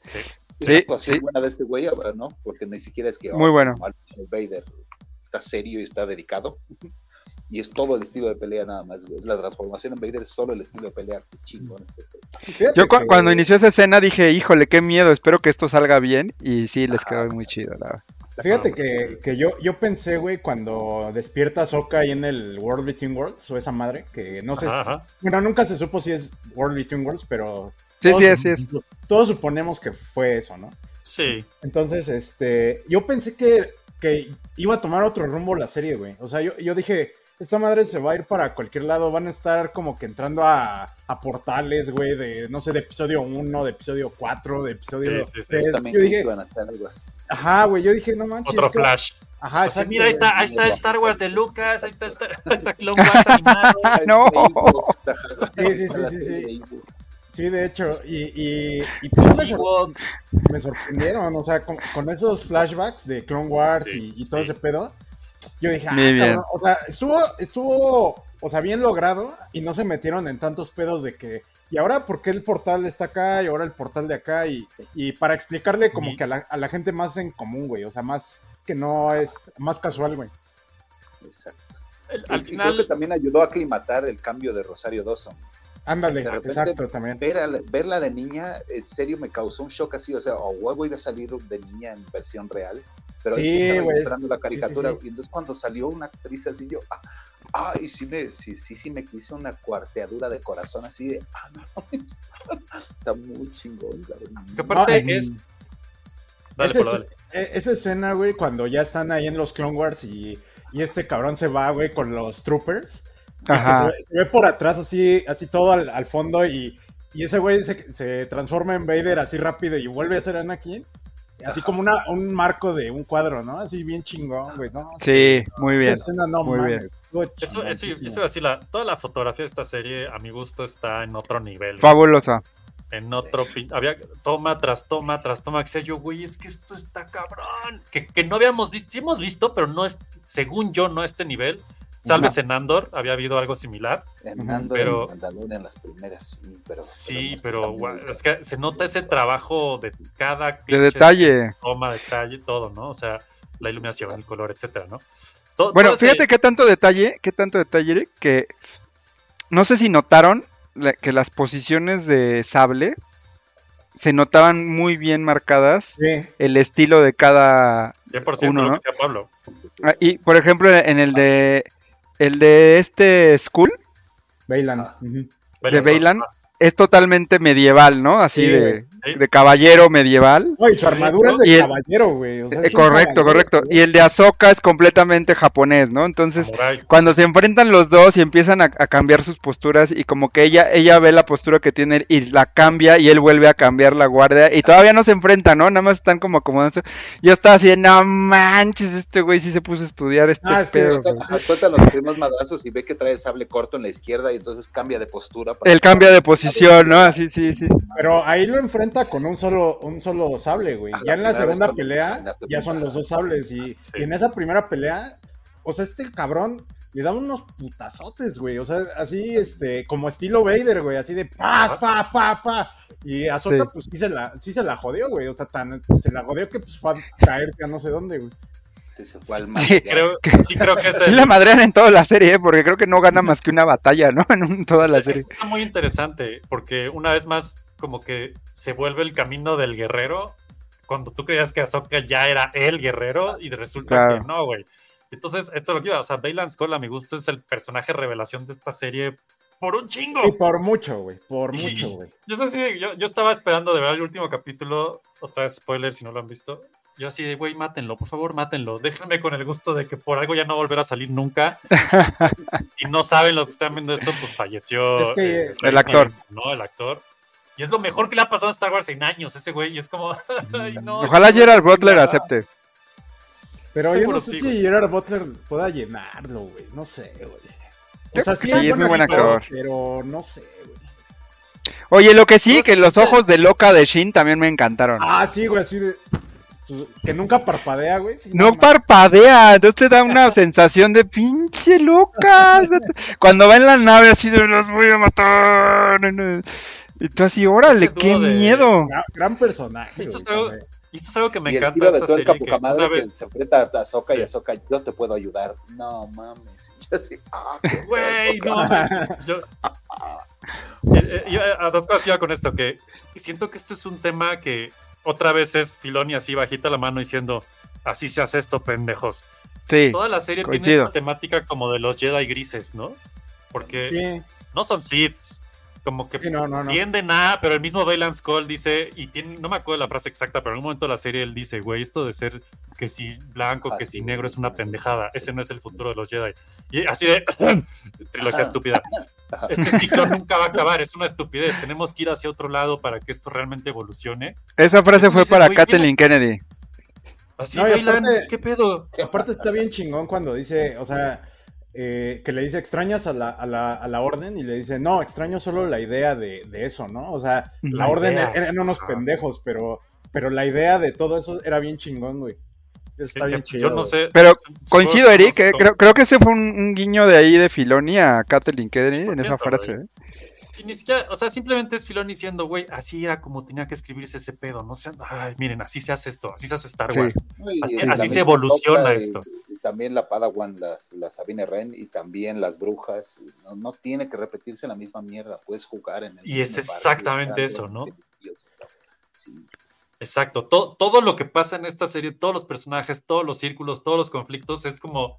Sí. Sí, una actuación sí. buena de este güey, ¿no? Porque ni siquiera es que Muy oh, bueno. mal, soy Vader está serio y está dedicado. Y es todo el estilo de pelea nada más, güey. La transformación en Vader es solo el estilo de pelea. Qué chingón este Yo cu- que- cuando inició esa escena dije, híjole, qué miedo, espero que esto salga bien. Y sí, les quedó muy chido, la verdad. Fíjate que, que yo, yo pensé, güey, cuando despierta Soka ahí en el World Between Worlds, o esa madre, que no sé, Ajá, si- ajá. bueno, nunca se supo si es World Between Worlds, pero Sí, todos, sí, es. todos suponemos que fue eso, ¿no? Sí. Entonces, este, yo pensé que, que iba a tomar otro rumbo la serie, güey. O sea, yo, yo dije, esta madre se va a ir para cualquier lado, van a estar como que entrando a, a portales, güey, de, no sé, de episodio 1, de episodio 4, de episodio Sí, sí, sí. 3. Yo también dije, iban a hacer algo así. ajá, güey, yo dije, no manches. Otro que- flash. Ajá, Así, exacto. mira, ahí está, ahí está Star Wars de Lucas, ahí está, está, ahí está Clone Wars animado. No. Sí, sí, sí, sí, sí. Sí, de hecho, y, y, y pues me, sor- Ewoks. me sorprendieron, o sea, con, con esos flashbacks de Clone Wars y, y todo sí. ese pedo, yo dije, ah, cabrón, o sea, estuvo, estuvo, o sea, bien logrado y no se metieron en tantos pedos de que, y ahora, ¿por qué el portal está acá y ahora el portal de acá? Y, y para explicarle como que a la, a la gente más en común, güey, o sea, más que no es, más casual, güey. Exacto. al Y final- creo que también ayudó a aclimatar el cambio de Rosario Dawson. Ándale, exacto, también. Ver a la- verla de niña, en serio me causó un shock así, o sea, o huevo iba a salir de niña en versión real, pero Sí, sí, estaba esperando la Sí, sí, caricatura, sí. y entonces cuando salió una actriz así, yo, ah, ay, sí me, sí, sí, sí me hizo una cuarteadura de corazón así de, ah, no, está muy chingón. Que aparte No, es. Dale, esa, dale. es- e- esa escena, güey, cuando ya están ahí en los Clone Wars y, y este cabrón se va, güey, con los troopers. Ajá. Se, ve, se ve por atrás así, así todo al, al fondo y, y ese güey se, se transforma en Vader así rápido y vuelve a ser Anakin. Así como una, un marco de un cuadro, ¿no? Así bien chingón, güey, ¿no? Sí, muy bien. Esa escena, no muy mames, bien. Eso, eso, eso iba a decir, la- toda la fotografía de esta serie, a mi gusto, está en otro nivel. Fabulosa. En otro. Había toma tras toma tras toma. Que decía yo, güey, es que esto está cabrón. Que, que no habíamos visto. Sí hemos visto, pero no es. Según yo, no a este nivel. Salves en Andor, había habido algo similar. En Andor, pero, en Mandalorian, las primeras, sí, pero... Sí, pero es que se nota ese trabajo de cada De detalle. toma, detalle, todo, ¿no? O sea, la iluminación, el color, etcétera, ¿no? Bueno, todo ese- fíjate qué tanto detalle, qué tanto detalle, que no sé si notaron que las posiciones de sable se notaban muy bien marcadas Sí. el estilo de cada 100% uno, lo ¿no? que decía Pablo. Ah, Y por ejemplo en el de el de este Skull. Bailan. de Bailan es totalmente medieval, ¿no? Así Sí, de, caballero medieval. No, y su armadura es de el- caballero, güey. o sea, Eh, correcto, correcto. Y el de Ahsoka es completamente japonés, ¿no? Entonces, cuando se enfrentan los dos y empiezan a, a cambiar sus posturas y como que ella ella ve la postura que tiene y la cambia y él vuelve a cambiar la guardia y todavía no se enfrentan, ¿no? Nada más están como acomodándose. Yo estaba así de, no manches, este güey sí se puso a estudiar este Ah, es que pedo. güey". nos cuentan los primeros madrazos y ve que trae el sable corto en la izquierda y entonces cambia de postura. para- Él cambia de ¿no? Así, sí, sí. Pero ahí lo enfrenta con un solo, un solo sable, güey. Ah, Ya en la segunda pelea, ya son los dos sables. Y, y en esa primera pelea, o sea, este cabrón le da unos putazotes, güey. O sea, así, este, como estilo Vader, güey. Así de pa, pa, pa, pa. Y Ahsoka, Sí. pues sí se, la, sí se la jodió, güey. O sea, tan, se la jodió que pues fue a caerse a no sé dónde, güey. Sí, se fue al Sí, creo, sí creo que es el- la madrean en toda la serie, ¿eh? porque creo que no gana más que una batalla, ¿no? En un- toda la Sí, serie. Está muy interesante porque una vez más como que se vuelve el camino del guerrero cuando tú creías que Ahsoka ya era el guerrero y resulta Claro. que no, güey. Entonces, esto es lo que iba, o sea, Baylan Skull a mi gusto es el personaje revelación de esta serie por un chingo. Y por mucho, güey. Por Y- mucho, y- güey. Yo, yo, yo estaba esperando de ver el último capítulo, otra vez spoiler si no lo han visto. Yo así de, güey, mátenlo, por favor, mátenlo. Déjenme con el gusto de que por algo ya no volverá a salir nunca. si no saben los que están viendo esto, pues falleció. Es que- eh, El actor. No, el actor. Y es lo mejor que le ha pasado a Star Wars en años, ese güey. Y es como, ay, no. Ojalá ese güey Gerald Butler acepte. Pero yo no sé sí, si güey. Gerard Butler pueda llenarlo, güey. No sé, güey. O sea, sí, Sí, es muy buen actor. Pero no sé, güey. Oye, lo que sí, que los ojos de loca de Shin también me encantaron. Ah, sí, güey, así de. Su- Que nunca parpadea, güey. No mames. parpadea, entonces te da una sensación de pinche loca. Cuando va en la nave así de los voy a matar. Y tú así, órale, qué de- miedo. Gran, gran personaje. Esto es algo, también. y esto es algo que me y el encanta tiro de esta tuerca serie. Que poca madre una que vez, se enfrenta a Ahsoka y Sí. Ahsoka, yo te puedo ayudar. No mames. Yo así, ah, Güey, no. Ahsoka. Yo, Eh, eh, yo, a dos cosas iba con esto, que siento que este es un tema que otra vez es Filoni así bajita la mano diciendo, así se hace esto, pendejos. Sí, Toda la serie tiene esta temática como de los Jedi grises, ¿no? Porque Sí, no son Siths, como que sí, no, no, no. tienden a, pero el mismo Baylan Skull dice, y tiene, no me acuerdo la frase exacta, pero en un momento de la serie él dice, güey, esto de ser que si blanco, Ah, que sí, si negro es una pendejada, ese no es el futuro de los Jedi. Y así de, trilogía Ajá. estúpida. Ajá. Este ciclo nunca va a acabar, es una estupidez, tenemos que ir hacia otro lado para que esto realmente evolucione. Esa frase fue Dices, para Kathleen Kennedy. Así, No, aparte- ¿qué pedo? Aparte está bien chingón cuando dice, o sea, eh, que le dice extrañas a la, a, la, a la orden y le dice, no, extraño solo la idea de, de eso, ¿no? O sea, la, La orden idea. eran unos pendejos, pero, pero la idea de todo eso era bien chingón, güey. Eso está bien chido. yo no sé. Pero coincido, Eric, eh, creo, creo que ese fue un, un guiño de ahí de Filoni a Kathleen Kennedy en esa 100%, frase. ¿eh? Y ni siquiera, o sea, simplemente es Filón diciendo, güey, así era como tenía que escribirse ese pedo, no sé, ay, miren, así se hace esto, así se hace Star Sí. Wars, Y así, se evoluciona y- esto. y también la Padawan, las, la Sabine Wren y también las brujas. No, no tiene que repetirse la misma mierda, puedes jugar en el Y es exactamente eso, ¿no? Sí. Exacto, to- todo lo que pasa en esta serie, todos los personajes, todos los círculos, todos los conflictos, es como,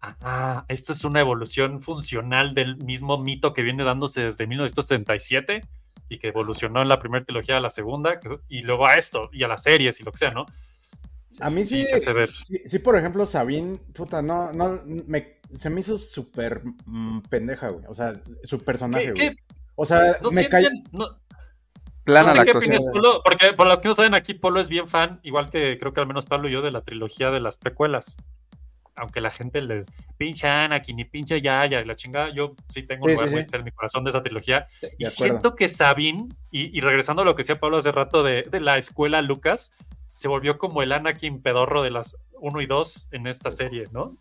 ah, esto es una evolución funcional del mismo mito que viene dándose desde 1977 y que evolucionó en la primera trilogía a la segunda, y luego a esto, y a las series y lo que sea, ¿no? A mí sí, Sí, se hace ver. sí, sí, por ejemplo, Sabine, puta, no, no, me, se me hizo súper mm, pendeja, güey. O sea, su personaje, ¿Qué- güey. qué? O sea, ¿No me sienten- no- Plana no sé la qué opinas, Polo, porque por las que no saben aquí, Polo es bien fan, igual que creo que al menos Pablo y yo, de la trilogía de las precuelas. Aunque la gente le pinche Anakin y pinche Yaya y la chingada, yo sí tengo un Sí, lugar sí, muy sí. en mi corazón de esa trilogía. De Y siento que Sabine, y, y regresando a lo que decía Pablo hace rato de, de la escuela Lucas, se volvió como el Anakin pedorro de las 1 y 2 en esta serie, ¿no?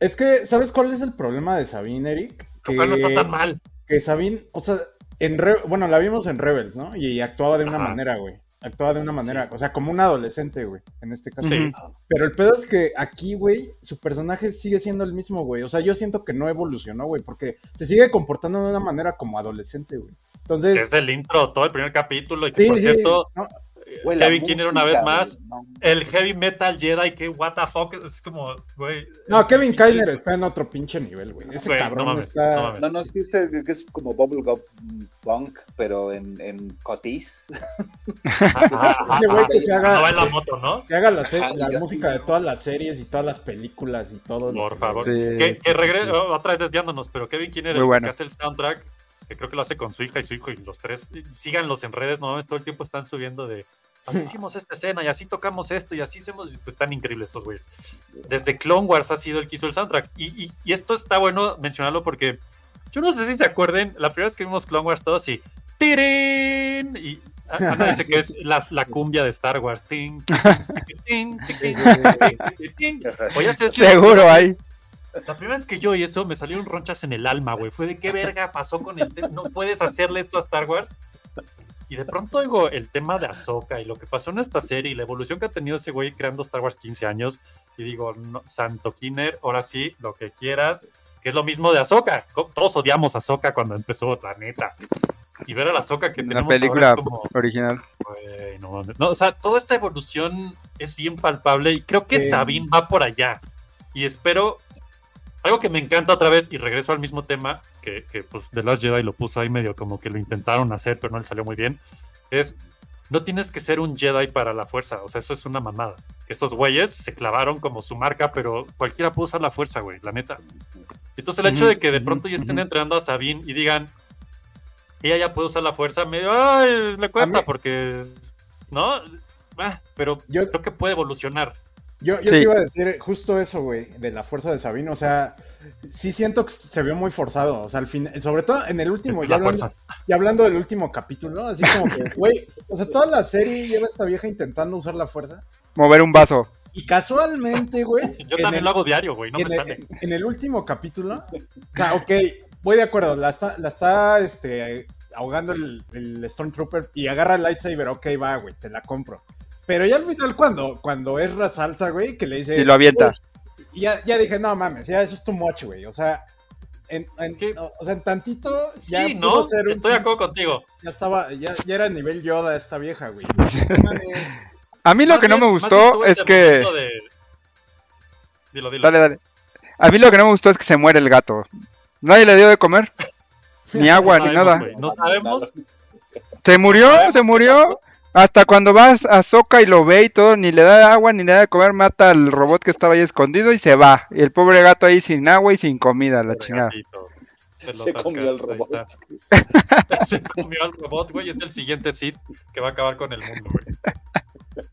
Es que, ¿sabes cuál es el problema de Sabine, Eric? Cual no está tan mal. Que Sabine, o sea, en Re- bueno, la vimos en Rebels, ¿no? Y actuaba de una manera, güey. Actuaba de una manera, o sea, como un adolescente, güey, en este caso. Sí. Pero el pedo es que aquí, güey, su personaje sigue siendo el mismo, güey. O sea, yo siento que no evolucionó, güey, porque se sigue comportando de una manera como adolescente, güey. Entonces, es el intro, todo el primer capítulo, y que Sí, por sí, cierto, no. Güey, Kevin Kinner una vez música, más, güey, no. el heavy metal Jedi, que what the fuck, es como, güey. no, Kevin pinche- Kyler está en otro pinche nivel, güey. Ese Güey, no cabrón mames, está. no mames. No, no, es que, que es como Bubblegum Punk, pero en, en cotis. Ese güey que se haga- No va en la moto, ¿no? Que haga la, la música sí. de todas las series y todas las películas y todo. Por favor. Sí. Que, que regrese, otra vez desviándonos, pero Kevin Kinner, bueno. que hace el soundtrack, que creo que lo hace con su hija y su hijo y los tres, eh, síganlos en redes, no todo el tiempo están subiendo de. Así hicimos esta escena y así tocamos esto y así hacemos. y Pues están increíbles estos güeyes. Desde Clone Wars ha sido el que hizo el soundtrack. Y, y- y esto está bueno mencionarlo porque yo no sé si se acuerden, la primera vez que vimos Clone Wars todos y. ¡Tirín! Y Ana dice que es la, la cumbia de Star Wars. Tin, tin, tin, tin, tin, tin, tin, tin. Voy a hacer Seguro hay. La primera vez que yo oí eso me salieron ronchas en el alma, güey. Fue de qué verga pasó con el tema. No puedes hacerle esto a Star Wars. Y de pronto oigo el tema de Ahsoka y lo que pasó en esta serie y la evolución que ha tenido ese güey creando Star Wars 15 años. Y digo, no, Santo Kinner, ahora sí, lo que quieras. Que es lo mismo de Ahsoka. Todos odiamos a Ahsoka cuando empezó, la neta. Y ver a la Ahsoka que La tenemos película ahora es como... original. No. No, o sea, toda esta evolución es bien palpable y creo que Sí. Sabine va por allá. Y espero. Algo que me encanta otra vez, y regreso al mismo tema, que, que pues The Last Jedi lo puso ahí medio como que lo intentaron hacer, pero no le salió muy bien. Es. No tienes que ser un Jedi para la fuerza. O sea, eso es una mamada. Que estos güeyes se clavaron como su marca, pero cualquiera puede usar la fuerza, güey, la neta. Entonces el hecho de que de pronto ya estén entrenando a Sabine y digan, ella ya puede usar la fuerza, medio, ay, le cuesta mí- porque, ¿no? Ah, pero Yo- creo que puede evolucionar. Yo, yo Sí. te iba a decir justo eso, güey, de la fuerza de Sabino. O sea, sí siento que se vio muy forzado. O sea, al fin, sobre todo en el último, ya la hablando, fuerza. ya hablando del último capítulo, así como que, güey, o sea, toda la serie lleva esta vieja intentando usar la fuerza. Mover un vaso. Y casualmente, güey. Yo en también el- lo hago diario, güey, no me el, sale. en el último capítulo, o sea, ok, voy de acuerdo, la está, la está este, ahogando el, el Stormtrooper y agarra el lightsaber, ok, va, güey, te la compro. Pero ya al final, cuando, cuando Ezra salta, güey, que le dice. Y lo avienta. Ya, ya dije, no mames, ya eso es too much, güey. O sea, en, en- o sea, en tantito. Ya Sí, pudo ¿no? ser un- Estoy de acuerdo contigo. Ya estaba, ya, ya era nivel Yoda esta vieja, güey. No mames. A mí lo Más que no me gustó es que. de- Dilo, dilo. Dale, dale. A mí lo que no me gustó es que se muere el gato. Nadie le dio de comer. Ni agua, No ni sabemos, nada. No sabemos. Se murió, se murió. Hasta cuando vas a Soca y lo ve y todo, ni le da agua ni le da de comer, mata al robot que estaba ahí escondido y se va. Y el pobre gato ahí sin agua y sin comida, la chingada. Se comió al Ahí robot. está. Se comió al robot, güey. Es el siguiente Sith que va a acabar con el mundo, güey.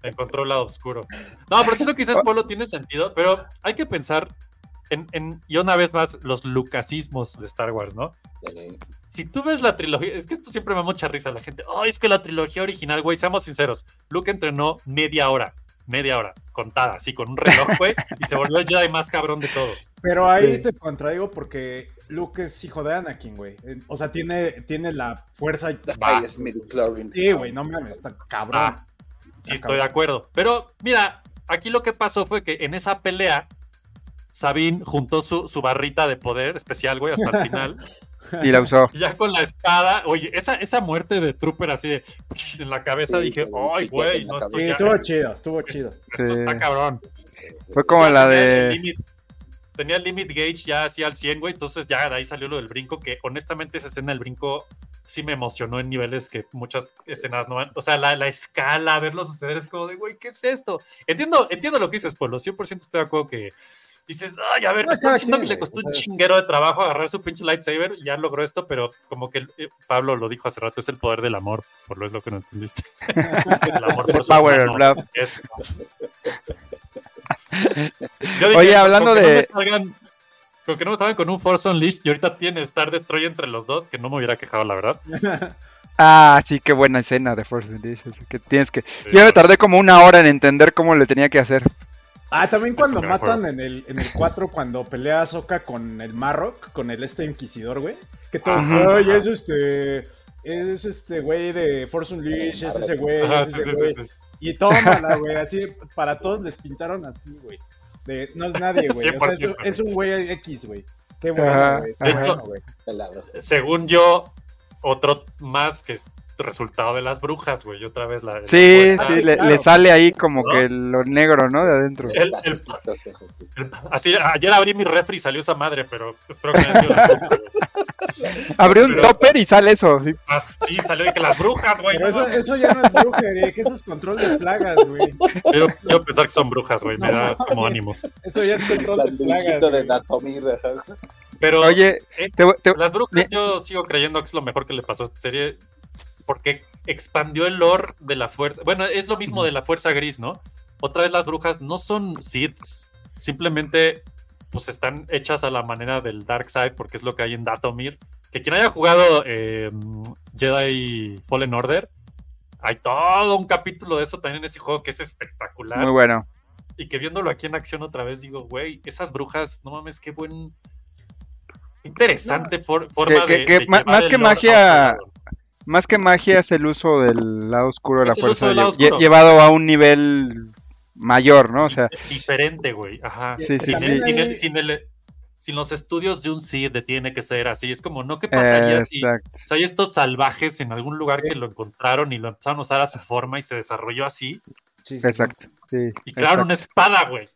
Encontró el lado oscuro. No, pero eso quizás Polo tiene sentido, pero hay que pensar en, en- y una vez más, los lucasismos de Star Wars, ¿no? Si tú ves la trilogía, es que esto siempre me da mucha risa a la gente. Ay, es que la trilogía original, güey, seamos sinceros. Luke entrenó media hora, media hora, contada, así con un reloj, güey, y se volvió el Jedi más cabrón de todos. Pero ahí te contradigo porque Luke es hijo de Anakin, güey. O sea, tiene, tiene la fuerza. y- Ay, es. Sí, güey, no mames, está cabrón. Ah, sí, estoy de acuerdo. Pero mira, aquí lo que pasó fue que en esa pelea, Sabine juntó su, su barrita de poder especial, güey, hasta el final. Y la usó. Ya con la espada, oye, esa, esa muerte de Trooper así de en la cabeza, Sí, dije, ay, güey, no estoy Sí, ya- estuvo chido, estuvo chido. esto Sí. está cabrón. Fue como Ya la el de. tenía el limit gauge ya así al 100, güey. Entonces ya de ahí salió lo del brinco. Que honestamente esa escena del brinco sí me emocionó en niveles que muchas escenas no van. O sea, la, la escala, verlo suceder es como de, güey, ¿qué es esto? Entiendo, entiendo lo que dices, Polo. 100% estoy de acuerdo que dices, ay, a ver, No, me está quien, que le costó un chinguero de trabajo agarrar su pinche lightsaber y ya logró esto, pero como que eh, Pablo lo dijo hace rato, es el poder del amor. Por lo es lo que no entendiste. el amor por su power love. es- Yo dije, Oye, hablando con que no de- me salgan- con que no me salgan con un Force Unleashed y ahorita tiene Star Destroyer entre los dos, que no me hubiera quejado, la verdad. Ah, sí, qué buena escena de Force Unleashed. Que tienes que. Yo me tardé como una hora en entender cómo le tenía que hacer. Ah, también cuando matan en el, en el 4, cuando pelea Soka con el Marrock, con el este Inquisidor, güey. Que todo, Ajá, ay, ajá. es este, es este güey de Force Unleashed, es ese güey, Ajá, es sí, ese sí, güey. sí, sí. Y tómala, güey, así, para todos les pintaron así, güey. De, no es nadie, güey. O sea, es, 100%, es un güey X, güey. Qué bueno, güey. Según yo, otro más que resultado de las brujas, güey. Otra vez la. la Sí, sí, le, claro. le sale ahí como ¿No? que lo negro, ¿no? De adentro. El- el- el- así, ayer abrí mi refri y salió esa madre, pero espero que no haya sido la suerte, güey. Abrió un pero- topper y sale eso. sí. Sí, salió de que las brujas, güey. Pero no eso, eso ya no es brujería, que eso es control de plagas, güey. Quiero, quiero pensar que son brujas, güey. Me da como ánimos. Eso ya es control de plagas. De. Pero Oye, es- te- te- las brujas yo sigo creyendo que es lo mejor que le pasó a esta serie. Porque expandió el lore de la fuerza. Bueno, es lo mismo de la fuerza gris, ¿no? Otra vez las brujas no son Siths. Simplemente pues están hechas a la manera del Dark Side porque es lo que hay en Datomir. Que quien haya jugado eh, Jedi Fallen Order, hay todo un capítulo de eso también en ese juego que es espectacular. Muy bueno. Y que viéndolo aquí en acción otra vez, digo, güey, esas brujas, no mames, qué buen. Interesante for- forma Que- de. que de más que magia, otro. Más que magia es el uso del lado oscuro de la fuerza, lado lle- oscuro. llevado a un nivel mayor, ¿no? O sea, Diferente, güey. Ajá. Sí, sí, sin, sí. el- sin, el- Ahí- sin el- sin los estudios de un de tiene que ser así. Es como, ¿no? ¿Qué pasaría si, hay estos salvajes en algún lugar que lo encontraron y lo empezaron a usar a su forma y se desarrolló así? Sí, sí, exacto. Sí, Y crearon una espada, güey.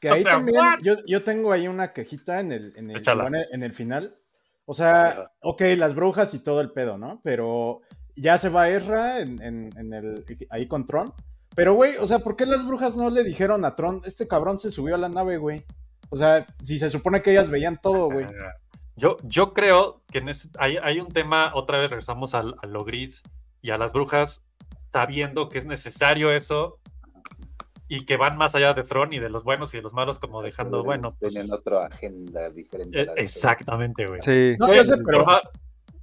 Que O ahí sea, también, yo, yo tengo ahí una quejita en el, en el, Échala. en el- en el final. O sea, ok, las brujas y todo el pedo, ¿no? Pero ya se va Ezra en, en- en el, ahí con Tron. Pero, güey, o sea, ¿por qué las brujas no le dijeron a Tron, este cabrón se subió a la nave, güey? O sea, si se supone que ellas veían todo, güey. Yo, yo creo que en ese- hay, hay un tema, otra vez regresamos al- a lo gris y a las brujas, sabiendo que es necesario eso y que van más allá de Throne y de los buenos y de los malos, como dejando, bueno, pues, Tienen otra agenda diferente. eh, exactamente, güey. Sí. No, yo sé, pero,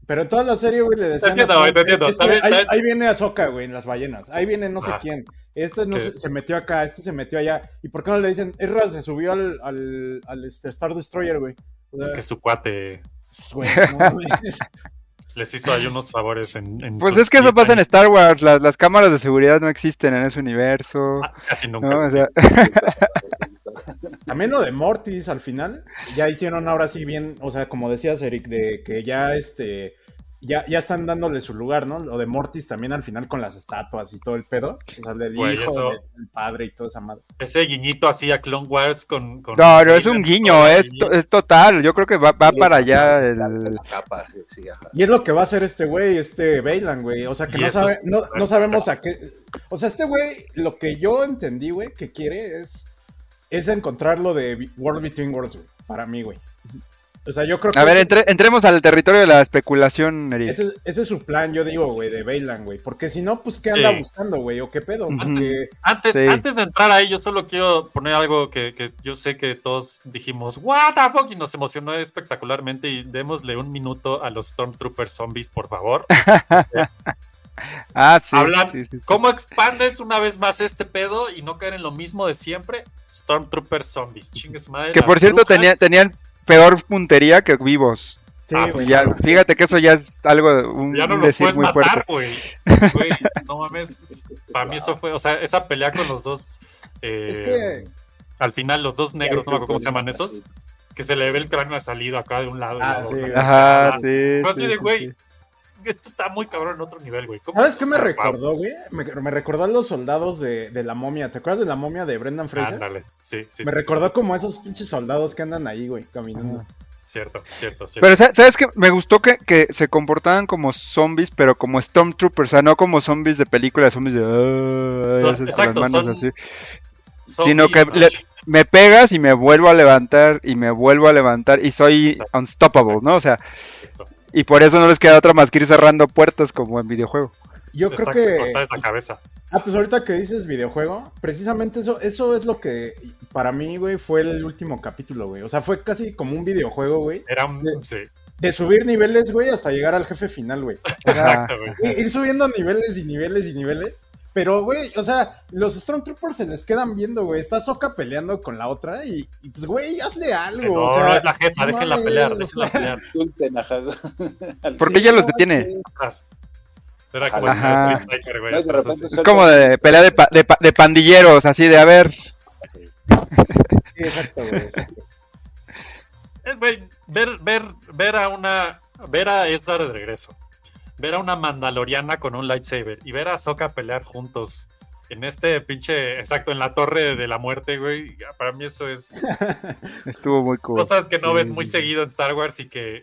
pero en toda la serie, güey, le decían. entiendo, güey, te entiendo. "Este- ahí, bien". ahí viene Ahsoka, güey, en las ballenas. Ahí viene no sé quién. Este no Que- se, se metió acá, este se metió allá. ¿Y por qué no le dicen, Ezra se subió al, al, al, este, Star Destroyer, güey? O es que su cuate güey, no, güey. les hizo ahí unos favores en, en Pues es que eso pasa en Star Wars, las, las cámaras de seguridad no existen en ese universo. Casi nunca. ¿no? O sí. sea, También lo de Mortis al final, ya hicieron ahora sí bien, o sea, como decías, Eric, de que ya este, ya, ya están dándole su lugar, ¿no? Lo de Mortis también al final con las estatuas y todo el pedo, o sea, del Güey, hijo, eso- del padre y toda esa madre. Ese guiñito así a Clone Wars con. con no, no, es un guiño, es, to- es total. Yo creo que va, va para allá el... la capa, sí, sí, ajá. Y es lo que va a hacer este güey, este Bailan, güey. O sea, que Y no, eso sabe, es- no, no sabemos a qué. O sea, este güey, lo que yo entendí, güey, que quiere es, es encontrar lo de World Between Worlds, güey. Para mí, güey. O sea, yo creo que. A ver, entre- entremos al territorio de la especulación, Eric. Ese, ese es su plan, yo digo, güey, de Bailan, güey. Porque si no, pues, ¿qué anda Sí. buscando, güey? ¿O qué pedo? Porque- Antes, Sí. antes de entrar ahí, yo solo quiero poner algo que, que yo sé que todos dijimos, ¿What the fuck? Y nos emocionó espectacularmente. Y démosle un minuto a los Stormtroopers zombies, por favor. Ah, sí. Hablan, sí, sí, sí. ¿Cómo expandes una vez más este pedo y no caer en lo mismo de siempre? Stormtroopers zombies. Chingue su madre. Que por cierto tenía, tenían peor puntería que vivos. Sí, Ah, pues, ya, fíjate que eso ya es algo, un, Ya no lo decir puedes muy matar, güey. No mames. Para mí eso fue, o sea, esa pelea con los dos. eh, Es que- Al final, los dos negros, no me acuerdo cómo se llaman esos. Que se le ve el cráneo salido acá de un lado. Ah, sí. Ajá, sí, Fue así sí, de, sí, güey. Esto está muy cabrón en otro nivel, güey. ¿Cómo- ¿Sabes qué me sea, recordó, güey? Me, me recordó a los soldados de, de la momia. ¿Te acuerdas de la momia de Brendan Fraser? Ándale, sí, sí. me sí, recordó sí, como esos pinches soldados que andan ahí, güey, caminando. Cierto, cierto, cierto. Pero sa- sabes que me gustó que, que se comportaban como zombies, pero como Stormtroopers, o sea, no como zombies de película, zombies de... Exacto, las manos son- así. Son Sino que le- me pegas y me vuelvo a levantar y me vuelvo a levantar y soy unstoppable, ¿no? O sea, y por eso no les queda otra más que ir cerrando puertas como en videojuego. Yo creo que... cortar la cabeza. Ah, pues ahorita que dices videojuego, precisamente eso, eso es lo que para mí, güey, fue el último capítulo, güey. O sea, fue casi como un videojuego, güey. Era un. Sí. De subir niveles, güey, hasta llegar al jefe final, güey. Exacto, güey. ir subiendo niveles y niveles y niveles. Pero, güey, o sea, los Stormtroopers se les quedan viendo, güey. Está Soka peleando con la otra y, y, pues, güey, hazle algo. No, o sea, no es la jefa, no déjenla pelear, déjenla pelear. Porque ella los detiene. Era como Ajá. güey. No, de atrás, repente así. Es como de pelea de, pa- de, pa- de pandilleros, así de a ver. Sí, exacto, güey. exacto. Eh, güey, ver, ver, ver a una. Ver a Ezra de regreso. Ver a una Mandaloriana con un lightsaber. Y ver a Ahsoka pelear juntos. En este pinche. Exacto, en la torre de la muerte, güey. Para mí eso es. Estuvo muy cool. Cosas que no ves muy seguido en Star Wars y que.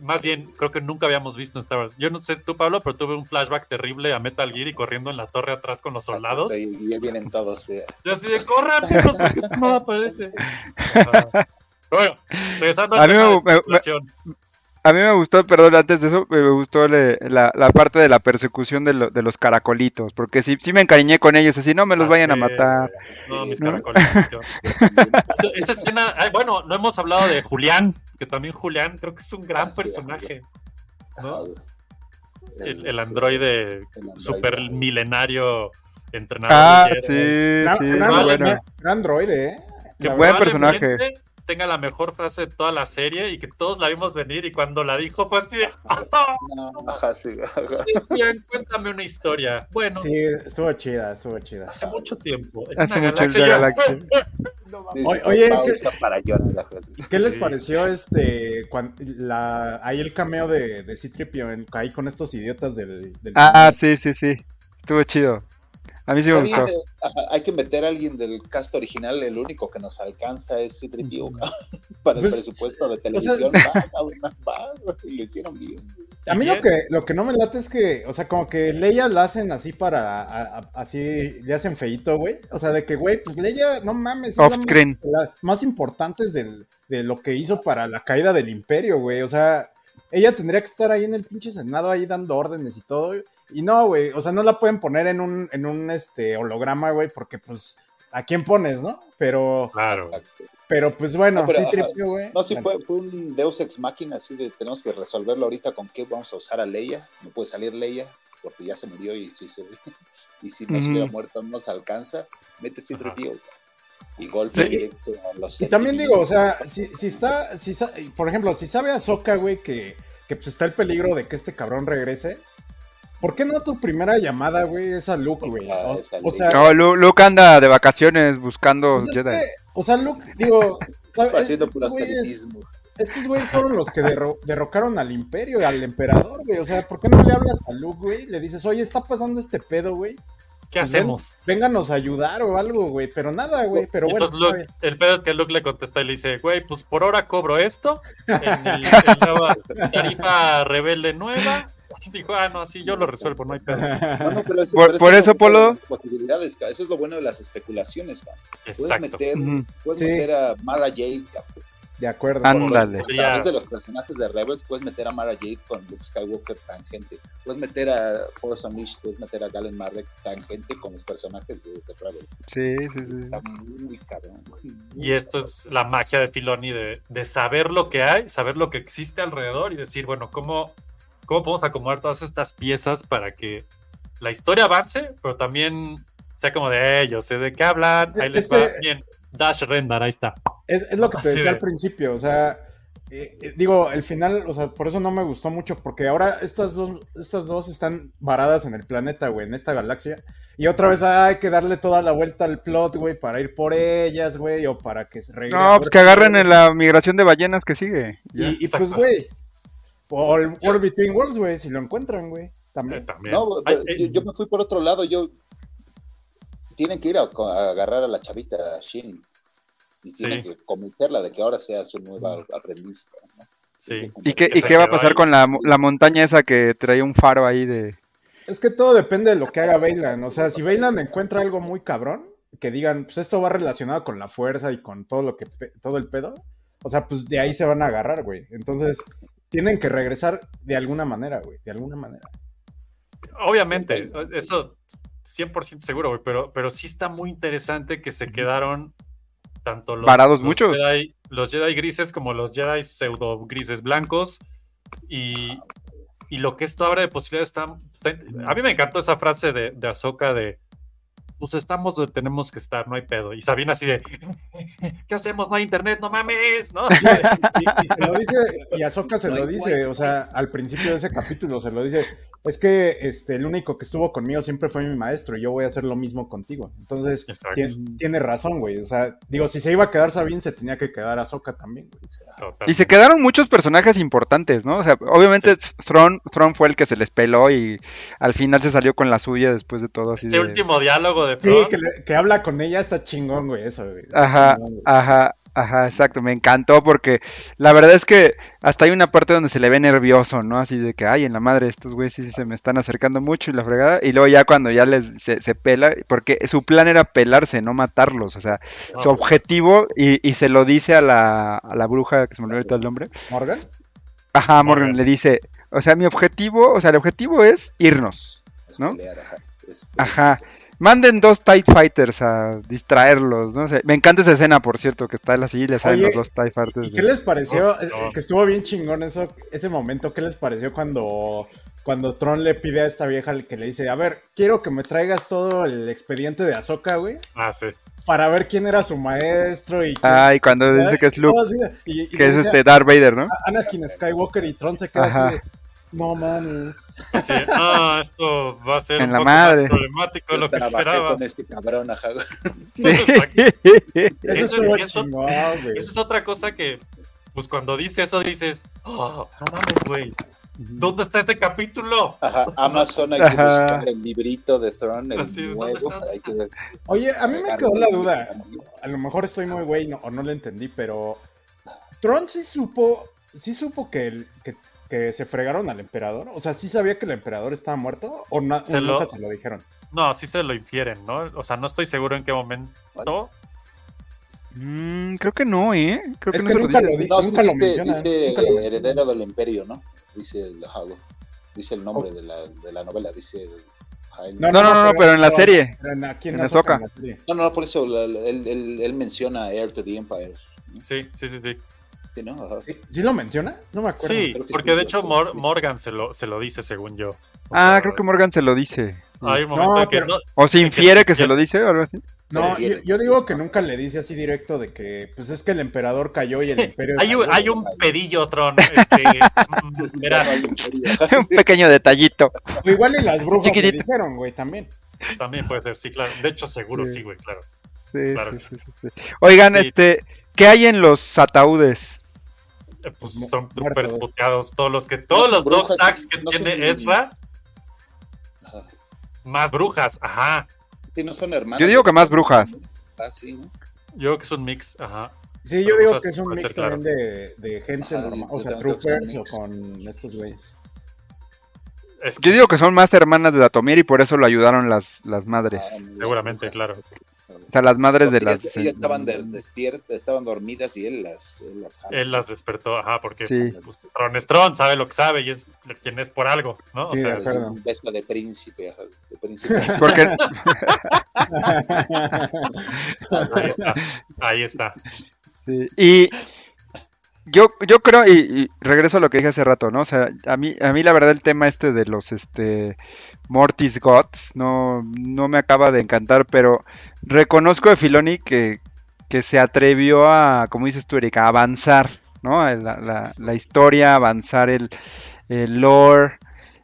Más bien, creo que nunca habíamos visto en Star Wars. Yo no sé tú, Pablo, pero tuve un flashback terrible a Metal Gear y corriendo en la torre atrás con los soldados. Y, y ya vienen todos. sí. Yo así de corran, esto no aparece. Bueno, regresando A al mí me- me-. A mí me gustó, perdón, antes de eso, me gustó le- la, la parte de la persecución de, lo- de los caracolitos, porque sí, sí me encariñé con ellos, así no me los vayan a matar. No, mis ¿no? caracolitos. Esa- Esa escena, ay, bueno, no hemos hablado de Julián, que también Julián creo que es un gran Ah, sí, personaje. ¿no? Ajá, El, el androide el androide. super milenario entrenador. Ah, sí. Gran, sí, gran- muy Vale, bueno. gran droide, ¿eh? Que buen personaje. Tenga la mejor frase de toda la serie y que todos la vimos venir y cuando la dijo fue así de, "Ah, No, ajá, sí, ajá. sí, Julián, cuéntame una historia. Bueno, Sí, estuvo chida, estuvo chida. hace mucho tiempo. En Hace una mucho galaxia. No Oye, para llorar. ¿Qué les Sí. pareció este cuan- la, ahí el cameo de, de Citripio en- ahí con estos idiotas del, del Ah, sí, sí, sí. Estuvo chido. A mí sí me Está bien, gustó. ajá, hay que meter a alguien del cast original, el único que nos alcanza es C-3PO, cabrón. para el Pues, presupuesto de sea, televisión. va, cabrón, va, y lo hicieron bien. A mí Bien. lo que, lo que no me late es que, o sea, como que Leia la hacen así para, a- a- así, le hacen feito, güey. O sea, de que, güey, pues Leia, no mames, es la más, la más importantes del, de lo que hizo para la caída del imperio, güey. O sea, ella tendría que estar ahí en el pinche senado, ahí dando órdenes y todo. Y no, güey, o sea, no la pueden poner en un, en un, este, holograma, güey, porque, pues, ¿a quién pones, no? Pero, Claro. Pero, pues, bueno, No, pero, sí tripio, güey. No, sí Bueno. fue, fue un Deus Ex Máquina, así de tenemos que resolverlo ahorita con qué vamos a usar a Leia. No puede salir Leia, porque ya se murió y si se y si no se Ujú. hubiera muerto no nos alcanza, mete c Ajá. y golpe Sí. directo a los Y también digo, o sea, si, si está, si sa- por ejemplo, si sabe Ahsoka, güey, que, que pues está el peligro de que este cabrón regrese, ¿por qué no tu primera llamada, güey, es a Luke, güey? O, sea, No, Lu- Luke anda de vacaciones buscando pues es Jedi. que, o sea, Luke, digo, estos güeyes, atletismo. estos güeyes fueron los que derro- derrocaron al imperio, al emperador, güey, o sea, ¿por qué no le hablas a Luke, güey? Le dices, oye, está pasando este pedo, güey. ¿Qué Pues ven- hacemos? Vénganos a ayudar o algo, güey, pero nada, güey, pero Y bueno. Entonces Luke- el pedo es que Luke le contesta y le dice, güey, pues por ahora cobro esto, en el, el nueva tarifa rebelde nueva. Dijo, ah, no, sí, yo lo resuelvo, no hay pedo. No, no, pero eso- Por- pero por es eso, Polo. Posibilidades, ca, eso es lo bueno de las especulaciones. ca. Puedes meter, puedes Sí. meter a Mara Jade ca, De acuerdo. Ándale. A través de los personajes de Rebels puedes meter a Mara Jade con Luke Skywalker tangente. Puedes meter a Force Unleashed, puedes meter a Galen Marek tangente con los personajes de, de Rebels. Sí, sí, sí. Está muy cabrón. Y esto es la magia de Filoni de, de saber lo que hay, saber lo que existe alrededor y decir, bueno, ¿cómo, ¿cómo podemos acomodar todas estas piezas para que la historia avance, pero también sea como de, eh, yo sé de qué hablan, ahí Es les va bien. Dash Rendar, ahí está. Es, es lo que te decía de- al principio, o sea, eh, eh, digo, el final, o sea, por eso no me gustó mucho, porque ahora estas dos, estas dos están varadas en el planeta, güey, en esta galaxia. Y otra vez hay que darle toda la vuelta al plot, güey, para ir por ellas, güey, o para que se regrese. No, pues que agarren en la migración de ballenas que sigue. Ya. Y, y pues, güey, o el World Between Worlds, güey, si lo encuentran, güey, también. No, pero yo, yo me fui por otro lado. Yo tienen que ir a, a agarrar a la chavita a Shin y tienen Sí. que convencerla de que ahora sea su nueva aprendiz. ¿no? Sí. ¿Y qué, y qué va a pasar con la, la montaña esa que traía un faro ahí de... Es que todo depende de lo que haga Bailan. O sea, si Bailan encuentra algo muy cabrón, que digan, pues esto va relacionado con la fuerza y con todo lo que todo el pedo, o sea, pues de ahí se van a agarrar, güey. Entonces, tienen que regresar de alguna manera, güey, de alguna manera. Obviamente, eso 100% seguro, güey, pero, pero sí está muy interesante que se quedaron tanto los, Varados los muchos. Jedi, los Jedi grises como los Jedi pseudo grises blancos y, y lo que esto abre de posibilidades está, está- A mí me encantó esa frase de, de Ahsoka de pues estamos donde tenemos que estar, no hay pedo. Y Sabina así de ¿qué hacemos? No hay internet, no mames, ¿no? Y, y se lo dice, y Ahsoka se lo dice, o sea, al principio de ese capítulo se lo dice, es que este, el único que estuvo conmigo siempre fue mi maestro y yo voy a hacer lo mismo contigo. Entonces, tiene, tiene razón, güey. O sea, digo, si se iba a quedar Sabine, se tenía que quedar Ahsoka también, güey. Y se quedaron muchos personajes importantes, ¿no? O sea, obviamente Thrawn, Thrawn fue el que se les peló y al final se salió con la suya después de todo así Este de- último diálogo de Sí, Thrawn, que, le- que habla con ella está chingón, güey, eso, güey. Está Ajá, chingón, güey. ajá, ajá, exacto, me encantó porque la verdad es que hasta hay una parte donde se le ve nervioso, ¿no? Así de que, ay, en la madre, estos güeyes sí se me están acercando mucho y la fregada, y luego ya cuando ya les se, se pela, porque su plan era pelarse, no matarlos, o sea, su objetivo, y, y se lo dice a la, a la bruja, que se me olvidó ahorita el nombre, ¿Morgan? ajá, Morgan le dice, o sea, mi objetivo, o sea, el objetivo es irnos, ¿no? Pelear, ajá. Es- Ajá. Manden dos TIE Fighters a distraerlos, ¿no? O sea, me encanta esa escena, por cierto, que está él así y le salen Oye, los dos TIE Fighters. ¿Y de- qué les pareció? Que estuvo bien chingón eso, ese momento. ¿Qué les pareció cuando, cuando Tron le pide a esta vieja que le dice, a ver, quiero que me traigas todo el expediente de Ahsoka, güey? Ah, sí. Para ver quién era su maestro y... quién- Ah, y cuando dice que es Luke, y- y que es este Darth Vader, ¿no? Anakin Skywalker y Tron se queda Ajá. así de, no mames. Sí, ah, esto va a ser En un la poco madre. más problemático de lo que esperaba. con este cabrón, ajá. Eso Eso, es, eso- es otra cosa que, pues cuando dice eso dices, "Oh, no mames, güey, ¿dónde está ese capítulo? Ajá, Amazon hay que Ajá. buscar el librito de Throne, el Así, ¿dónde nuevo. está? hay que- Oye, a mí me quedó la duda. A lo mejor estoy muy güey no- o no lo entendí, pero Tron sí supo, sí supo que, el- que, que se fregaron al emperador. O sea, sí sabía que el emperador estaba muerto o, na- Se o lo- nunca se lo dijeron. No, sí se lo infieren, ¿no? O sea, no estoy seguro en qué momento. Mm, creo que no, ¿eh? Creo que Es no que nunca lo No, sí nunca lo dice, menciona, dice nunca lo menciona. heredero del imperio, ¿no? Dice el Hago. Dice el nombre de, la, de la novela, dice el- el- No, no, no, pero en la serie. pero en- aquí en, En Ahsoka, Ahsoka. en la serie. No, no, no, por eso él, él- él menciona Heir to the Empire. Sí, sí, sí, sí. Sí, ¿no? Ajá. ¿Sí, sí lo menciona? No me acuerdo. Sí, porque sí, de hecho. Mor- Morgan se lo, se lo dice, según yo. O Ah, creo que Morgan se lo dice. Hay un momento No, en que pero- no- O se infiere que se lo dice o algo así. No, yo, yo digo que nunca le dice así directo de que, pues es que el emperador cayó y el imperio. Hay un, hay pedillo, Tron. Este, mm, verás. Un pequeño detallito. O igual y las brujas le dijeron, güey, también. también puede ser, sí, claro. De hecho, seguro Sí. sí, güey, claro. Sí, Claro sí, que sí, sí, sí. Oigan, Sí. este, ¿qué hay en los ataúdes? Eh, Pues son súper puteados todos los que, todos No los son dog tags que no tiene Ezra, Ajá. más brujas, ajá. Sí, no son hermanos. Yo digo que más brujas. Ah, sí, ¿no? Yo creo que es un mix, ajá. Sí, yo digo que es un mix claro. también de, de gente Ajá, normal, o sea, que troopers o con estos güeyes. Es Yo digo que son más hermanas de Datomir y por eso lo ayudaron las, las madres. Ah, Seguramente, claro. O sea, las madres de Ellas, las... ellas estaban de- despiertas, estaban dormidas y él las, él las jala. Él las despertó, ajá, porque Sí. pues, Tron es Tron, sabe lo que sabe y es quien es por algo, ¿no? O Sí, sea, de Es un beso de príncipe, ajá, de príncipe. Porque, ahí está, ahí está. sí, Y yo, yo creo, y, regreso a lo que dije hace rato, ¿no? O sea, a mí, a mí la verdad el tema este de los este Mortis Gods no, no me acaba de encantar, pero reconozco de Filoni que, que se atrevió a, como dices tú, Erika, a avanzar, ¿no? La, la- la historia, avanzar el, el lore.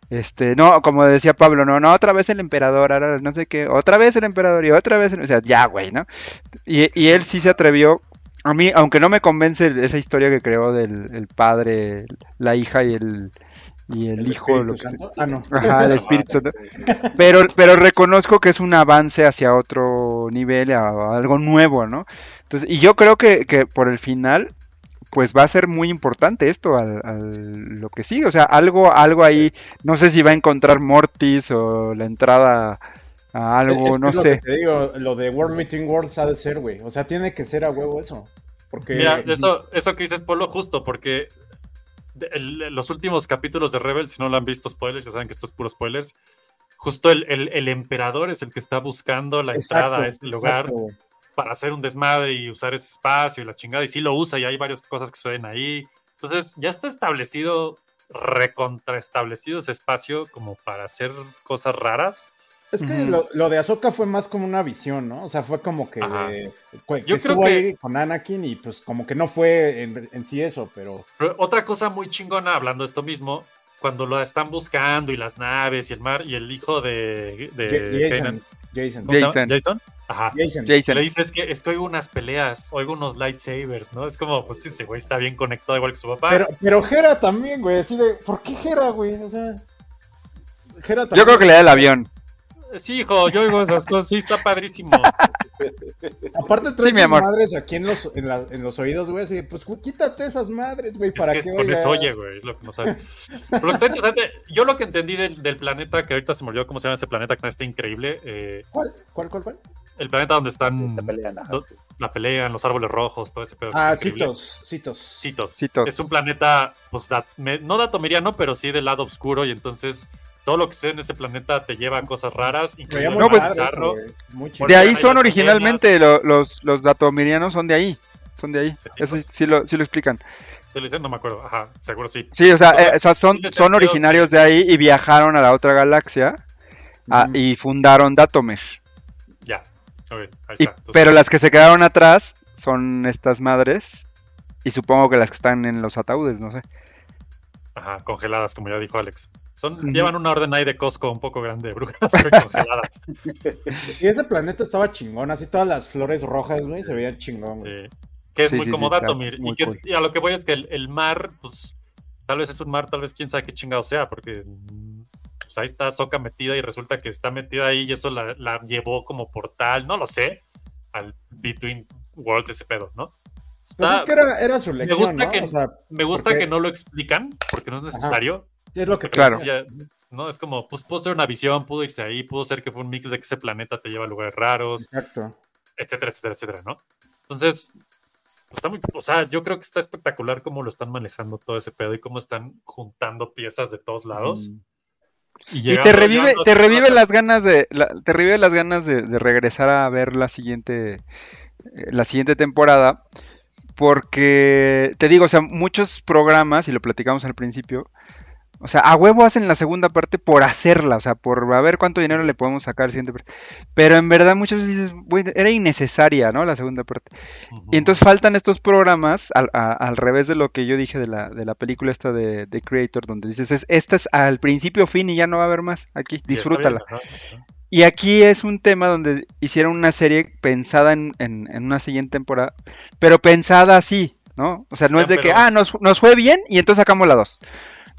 Este, no, como decía Pablo, no, no, otra vez el emperador, ahora no sé qué, otra vez el emperador y otra vez, el- o sea, ya, güey, ¿no? Y, y él sí se atrevió, a mí, aunque no me convence esa historia que creó del el padre, la hija y el, y el, ¿El hijo, Espíritu lo que-? Ah, no. Ajá, el Espíritu Santo. Pero, pero reconozco que es un avance hacia otro nivel, a, a algo nuevo, ¿no? Entonces, y yo creo que, que por el final, pues va a ser muy importante esto al, al- lo que sigue. O sea, algo, algo ahí, no sé si va a encontrar Mortis o la entrada a algo, Es no es lo sé. que te digo, lo de World Meeting Worlds ha de ser, güey. O sea, tiene que ser a huevo eso. Porque. Mira, eso, eso que dices, Polo, justo, porque el- los últimos capítulos de Rebel, si no lo han visto, spoilers, ya saben que esto es puro spoilers. Justo el, el- el emperador es el que está buscando la Exacto, entrada a este lugar exacto, para hacer un desmadre y usar ese espacio y la chingada. Y sí lo usa y hay varias cosas que suceden ahí. Entonces ya está establecido, recontraestablecido ese espacio como para hacer cosas raras. Es que lo, lo de Ahsoka fue más como una visión, ¿no? O sea, fue como que, que Yo creo que- ahí con Anakin y pues como que no fue en, en sí eso, pero... Pero otra cosa muy chingona, hablando de esto mismo, cuando lo están buscando y las naves y el mar y el hijo de, de Ja- Jason, Jason. Jason. Jason. Ajá. Jason. Que le dice es que, es que oigo unas peleas, oigo unos lightsabers, ¿no? Es como, pues ese güey está bien conectado igual que su papá. Pero, pero Hera también, güey, así de... ¿Por qué Hera, güey? O sea... Hera también... Yo creo que le da el avión. Sí, hijo, yo oigo esas cosas, sí, está padrísimo. Aparte trae Sí, mi sus amor. madres aquí en los, en, la- en los oídos, güey, así pues quítate esas madres, güey, Es para que que es con eso oigas. oye, güey, es lo que no sabe. Pero lo que está interesante, yo lo que entendí del, del planeta, que ahorita se me olvidó cómo se llama ese planeta, que está increíble, eh, ¿Cuál? ¿Cuál, cuál, cuál? el planeta donde están La lo- sí. la pelea, los árboles rojos, todo ese pedo. que Ah. Citos, Citos. Citos. Citos. Es un planeta, pues, dat- me- no datomiriano, pero sí del lado oscuro, y entonces todo lo que sucede en ese planeta te lleva a cosas raras, muy No, pues, eso, De ahí son originalmente lo- los, los datomirianos, son de ahí. Son de ahí. Sí, Eso pues. sí lo, sí lo explican. No me acuerdo. Ajá, seguro sí. Sí, o sea, Entonces, eh, o sea, son, son originarios de ahí y viajaron a la otra galaxia ah, y fundaron Datomesh. Ya. Ok, ahí Y- está. Entonces, pero las que se quedaron atrás son estas madres y supongo que las que están en los ataúdes, no sé. Ajá, congeladas, como ya dijo Alex. Son. Llevan una orden ahí de Costco un poco grande de brujas congeladas. Y ese planeta estaba chingón, así todas las flores rojas, güey, se veían chingón. Sí. Que es Sí, muy sí, sí, como muy y, que- cool. y a lo que voy es que el, el mar, pues, tal vez es un mar, tal vez quién sabe qué chingado sea, porque pues, ahí está Soca metida y resulta que está metida ahí y eso la, la llevó como portal, no lo sé, al Between Worlds ese pedo, ¿no? Pues Está- es que era, era su me lección, gusta, ¿no? que, O sea, me gusta porque- que no lo explican, porque no es necesario. sí, es lo que Claro. decía, no, es como, pues pudo ser una visión, pudo irse ahí, pudo ser que fue un mix de que ese planeta te lleva a lugares raros, Exacto. etcétera, etcétera, etcétera, ¿no? Entonces, pues, está muy, o sea, yo creo que está espectacular cómo lo están manejando todo ese pedo y cómo están juntando piezas de todos lados. Mm. Y, te revive, te revive las ganas de, la- te revive las ganas de, de regresar a ver la siguiente, eh, la siguiente temporada, porque te digo, o sea, muchos programas, y lo platicamos al principio, o sea, a huevo hacen la segunda parte por hacerla, o sea, por a ver cuánto dinero le podemos sacar. Pero en verdad muchas veces dices, güey, era innecesaria, ¿no? La segunda parte. Ujú. Y entonces faltan estos programas, al, a- al revés de lo que yo dije de la, de la película esta de, de Creator, donde dices, es, esta es al principio, fin y ya no va a haber más. Aquí, disfrútala. ajá. Y aquí es un tema donde hicieron una serie pensada en, en- en una siguiente temporada, pero pensada así, ¿no? O sea, no es de que, pero- ah, nos, nos fue bien y entonces sacamos la dos.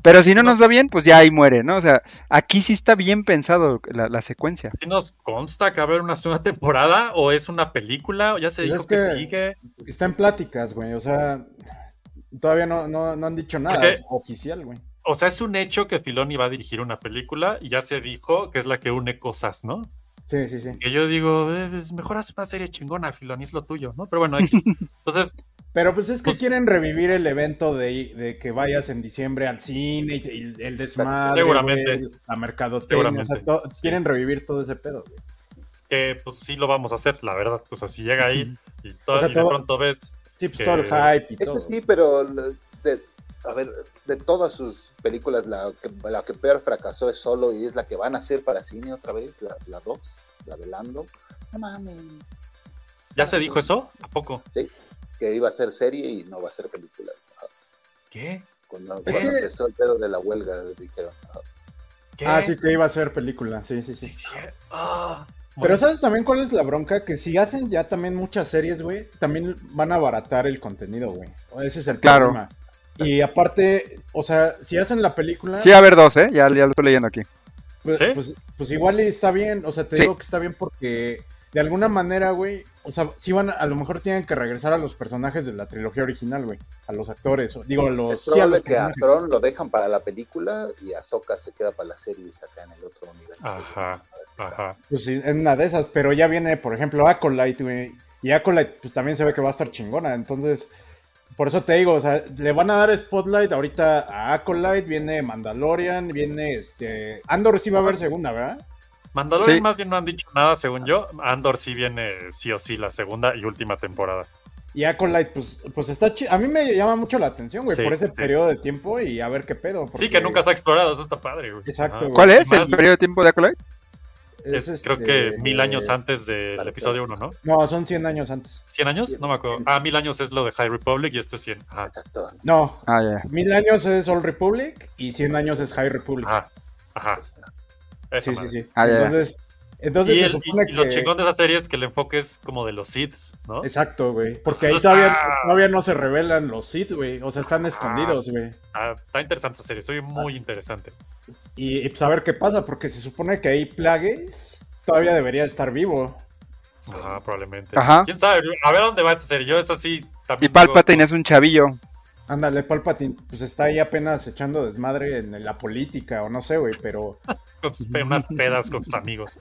Pero si no No. nos va bien, pues ya ahí muere, ¿no? O sea, aquí sí está bien pensado la, la secuencia. ¿Sí nos consta que va a haber una segunda temporada o es una película? ¿O ya se Pues dijo es que... que- sigue? Está en pláticas, güey, o sea, todavía no, no, no han dicho nada Porque- oficial, güey. O sea, es un hecho que Filoni va a dirigir una película y ya se dijo que es la que une cosas, ¿no? Sí, sí, sí. Que yo digo, eh, mejor haz una serie chingona, Filoni, es lo tuyo, ¿no? Pero bueno, entonces, Pero pues es que Pues- quieren revivir el evento de, de que vayas en diciembre al cine y, y el desmadre, Seguramente. güey, la mercadotecnia, Seguramente. o sea, to- quieren revivir todo ese pedo, güey. que pues sí lo vamos a hacer, la verdad. Pues así llega ahí y, to- O sea, y todo- de pronto ves. Sí, pues que- todo el hype y Eso todo. sí, pero de- a ver, de todas sus películas, la que, la que peor fracasó es solo y es la que van a hacer para cine otra vez, la 2, la, de Lando. No mames. ¿Ya se dijo eso? ¿A poco? Sí, que iba a ser serie y no va a ser película. ¿Qué? Cuando, Es cuando que- empezó el pedo de la huelga, dijeron. ah, ¿Qué? Ah, sí, que iba a ser película, sí, sí, sí. Ah, Pero ¿sabes también cuál es la bronca? Que si hacen ya también muchas series, güey, también van a abaratar el contenido, güey. Ese es el Claro. problema. Y aparte, o sea, si hacen la película, Sí, a ver dos, ¿eh? Ya, ya lo estoy leyendo aquí. pues, ¿Sí? pues, pues igual y está bien. O sea, te Sí. digo que está bien porque de alguna manera, güey, o sea, si van, a, a lo mejor tienen que regresar a los personajes de la trilogía original, güey. A los actores, o- digo, a los... Es sí, a probable los que a personajes. Tron lo dejan para la película y Ahsoka se queda para la serie y saca en el otro universo. Ajá, ajá. Pues sí, en una de esas, pero ya viene, por ejemplo, Acolyte, güey. Y Acolyte, pues también se ve que va a estar chingona. Entonces, por eso te digo, o sea, le van a dar spotlight ahorita a Acolyte, viene Mandalorian, viene este. Andor sí va a haber segunda, ¿verdad? Mandalorian Sí. más bien no han dicho nada, según yo. Andor sí viene sí o sí la segunda y última temporada. Y Acolyte, pues, pues está chido. A mí me llama mucho la atención, güey, Sí, por ese sí. periodo de tiempo y a ver qué pedo. Sí, que nunca se ha explorado, eso está padre, güey. Exacto. ¿Cuál es más- el periodo de tiempo de Acolyte? Es, es, creo este, que mil años antes del Para episodio 1, ¿no? No, son 100 años antes. ¿100 años? No me acuerdo. Ah, mil años es lo de High Republic y esto es 100. Ajá. Exacto. No, Ah, ya. mil años es Old Republic y 100 años es High Republic. Ajá. Ajá. Esa sí, sí, madre. sí. Ah, ya, ya. Entonces, entonces y se el- supone y lo que... chingón de esa serie es que el enfoque es como de los Siths, ¿no? Exacto, güey. Porque ahí todavía, está- todavía no se revelan los Sith, güey. O sea, están escondidos, güey. Ah, está interesante esa serie, soy muy Ah. interesante. Y, y pues a ver qué pasa, porque se supone que ahí Plagueis todavía debería estar vivo. Ajá, probablemente. Ajá. ¿Quién sabe? A ver dónde va esa serie. Yo es así Y también. Palpatine es un chavillo. Ándale, Palpatine, pues está ahí apenas echando desmadre en la política o no sé, güey, pero, Con sus pe- unas pedas con sus amigos.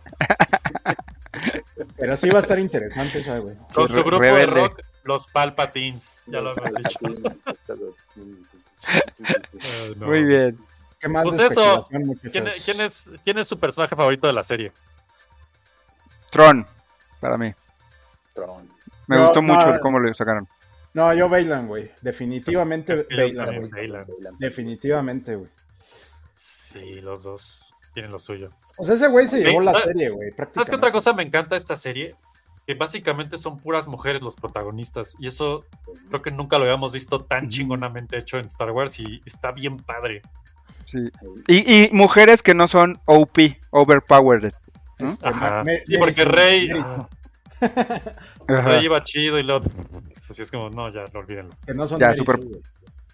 pero sí va a estar interesante esa, güey. Con su grupo rebelde. de rock, los Palpatines. Ya lo hemos dicho. No. Muy bien. ¿Qué más Pues de eso. ¿Quién, quién es, ¿Quién es su personaje favorito de la serie? Tron, para mí. Tron. Me No, gustó no, mucho cómo lo sacaron. No, yo Bailan, güey. Definitivamente Bailan. Definitivamente, güey. Sí, los dos tienen lo suyo. O sea, ese güey se llevó la ¿sabes- serie, güey, ¿Sabes qué otra cosa me encanta esta serie? Que básicamente son puras mujeres los protagonistas. Y eso creo que nunca lo habíamos visto tan chingonamente hecho en Star Wars y está bien padre. Sí. Y, y mujeres que no son OP, overpowered. ¿no? Este, Ajá. Sí, porque Rey, ah, Ajá. Rey iba chido y luego. Así es como, no, ya, no olvídenlo. Que no son Ya.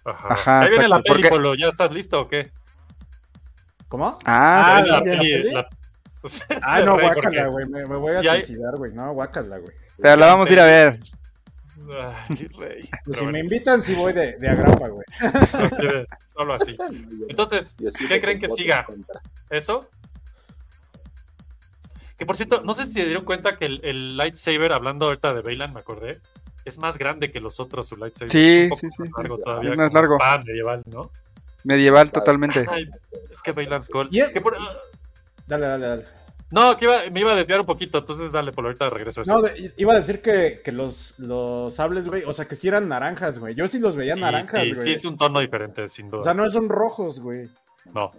Ajá. Ajá, Ahí viene la peli, Polo. ¿Ya estás listo o qué? ¿Cómo? Ah, Ahí viene ¿la- la la peli. la- Ah, no, guácala, güey. Me, me voy a hay- suicidar, güey. No, guácala, güey. pero la vamos a ir a ver. Ay, Rey. Pues Pero si me invitan, sí voy de, de agrapa, güey. solo así. Entonces, ¿qué creen que siga? ¿Eso? Que por cierto, no sé si se dieron cuenta que el, el lightsaber, hablando ahorita de Bailan, me acordé, es más grande que los otros, su lightsaber. Sí, es un poco sí, más sí. largo todavía. Es más largo. medieval, ¿no? Medieval totalmente. Ay, es que Bailan Skull. Y- que por- Dale, dale, dale. No, que iba- me iba a desviar un poquito, entonces dale, por ahorita regreso a eso. No, de- iba a decir que, que los, los sables, güey, o sea, que sí eran naranjas, güey. Yo sí los veía sí, naranjas, sí, güey. sí, es un tono diferente, sin duda. O sea, no son rojos, güey. No.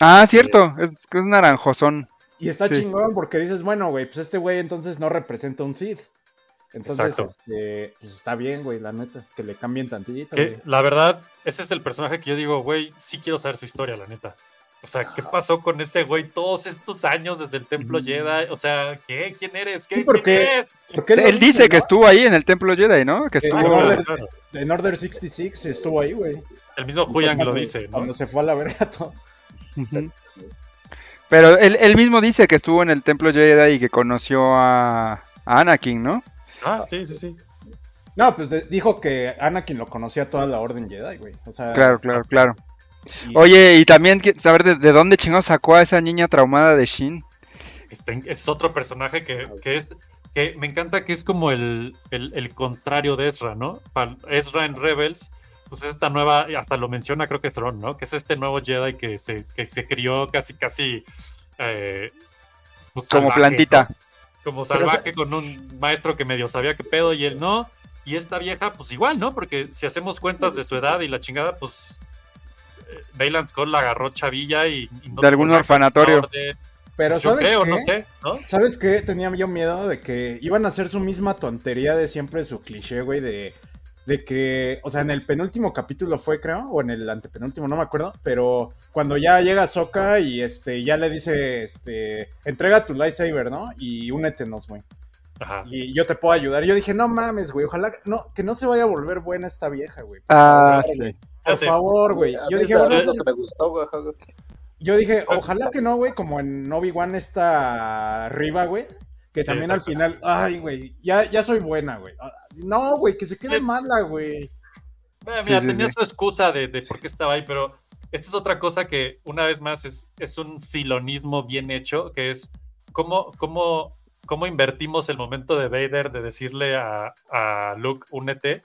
Ah, cierto. Es que es naranjosón. Y está Sí. chingón porque dices, bueno, güey, pues este güey entonces no representa un Sith. Entonces, Exacto. este, pues está bien, güey, la neta, que le cambien tantito, Que, la verdad, ese es el personaje que yo digo, güey, sí quiero saber su historia, la neta. O sea, ¿qué pasó con ese güey todos estos años desde el Templo Jedi? O sea, ¿qué? ¿Quién eres? ¿Qué? Porque- ¿Quién eres? ¿Por qué lo Él dice que estuvo ahí en el Templo Jedi, ¿no? Que Que estuvo... en, Order, claro. en Order 66 estuvo ahí, güey. El mismo Huyang lo dice, ¿no? Cuando se fue a la verga todo. Pero él, él mismo dice que estuvo en el Templo Jedi y que conoció a, a Anakin, ¿no? Ah, sí, sí, sí. No, pues de- dijo que Anakin lo conocía toda la Orden Jedi, güey. O sea, Claro, claro, claro. y- Oye, y también saber de, de dónde chingados sacó a esa niña traumada de Shin. Este, es otro personaje que, que es que me encanta que es como el, el, el contrario de Ezra, ¿no? Ezra en Rebels, pues es esta nueva, hasta lo menciona creo que Thrawn, ¿no? Que es este nuevo Jedi que se, que se crió casi, casi eh, pues, Como salvaje, plantita. ¿no? Como Pero, salvaje con un maestro que medio sabía qué pedo y él no. Y esta vieja, pues igual, ¿no? Porque si hacemos cuentas de su edad y la chingada, pues eh, Baylan Skull la agarró chavilla y, y no De algún orfanatorio. Pero Yo ¿sabes creo, qué? no sé, ¿no? ¿Sabes qué? Tenía yo miedo de que iban a hacer su misma tontería de siempre, su cliché, güey, de de que, o sea, en el penúltimo capítulo fue, creo, o en el antepenúltimo, no me acuerdo, pero cuando ya llega Soka y este ya le dice, este, entrega tu lightsaber, ¿no? Y únetenos, güey. Ajá. Y yo te puedo ayudar. Yo dije, no mames, güey, ojalá no, que no se vaya a volver buena esta vieja, güey. Por Ah, favor, sí. güey. Por favor, güey. Yo dije, bueno, es lo que me gustó, güey. ajá, güey. yo dije, ojalá que no, güey, como en Obi-Wan está arriba, güey. Que Sí, también al final, ay, güey, ya, ya soy buena, güey. No, güey, que se quede mala, güey. Mira, sí, tenía sí. su excusa de, de por qué estaba ahí, pero esta es otra cosa que, una vez más, es, es un filonismo bien hecho, que es cómo, cómo, cómo invertimos el momento de Vader de decirle a, a Luke, únete.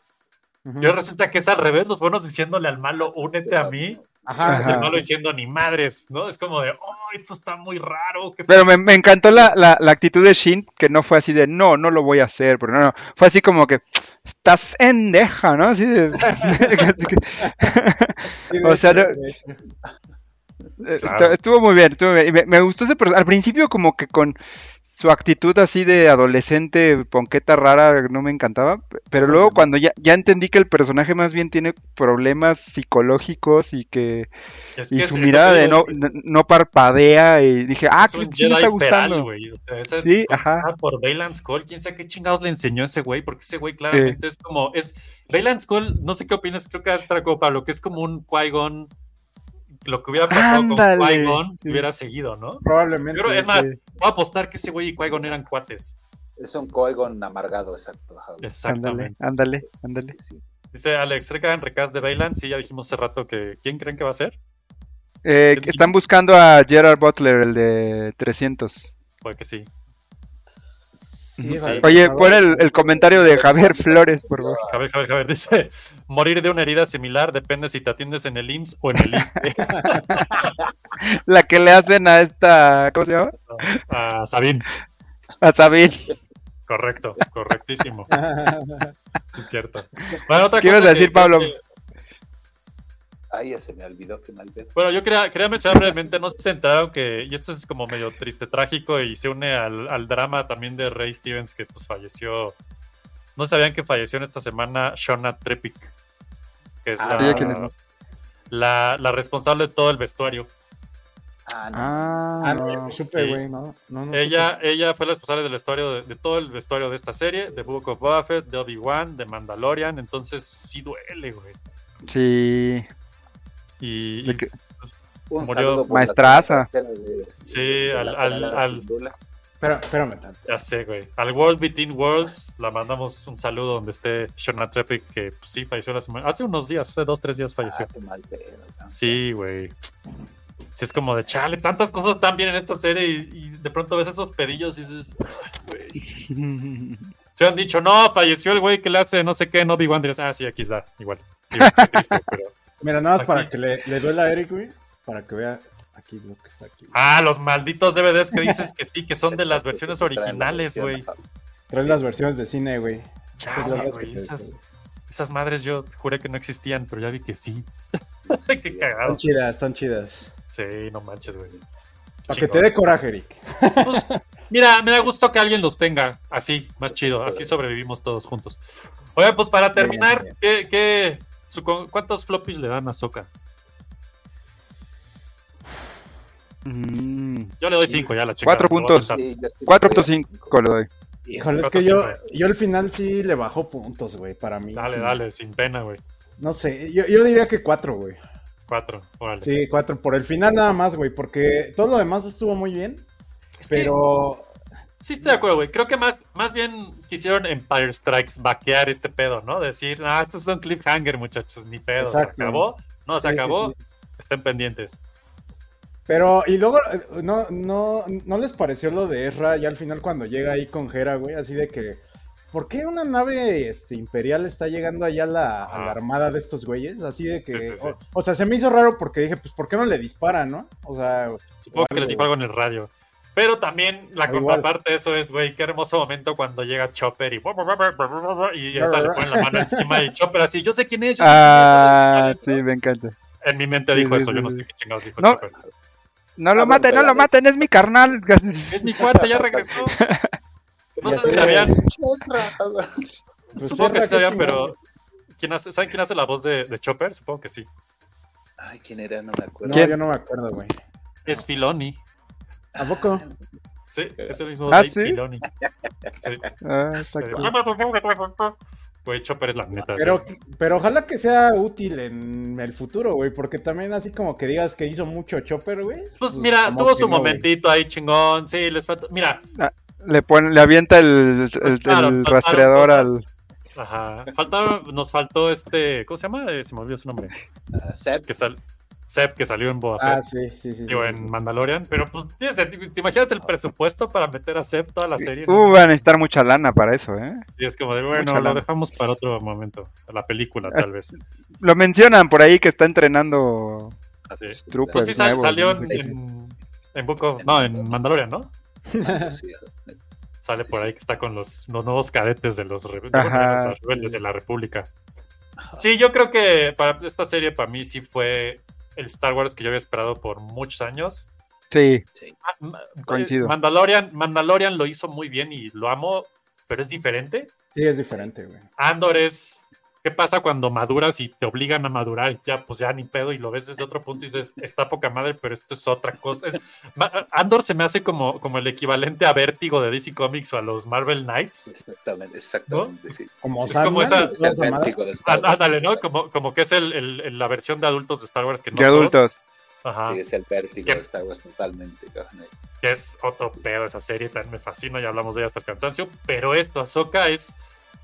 Ujú. Y ahora resulta que es al revés, los buenos diciéndole al malo, únete a mí. Ajá, Ajá. malo diciendo ni madres, ¿no? Es como de, oh, esto está muy raro. ¿qué Pero me, me encantó la, la, la actitud de Shin, que no fue así de, no, no lo voy a hacer, pero no, no, fue así como que, estás endeja, ¿no? Así de... O sea, no- Claro. estu- Estuvo muy bien, estuvo bien. Me, me gustó ese personaje. Al principio como que con su actitud así de adolescente, ponqueta rara, no me encantaba. Pero luego cuando ya, ya entendí que el personaje más bien tiene problemas psicológicos y que Es y que su es mirada de no, no, no parpadea y dije, ah, que sí me está gustando. O sea, esa- Sí, ajá. por Baylan Skull, quién sabe qué chingados le enseñó ese güey, porque ese güey claramente es como, es, Baylan Skull, no sé qué opinas, creo que como Pablo, que es como un Qui-Gon, lo que hubiera pasado Ándale, con Qui-Gon, sí. hubiera seguido, ¿no? Probablemente. Pero es más, sí. voy a apostar que ese güey y Qui-Gon eran cuates. Es un Qui-Gon amargado, exacto. Exactamente. ándale, ándale. Sí. Dice Alex, ¿reca en recast de Baylan? Sí, ya dijimos hace rato que, ¿quién creen que va a ser? Eh, ¿Quién- que están buscando a Gerard Butler, el de 300. Puede que sí. Sí, Sí. vale, Oye, pon el, el comentario de Javier Flores, por favor. Javier, Javier, Javier, dice, morir de una herida similar depende si te atiendes en el IMSS o en el ISSSTE. La que le hacen a esta, ¿cómo se llama? A Sabine. A Sabine. Correcto, correctísimo. Sí, es cierto. Bueno, otra ¿Qué ibas a decir, que- Pablo? que- Ay, ya se me olvidó finalmente. bueno, yo quería, quería mencionar brevemente, no sé si se enteraron que, y esto es como medio triste, trágico, y se une al, al drama también de Ray Stevens, que pues falleció. No sabían que falleció en esta semana Shona Trepic, que es Ah, ¿ella quién la, es? la, la responsable de todo el vestuario. Ah, no. Ah, Ah, no, supe, Sí. güey, no, no, no Ella, ella fue la responsable del vestuario de, de todo el vestuario de esta serie, de Book of Boba Fett, de Obi-Wan, de Mandalorian, entonces sí duele, güey. Sí. Y, pues, Un murió- Maestraza. Sí, al- al-. Espera, espérame tanto. Ya sé, güey. Al World Between Worlds, la mandamos un saludo donde esté Shona Trepic, que pues, sí falleció la semana. Hace unos días, hace dos, tres días falleció. Ah, qué mal pedo, ¿no? Sí, güey. Sí, es como de chale, tantas cosas están bien en esta serie y, y de pronto ves esos pedillos y dices. Se han dicho, no, falleció el güey que le hace no sé qué, no Obi-Wan. Dices, ah, sí, aquí está, igual. Qué triste, pero... Mira, nada más para que le, le duela a Eric, güey. Para que vea aquí lo que está aquí. Ah, los malditos DVDs que dices que sí, que son de las versiones originales, güey. Traes las versiones de cine, güey. Esas Chale, güey, esas, esas madres yo juré que no existían, pero ya vi que sí. Qué cagado. Están chidas, están chidas. Sí, no manches, güey. Para que te dé coraje, Eric. Pues, mira, me da gusto que alguien los tenga así, más chido. Así sobrevivimos todos juntos. Oye, pues para terminar, ¿qué, ¿cuántos floppies le dan a Soca? Mm, Yo le doy 5 ya la chica. Cuatro puntos. Sí, yo estoy- 4.5 le doy. Híjole, es que yo, yo al final sí le bajo puntos, güey, para mí. Dale, Sí. dale, sin pena, güey. No sé, yo, yo diría que cuatro, güey. 4, órale. Sí, cuatro. Por el final nada más, güey, porque todo lo demás estuvo muy bien. Es que- Pero Sí, estoy de acuerdo, güey. Creo que más, más bien quisieron Empire Strikes vaquear este pedo, ¿no? Decir, ah, estos son cliffhanger, muchachos, ni pedo. Exacto. Se acabó. No, se Sí, acabó. sí. Estén pendientes. Pero, y luego, eh, no, no, ¿no les pareció lo de Ezra ya al final cuando llega ahí con Hera, güey? Así de que, ¿por qué una nave este, imperial está llegando allá a la, a la armada de estos güeyes? Así de que. O, o sea, se me hizo raro porque dije, pues, ¿por qué no le disparan, no? O sea, Supongo que les dijo algo en el radio. Pero también la igual. contraparte de eso es, güey, qué hermoso momento cuando llega Chopper y, y esta le ponen la mano encima y Chopper así, yo sé quién es. yo sé Ah, sí, me encanta. quién es". En mi mente sí, dijo sí, eso, sí, yo no sé qué chingados dijo No. Chopper. No lo Ah, maten, no lo maten, es mi carnal. Es mi cuate, ya regresó. No Ya sé si sabían, Pues supongo que sí sabían, pero quién hace, ¿saben quién hace la voz de, de Chopper? Supongo que sí. Ay, ¿quién era? No me acuerdo. No, yo no me acuerdo, güey. Es Filoni. ¿A poco? Sí, es el mismo ¿Ah, Dave sí? Filoni. Sí. Ah, está Eh, cool. Güey, Chopper es la neta. Pero, sí. pero ojalá que sea útil en el futuro, güey, porque también así como que digas que hizo mucho Chopper, güey. Pues mira, como tuvo su no, güey. momentito ahí chingón. Sí, les falta. Mira, Ah, Le, pone, le avienta el, el- Claro, el faltaron rastreador al. Ajá. Faltaron, nos faltó este. ¿Cómo se llama? Eh, se me olvidó su nombre. Seb. Que sal, Seb, que salió en Boba Ah, Fett. sí, sí, sí. Digo, sí, en sí. Mandalorian. Pero pues. ¿te imaginas el presupuesto para meter a Seb toda la serie? Uh, van a necesitar mucha lana para eso, ¿eh? Y es como de, bueno, Mucha lo lana. dejamos para otro momento. La película, Ah, tal vez. Lo mencionan por ahí que está entrenando Sí. troopers Pues sí, sal- nuevos, salió ¿no? en, en, en Book of- No, en Mandalorian, ¿no? Sí, Sale por ahí que está con los, los nuevos cadetes de los, re- Ajá, de los rebeldes de la República. Sí, yo creo que para esta serie, para mí, sí fue el Star Wars que yo había esperado por muchos años. Sí, Ah, ma- Coincido. eh, Mandalorian, Mandalorian lo hizo muy bien y lo amo, pero es diferente. Sí, es diferente, güey. Andor es. ¿Qué pasa cuando maduras y te obligan a madurar? Y ya, pues ya ni pedo, y lo ves desde otro punto y dices, está poca madre, pero esto es otra cosa. Es- Andor se me hace como, como el equivalente a Vértigo de DC Comics o a los Marvel Knights. Exactamente, exactamente. sí. Como Es como Sandman, esa- Ah, Wars. Ándale, ¿no? Como, como que es el, el- el- la versión de adultos de Star Wars que no de adultos. Ajá. Sí, es el vértigo ¿Qué? de Star Wars totalmente. que es otro pedo esa serie, también me fascina, ya hablamos de ella hasta el cansancio, pero esto, Ahsoka, es,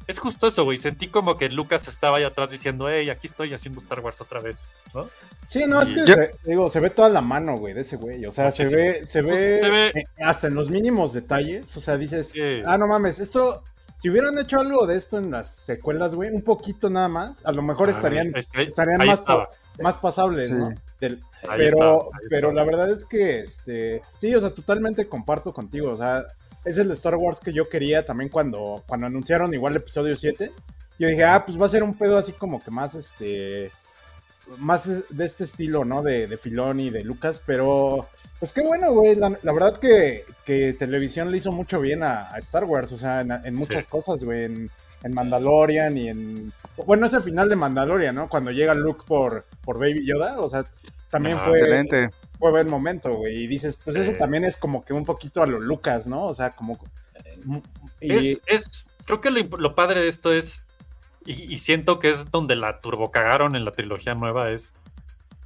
es justo eso, güey, sentí como que Lucas estaba ahí atrás diciendo, hey, aquí estoy haciendo Star Wars otra vez, ¿no? Sí, no, es que Yo- se, digo, se ve toda la mano, güey, de ese güey. O sea, se ve, se Pues, ve, se ve- eh, hasta en los mínimos detalles. O sea, dices, Sí. ah, no mames, esto, si hubieran hecho algo de esto en las secuelas, güey, un poquito nada más, a lo mejor Ah, estarían, estarían más, pa- más pasables, ¿no? Del- pero, pero la verdad es que, este, sí, o sea, totalmente comparto contigo. O sea, es el Star Wars que yo quería también cuando, cuando anunciaron igual el episodio 7. Yo dije, ah, pues va a ser un pedo así como que más, este, más de este estilo, ¿no? De, de Filoni, de Lucas, pero pues qué bueno, güey. La, la verdad que, que televisión le hizo mucho bien a, a Star Wars, o sea, en, en muchas Sí. cosas, güey. En, en Mandalorian y en... Bueno, es el final de Mandalorian, ¿no? Cuando llega Luke por, por Baby Yoda, o sea, también Ah, fue, Excelente. fue buen momento, güey. Y dices, pues eso también es como que un poquito a lo Lucas, ¿no? O sea, como... y- Es, es, creo que lo, lo padre de esto es, y, y siento que es donde la turbo cagaron en la trilogía nueva, es,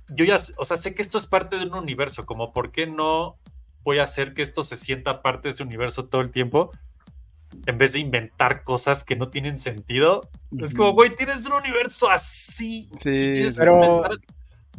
yo ya, o sea, sé que esto es parte de un universo, como por qué no voy a hacer que esto se sienta parte de ese universo todo el tiempo, en vez de inventar cosas que no tienen sentido. Es como, güey, tienes un universo así. y Sí, tienes que pero- inventar-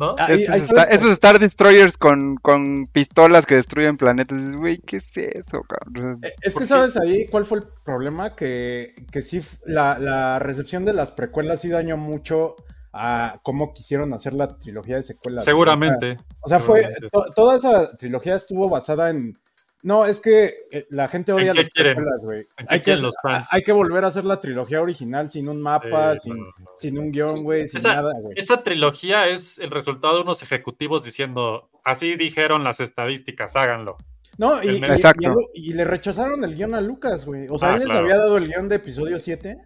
¿no? Ah, Ahí- esos, ahí Star, sabes- esos Star Destroyers con, con pistolas que destruyen planetas. Güey, ¿qué es eso, cabrón? Eh, Es ¿Por que qué? sabes ahí cuál fue el problema, que, que sí, la, la recepción de las precuelas sí dañó mucho a cómo quisieron hacer la trilogía de secuelas. Seguramente. O sea, fue, seguramente. to- toda esa trilogía estuvo basada en... No, es que eh, la gente odia ¿En qué las quieren? precuelas, güey. ¿En qué Hay que, quieren los fans? hay que volver a hacer la trilogía original sin un mapa, Sí, sin, no, no. sin un guion, güey, sin Esa- nada, güey. Esa trilogía es el resultado de unos ejecutivos diciendo, así dijeron las estadísticas, háganlo. No, y, le rechazaron el guion a Lucas, güey. O sea, Ah, él les claro. había dado el guion de episodio 7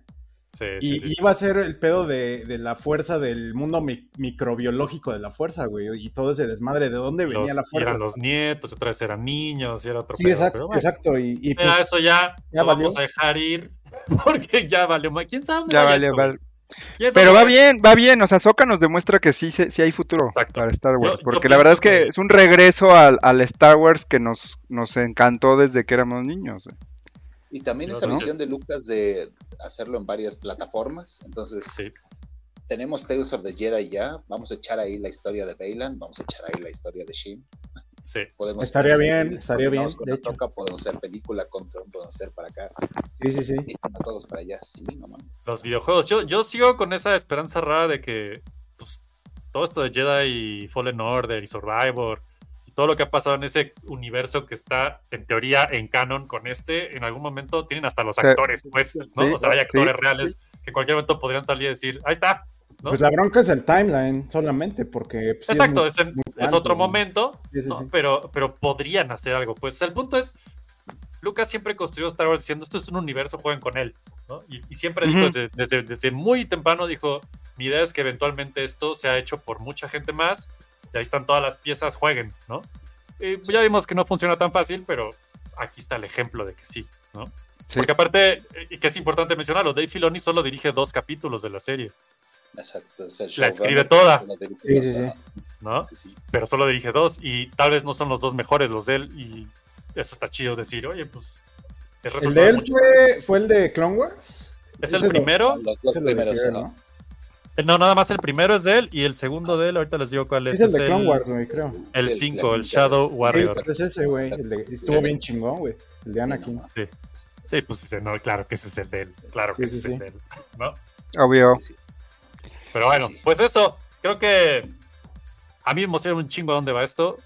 Sí, y sí, sí. y iba a ser el pedo de, de la fuerza del mundo mi- microbiológico de la fuerza, güey. Y todo ese desmadre, ¿de dónde venía Los- la fuerza? eran los nietos, otra vez eran niños, y era otro Sí, pedo, exacto, pero bueno. exacto. Y, y Mira, pues, eso ya, ya lo vamos valió. a dejar ir porque ya valió. ¿Quién sabe Ya vaya vale, esto, vale. ¿Quién sabe Pero va bien, va bien. O sea, Soka nos demuestra que sí, se- sí hay futuro Exacto. para Star Wars. Yo- yo porque la verdad es que que- es un regreso al, al Star Wars que nos, nos encantó desde que éramos niños. güey. Y también esa visión de Lucas de hacerlo en varias plataformas. Entonces, Sí. tenemos Tales of the Jedi ya. Vamos a echar ahí la historia de Bailan. Vamos a echar ahí la historia de Shin. Sí. Podemos Estaría bien, estaría bien, de hecho. Podemos hacer película con Tron, podemos hacer para acá. sí, sí, sí. Y a todos para allá. Sí, no mames. Los videojuegos. Yo, yo sigo con esa esperanza rara de que pues, todo esto de Jedi y Fallen Order y Survivor todo lo que ha pasado en ese universo que está en teoría en canon con este, en algún momento tienen hasta los actores, pues, ¿no? Sí, o sea, hay actores sí. reales que en cualquier momento podrían salir y decir, ahí está. ¿no? Pues la bronca es el timeline solamente, porque... pues, Exacto, muy- es, muy es tanto, otro momento. Pero, pero podrían hacer algo. Pues el punto es, Lucas siempre construyó Star Wars diciendo esto es un universo, jueguen con él, ¿no? Y, y siempre dijo desde, desde, desde muy temprano, dijo, mi idea es que eventualmente esto sea hecho por mucha gente más, y ahí están todas las piezas, jueguen, ¿no? Y ya vimos que no funciona tan fácil, pero aquí está el ejemplo de que sí, ¿no? Porque aparte, eh, y que es importante mencionarlo, Dave Filoni solo dirige dos capítulos de la serie. Exacto. es el La escribe toda, la Sí, sí, sí. ¿no? Pero solo dirige dos y tal vez no son los dos mejores los de él y eso está chido decir, oye, pues es ¿El resultado de de él mucho- fue, fue el de Clone Wars? Es el primero. Los dos ese lo primeros. ¿no? No, nada más el primero es de él y el segundo de él, ahorita les digo cuál es. Es el de Clone Wars, güey, creo. El El 5, el Shadow Sí, Warrior. es ese, güey. Estuvo bien chingón, güey. El de Anakin. Sí. Sí, pues ese, no, claro que ese es el de él. Claro que Sí, ese sí, es el sí. de él. ¿no? Obvio. Pero bueno, pues eso. Creo que a mí me emociona un chingo a dónde va esto.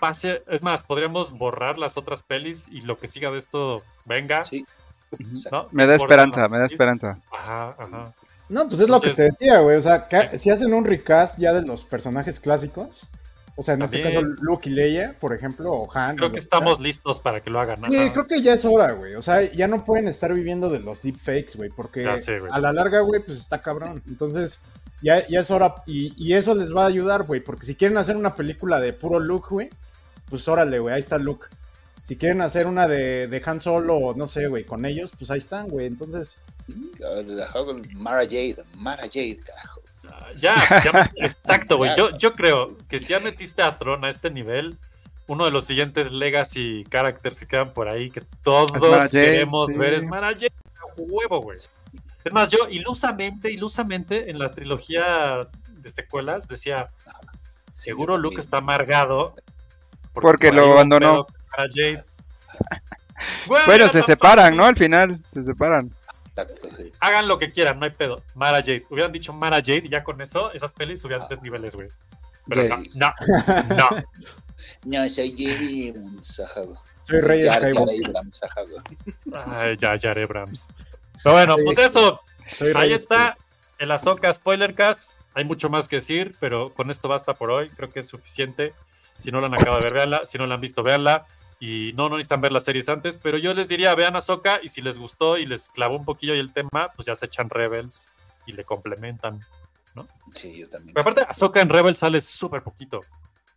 Pase, es más, podríamos borrar las otras pelis y lo que siga de esto venga. ¿no? Me da esperanza, me da esperanza. Ajá, ajá. No, pues es lo que te decía, güey. O sea, si hacen un recast ya de los personajes clásicos, o sea, en este caso. Luke y Leia, por ejemplo, o Han. Creo que estamos sea. listos para que lo hagan. Sí, creo que ya es hora, güey. O sea, ya no pueden estar viviendo de los deepfakes, güey, porque Ya sé, güey. a la larga, güey, pues está cabrón. Entonces, ya, ya es hora. Y, y eso les va a ayudar, güey, porque si quieren hacer una película de puro Luke, güey, pues órale, güey, ahí está Luke. Si quieren hacer una de, de Han Solo, no sé, güey, con ellos, pues ahí están, güey. Entonces, Mara Jade, Mara Jade, carajo. Ya, pues ya- exacto, güey. Yo, yo creo que si ya metiste a Tron a este nivel, uno de los siguientes legacy characters que quedan por ahí, que todos Jade, queremos sí. ver, es Mara Jade. Huevo, güey. Es más, yo ilusamente, ilusamente, en la trilogía de secuelas decía, seguro Luke está amargado. Porque por lo abandonó. Jade. Bueno, ya se separan, ¿no? Al final, se separan. Hagan lo que quieran, no hay pedo. Mara Jade. Hubieran dicho Mara Jade y ya con eso, esas pelis subían tres niveles, güey. Pero no, Jade. no, no. No, soy Jerry. Soy Rey. Ay, ya, ya, Abrams. Pero bueno, Sí. pues eso. Soy Ahí Rey está el Azoka Spoilercast. Hay mucho más que decir, pero con esto basta por hoy. Creo que es suficiente. Si no la han acabado de ver, véanla. Si no la han visto, véanla. Y no, no necesitan ver las series antes, pero yo les diría, vean Azoka y si les gustó y les clavó un poquillo ahí el tema, pues ya se echan Rebels y le complementan. Sí, yo también. Pero aparte, Azoka en Rebels sale súper poquito.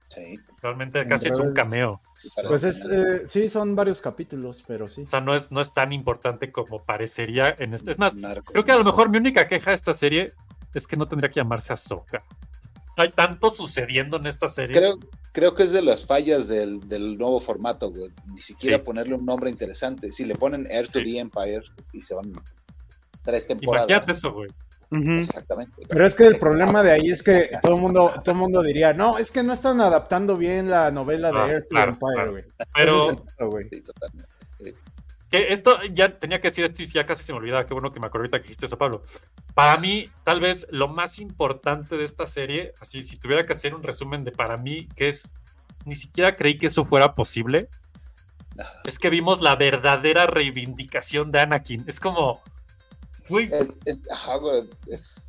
Sí. Realmente casi es un cameo. Pues es, eh, sí, son varios capítulos, pero sí. O sea, no es, no es tan importante como parecería en este. Es más, creo que a lo mejor mi única queja de esta serie es que no tendría que llamarse Ahsoka. Hay tanto sucediendo en esta serie. Creo, creo que es de las fallas del, del nuevo formato, güey. Ni siquiera Sí. ponerle un nombre interesante. Si le ponen Air to the Empire y se van tres temporadas. Imagínate eso, güey. Exactamente. Pero es que el problema de ahí es que todo el mundo, todo el mundo diría, no, es que no están adaptando bien la novela de Ah, Air to claro, Empire, claro. güey. Pero- Ese es el pedo, güey. Que esto ya tenía que decir esto y ya casi se me olvidaba. Qué bueno que me acordé ahorita que dijiste eso, Pablo. Para mí, tal vez lo más importante de esta serie, así, si tuviera que hacer un resumen de para mí, que es, ni siquiera creí que eso fuera posible, es que vimos la verdadera reivindicación de Anakin. Es como, güey, Es, es- ajá, güey, es-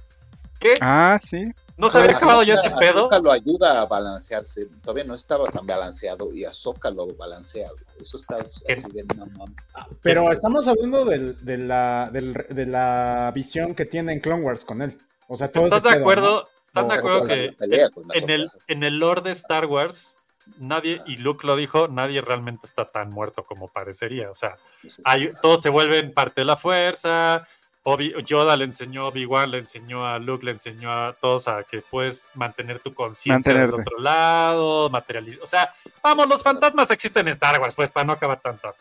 ¿qué? Ah, sí. ¿No se había acabado ya ese pedo? Ahsoka lo ayuda a balancearse. Todavía no estaba tan balanceado y Ahsoka lo balancea. Eso está así de no mames. Pero estamos hablando del- de, la, del- de la visión que tiene en Clone Wars con él. O sea, todo ¿Estás ese de pedo, acuerdo? ¿no? ¿Están de acuerdo que en, en el, en el lore de Star Wars, nadie, y Luke lo dijo, nadie realmente está tan muerto como parecería? O sea, hay, todos se vuelven parte de la fuerza. Obi- Yoda le enseñó, Obi-Wan le enseñó a Luke, le enseñó a todos a que puedes mantener tu conciencia del otro lado, materializar. O sea, vamos, los fantasmas existen en Star Wars, pues para no acabar tanto.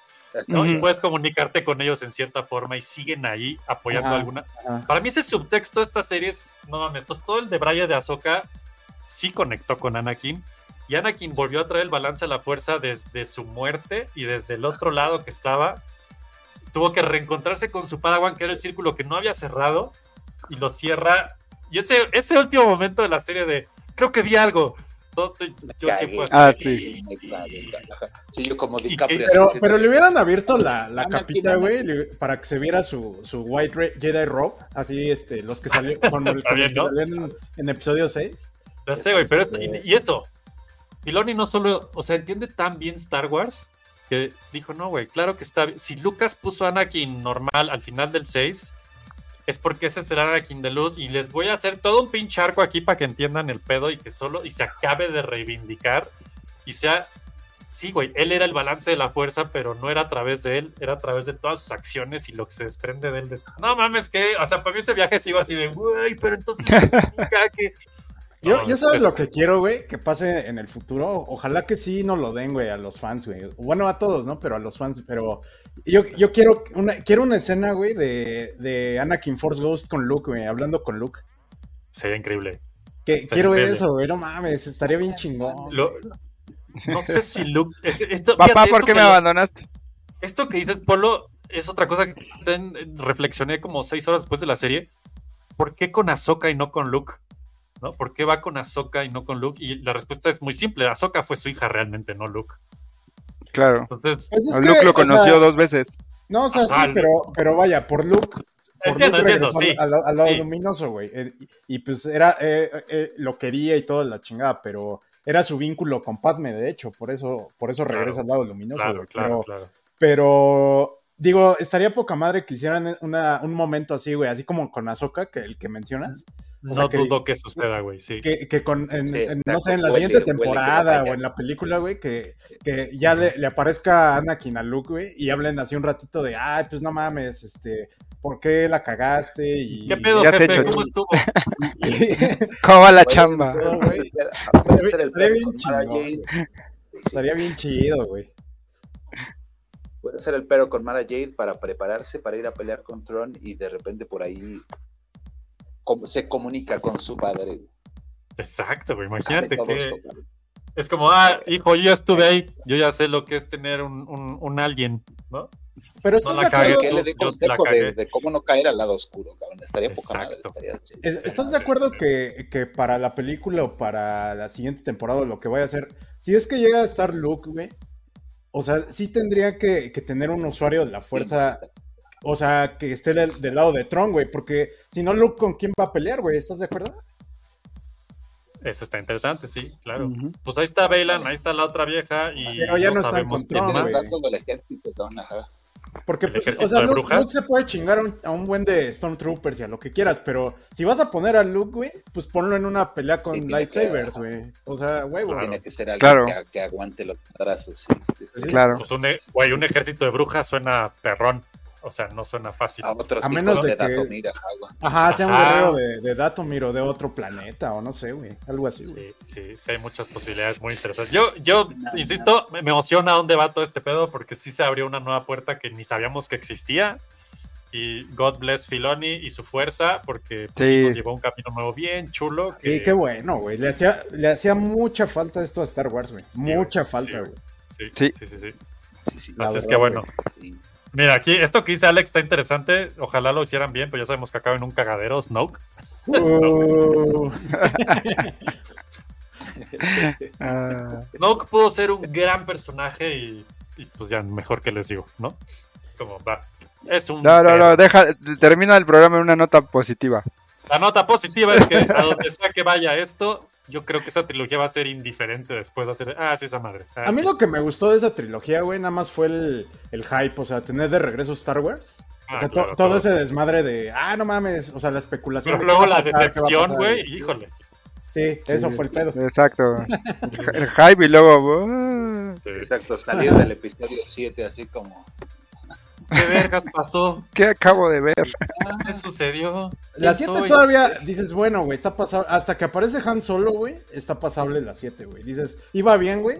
¿no? Y puedes comunicarte con ellos en cierta forma y siguen ahí apoyando Ajá, alguna. ajá. Para mí ese subtexto de esta serie es, no mames, todo el de Braille de Ahsoka sí conectó con Anakin y Anakin volvió a traer el balance a la fuerza desde su muerte y desde el otro lado que estaba tuvo que reencontrarse con su Padawan que era el círculo que no había cerrado y lo cierra y ese ese último momento de la serie de creo que vi algo todo- yo así. Ah, sí. Ajá. Sí, yo como DiCaprio. Pero, así, pero le hubieran abierto la, la capita, güey, para que se viera su, su White Jedi Robe. Así, este, los que salieron, ¿no? en, en episodio 6. Ya sé, güey, pero esto, y, y eso. Filoni no solo, o sea, entiende tan bien Star Wars que dijo, no, güey, claro que está. Si Lucas puso a Anakin normal al final del 6, es porque ese es el Anakin de luz y les voy a hacer todo un pinche arco aquí para que entiendan el pedo y que solo y se acabe de reivindicar y sea sí, güey, él era el balance de la fuerza, pero no era a través de él, era a través de todas sus acciones y lo que se desprende de él. después. No mames, que, o sea, para mí ese viaje iba así de, güey, pero entonces significa que Yo, No, yo sabes es- lo que quiero, güey, que pase en el futuro. Ojalá que sí nos lo den, güey, a los fans, güey. Bueno, a todos, ¿no? Pero a los fans, pero yo, yo quiero una, quiero una escena, güey, de, de Anakin Force Ghost con Luke, güey, hablando con Luke. sería increíble. Que, Sería quiero increíble. eso, güey, no mames, estaría bien chingón. Lo- no sé si Luke. es- esto, Papá, fíjate, ¿por qué que me lo- abandonaste? Esto que dices, Polo, es otra cosa que ten- reflexioné como seis horas después de la serie. ¿Por qué con Ahsoka y no con Luke? ¿No? ¿Por qué va con Ahsoka y no con Luke? Y la respuesta es muy simple. Ahsoka fue su hija realmente, no Luke. Claro. Entonces, Pues es A que, Luke lo o sea, conoció dos veces. No, o sea, sí, pero, pero vaya, por Luke. Por Entiendo, Luke entiendo, regresó sí, al, al lado sí. luminoso, güey. eh, y, y pues era, eh, eh, lo quería y toda la chingada, pero era su vínculo con Padme, de hecho, por eso, por eso Claro, regresa al lado luminoso, claro, güey. claro, pero, claro. pero, digo, estaría poca madre que hicieran una- un momento así, güey, así como con Ahsoka, que el que mencionas. O No que- dudo que suceda, güey, sí. que, que con, en, Sí, en- exacto, no sé, en la siguiente huele temporada o en la película, güey, que, que ya le, le aparezca Anakin a Luke, güey, y hablen así un ratito de, ay, pues no mames, este, ¿por qué la cagaste? Y, ¿Qué pedo, jefe? ¿Cómo estuvo? ¿Cómo va la chamba? Estaría bien. Estaría bien chido, güey. Puede ser el pero con Mara Jade para prepararse para ir a pelear con Tron y de repente por ahí com- se comunica con su padre. Exacto, güey. Imagínate que eso, es como, ah, hijo, yo ya estuve ahí. Yo ya sé lo que es tener un, un, un alguien, ¿no? Pero no ¿estás la de acuerdo? cagues que tú, le dé yo la consejo de, cómo no caer al lado oscuro, cabrón. Estaría poca madre. Exacto. estaría ¿Estás de acuerdo que, que para la película o para la siguiente temporada lo que vaya a hacer, si es que llega a estar Luke, güey, o sea, sí tendría que, que tener un usuario de la fuerza, o sea, que esté del, del lado de Tron, güey, porque si no, Luke, ¿con quién va a pelear, güey? ¿Estás de acuerdo? Eso está interesante, sí, claro. Pues ahí está Bailan, ahí está la otra vieja y Pero ya no están sabemos con quién Tron, más. güey. Está el ejército, cabrón, ajá. Porque, ¿El pues, o sea, Luke, se puede chingar a un, a un buen de Stormtroopers y a lo que quieras, pero si vas a poner a Luke, güey, pues ponlo en una pelea con que- lightsabers, güey. O sea, huevo. Tiene que ser alguien Claro. que, que aguante los sí, sí, sí. Claro. Pues un, e- güey, un ejército de brujas suena perrón. O sea, no suena fácil. A otros A menos de de que- Datomir, ajá, sea un guerrero de, de Datomir o de otro planeta, o no sé, güey. Algo así, güey. Sí, sí, sí, hay muchas posibilidades muy interesantes. Yo, yo insisto, me me emociona dónde va todo este pedo porque sí se abrió una nueva puerta que ni sabíamos que existía. Y God bless Filoni y su fuerza, porque pues, Sí. nos llevó un camino nuevo bien chulo. Que, Sí, qué bueno, güey. Le hacía, le hacía mucha falta esto a Star Wars, güey. Sí, mucha güey, falta, güey. Sí, Sí. sí, sí, sí. Sí, sí, La Así es que bueno. sí. Mira, aquí esto que dice Alex está interesante. Ojalá lo hicieran bien, pero ya sabemos que acaba en un cagadero, Snoke. Uh, Ah, Snoke pudo ser un gran personaje y, y, pues ya mejor que les digo, ¿no? Es como, va. Es un. no, no, pedo. no, deja, termina el programa en una nota positiva. La nota positiva es que a donde sea que vaya esto, yo creo que esa trilogía va a ser indiferente después. A ser, ah, sí, esa madre. Ah, a mí pues, lo que me gustó de esa trilogía, güey, nada más fue el, el hype, o sea, tener de regreso Star Wars. ah, O sea, to- todo claro. ese desmadre de, ah, no mames, o sea, la especulación. Pero de luego la pasar, decepción, güey, híjole. Sí, eso fue el pedo. Exacto. El, hype y luego. Sí. Exacto, salir del episodio 7 así como... ¿Qué vergas pasó? ¿Qué acabo de ver? ¿Qué sucedió? La ¿Quién 7 soy? todavía dices, bueno, güey, está pasable. Hasta que aparece Han Solo, güey, está pasable la 7, güey. Dices, iba bien, güey.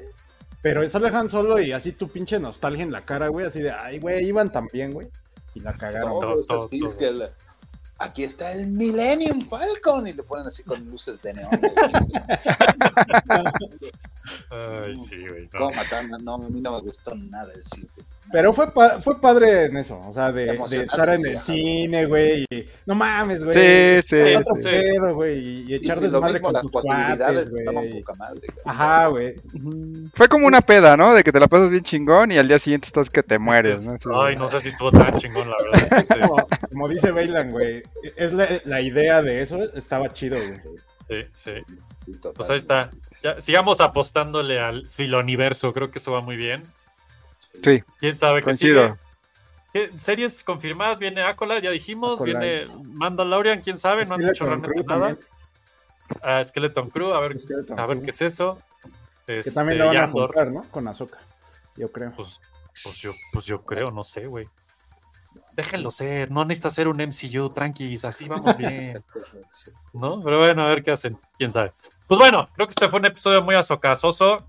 Pero sale Han Solo y así tu pinche nostalgia en la cara, güey. Así de, ay, güey, iban tan bien, güey. Y la cagaron. Todo, todo, todo. que el- aquí está el Millennium Falcon y le ponen así con luces de neón. Ay, sí, güey. no. ¿Cómo? No, a mí no me gustó nada el sitio. Pero fue, pa- fue padre en eso, o sea, de, estar en el cine, güey. y No mames, güey. Sí, sí, otro sí. pedo, güey. Y, y echar desmadre con las tus posibilidades cuates, güey. Ajá, güey. Fue como una peda, ¿no? De que te la pasas bien chingón y al día siguiente estás que te mueres, ¿no? Ay, no sé si estuvo tan chingón, la verdad. Sí, Como, como dice Bailan, güey. Es la, la idea de eso, estaba chido, güey. sí, sí. Sí, total. Pues ahí está. Ya, sigamos apostándole al filoniverso, creo que eso va muy bien. Sí. ¿Quién sabe qué sigue? ¿Qué series confirmadas? Viene Acola, ya dijimos. Viene Mandalorian, quién sabe. No han dicho realmente Crew nada. Ah, Skeleton Crew, a ver, Skeleton a ver Crew. qué es eso. Que Este, también lo van y a juntar, ¿no? Con Azoka, yo creo. Pues, pues yo, pues yo creo, no sé, güey. Déjenlo ser, no necesita ser un MCU, tranquis, así vamos bien. ¿No? Pero bueno, a ver qué hacen, quién sabe. Pues bueno, creo que este fue un episodio muy azocasoso.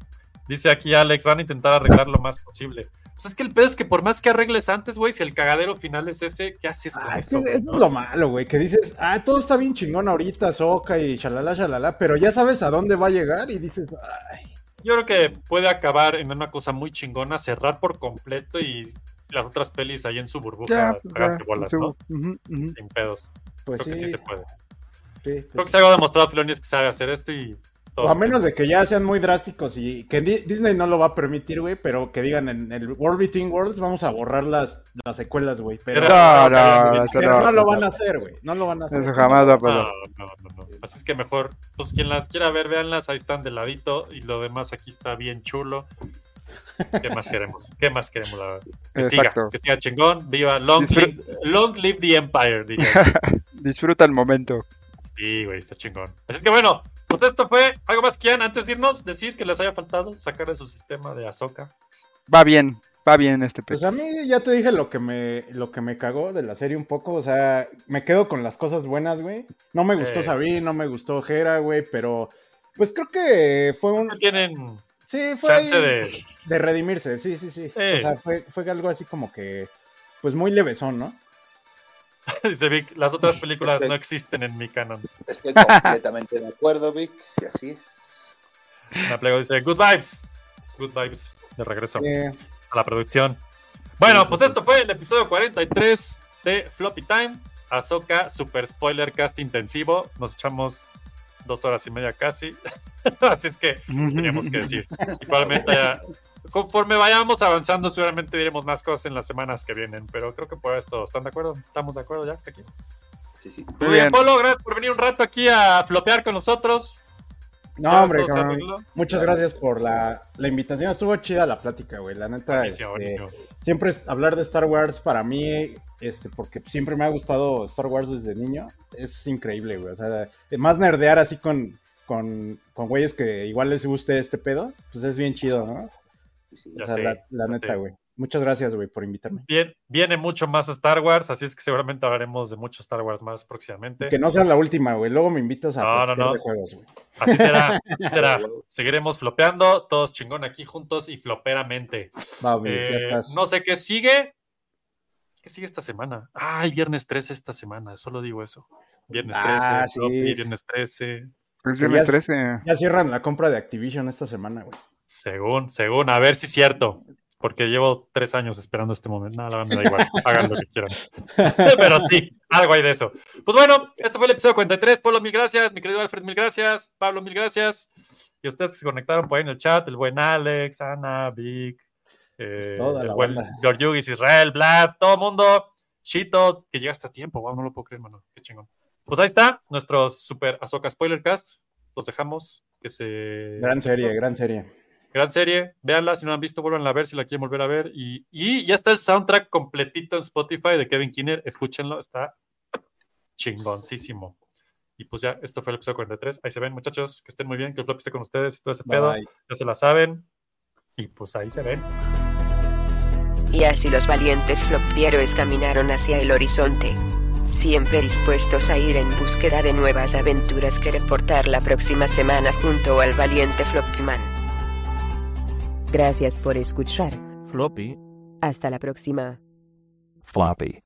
Dice aquí Alex, van a intentar arreglar lo más posible. Pues es que el pedo es que por más que arregles antes, güey, si el cagadero final es ese, ¿qué haces con Ah, eso? es lo malo, güey, que dices, ah, todo está bien chingón ahorita, Soca y chalala, chalala, pero ya sabes a dónde va a llegar y dices, ay, Yo creo que puede acabar en una cosa muy chingona, cerrar por completo y las otras pelis ahí en su burbuja, Ya, pues, háganse ya, bolas, tú, ¿no? Sin pedos. pues creo que sí, se puede. sí, Creo pues que se ha demostrado Filoni es que sabe hacer esto y A menos de que ya sean muy drásticos y que Di- Disney no lo va a permitir, güey, pero que digan en el World Between Worlds vamos a borrar las, las secuelas, güey. Pero, No, no, pero no, no lo van a hacer, güey. No lo van a hacer. Eso jamás va a No, pasar. no, no, no. Así es que mejor, pues quien las quiera ver, véanlas, ahí están de ladito y lo demás aquí está bien chulo. ¿Qué más queremos? ¿Qué más queremos? La verdad? Que siga, que siga chingón, viva, long live, long live the Empire, diría. Disfruta el momento. Sí, güey, está chingón. Así es que bueno, pues esto fue algo más que quieran antes de irnos, decir que les haya faltado sacar de su sistema de Azoka. Va bien, va bien este Pues pedo. a mí ya te dije lo que me lo que me cagó de la serie un poco, o sea, me quedo con las cosas buenas, güey. No me gustó Eh. Sabine, no me gustó Hera, güey, pero pues creo que fue un Tienen sí, fue chance ahí de. de redimirse, sí, sí, sí. Sí. O sea, fue, fue algo así como que pues muy levesón, ¿no? Dice Vic, las otras películas no existen en mi canon. Estoy completamente de acuerdo, Vic, y así es. La plego dice, good vibes. Good vibes. De regreso Eh, a la producción. Bueno, pues esto fue el episodio 43 de Floppy Time. Azoka, super spoiler cast intensivo. Nos echamos dos horas y media casi. Así es que teníamos que decir. Igualmente, conforme vayamos avanzando, seguramente diremos más cosas en las semanas que vienen. Pero creo que por esto, ¿están de acuerdo? ¿Estamos de acuerdo ya hasta aquí? Sí, sí. Muy bien, Polo, gracias por venir un rato aquí a flopear con nosotros. No, Ya hombre, cabrón. muchas gracias por la, la invitación. Estuvo chida la plática, güey. La neta, este, siempre es hablar de Star Wars para mí, este, porque siempre me ha gustado Star Wars desde niño. Es increíble, güey. O sea, más nerdear así con, con, con güeyes que igual les guste este pedo, pues es bien chido, ¿no? Ya o sea, sé, la, la ya neta, güey. Muchas gracias, güey, por invitarme. Bien, viene mucho más Star Wars, así es que seguramente hablaremos de mucho Star Wars más próximamente. Que no sea la última, güey. Luego me invitas a No, no, no. de juegos, güey. Así será, así será. Seguiremos flopeando, todos chingón aquí juntos y floperamente. Va, güey, ya Eh, estás. No sé qué sigue. ¿Qué sigue esta semana? Ay, viernes 13 esta semana, solo digo eso. Viernes 13, Ah, sí. viernes 13. Pues Que viernes ya- 13. Ya cierran la compra de Activision esta semana, güey. Según, según, a ver si es cierto. Porque llevo tres años esperando este momento. Nada, me da igual. Hagan lo que quieran. Pero sí, algo hay de eso. Pues bueno, esto fue el episodio 43. Pablo, mil gracias. Mi querido Alfred, mil gracias. Pablo, mil gracias. Y ustedes se conectaron por ahí en el chat. El buen Alex, Ana, Vic, eh, toda el la buen. Georgiugis, Israel, Vlad, todo el mundo. Chito, que llega hasta tiempo. Wow, no lo puedo creer, mano. Qué chingón. Pues ahí está, nuestro super Azoka Spoiler Cast. Los dejamos que se. Gran serie, gran serie. Gran serie, véanla, si no la han visto, vuelvan a ver si la quieren volver a ver. Y, y ya está el soundtrack completito en Spotify de Kevin Kinner, escúchenlo, está chingoncísimo. Y pues ya, esto fue el episodio 43. Ahí se ven, muchachos, que estén muy bien, que el flop esté con ustedes y todo ese Bye, pedo. Ya se la saben. Y pues ahí se ven. Y así los valientes flopieros caminaron hacia el horizonte. Siempre dispuestos a ir en búsqueda de nuevas aventuras que reportar la próxima semana junto al valiente Floppyman. Gracias por escuchar. Floppy. Hasta la próxima. Floppy.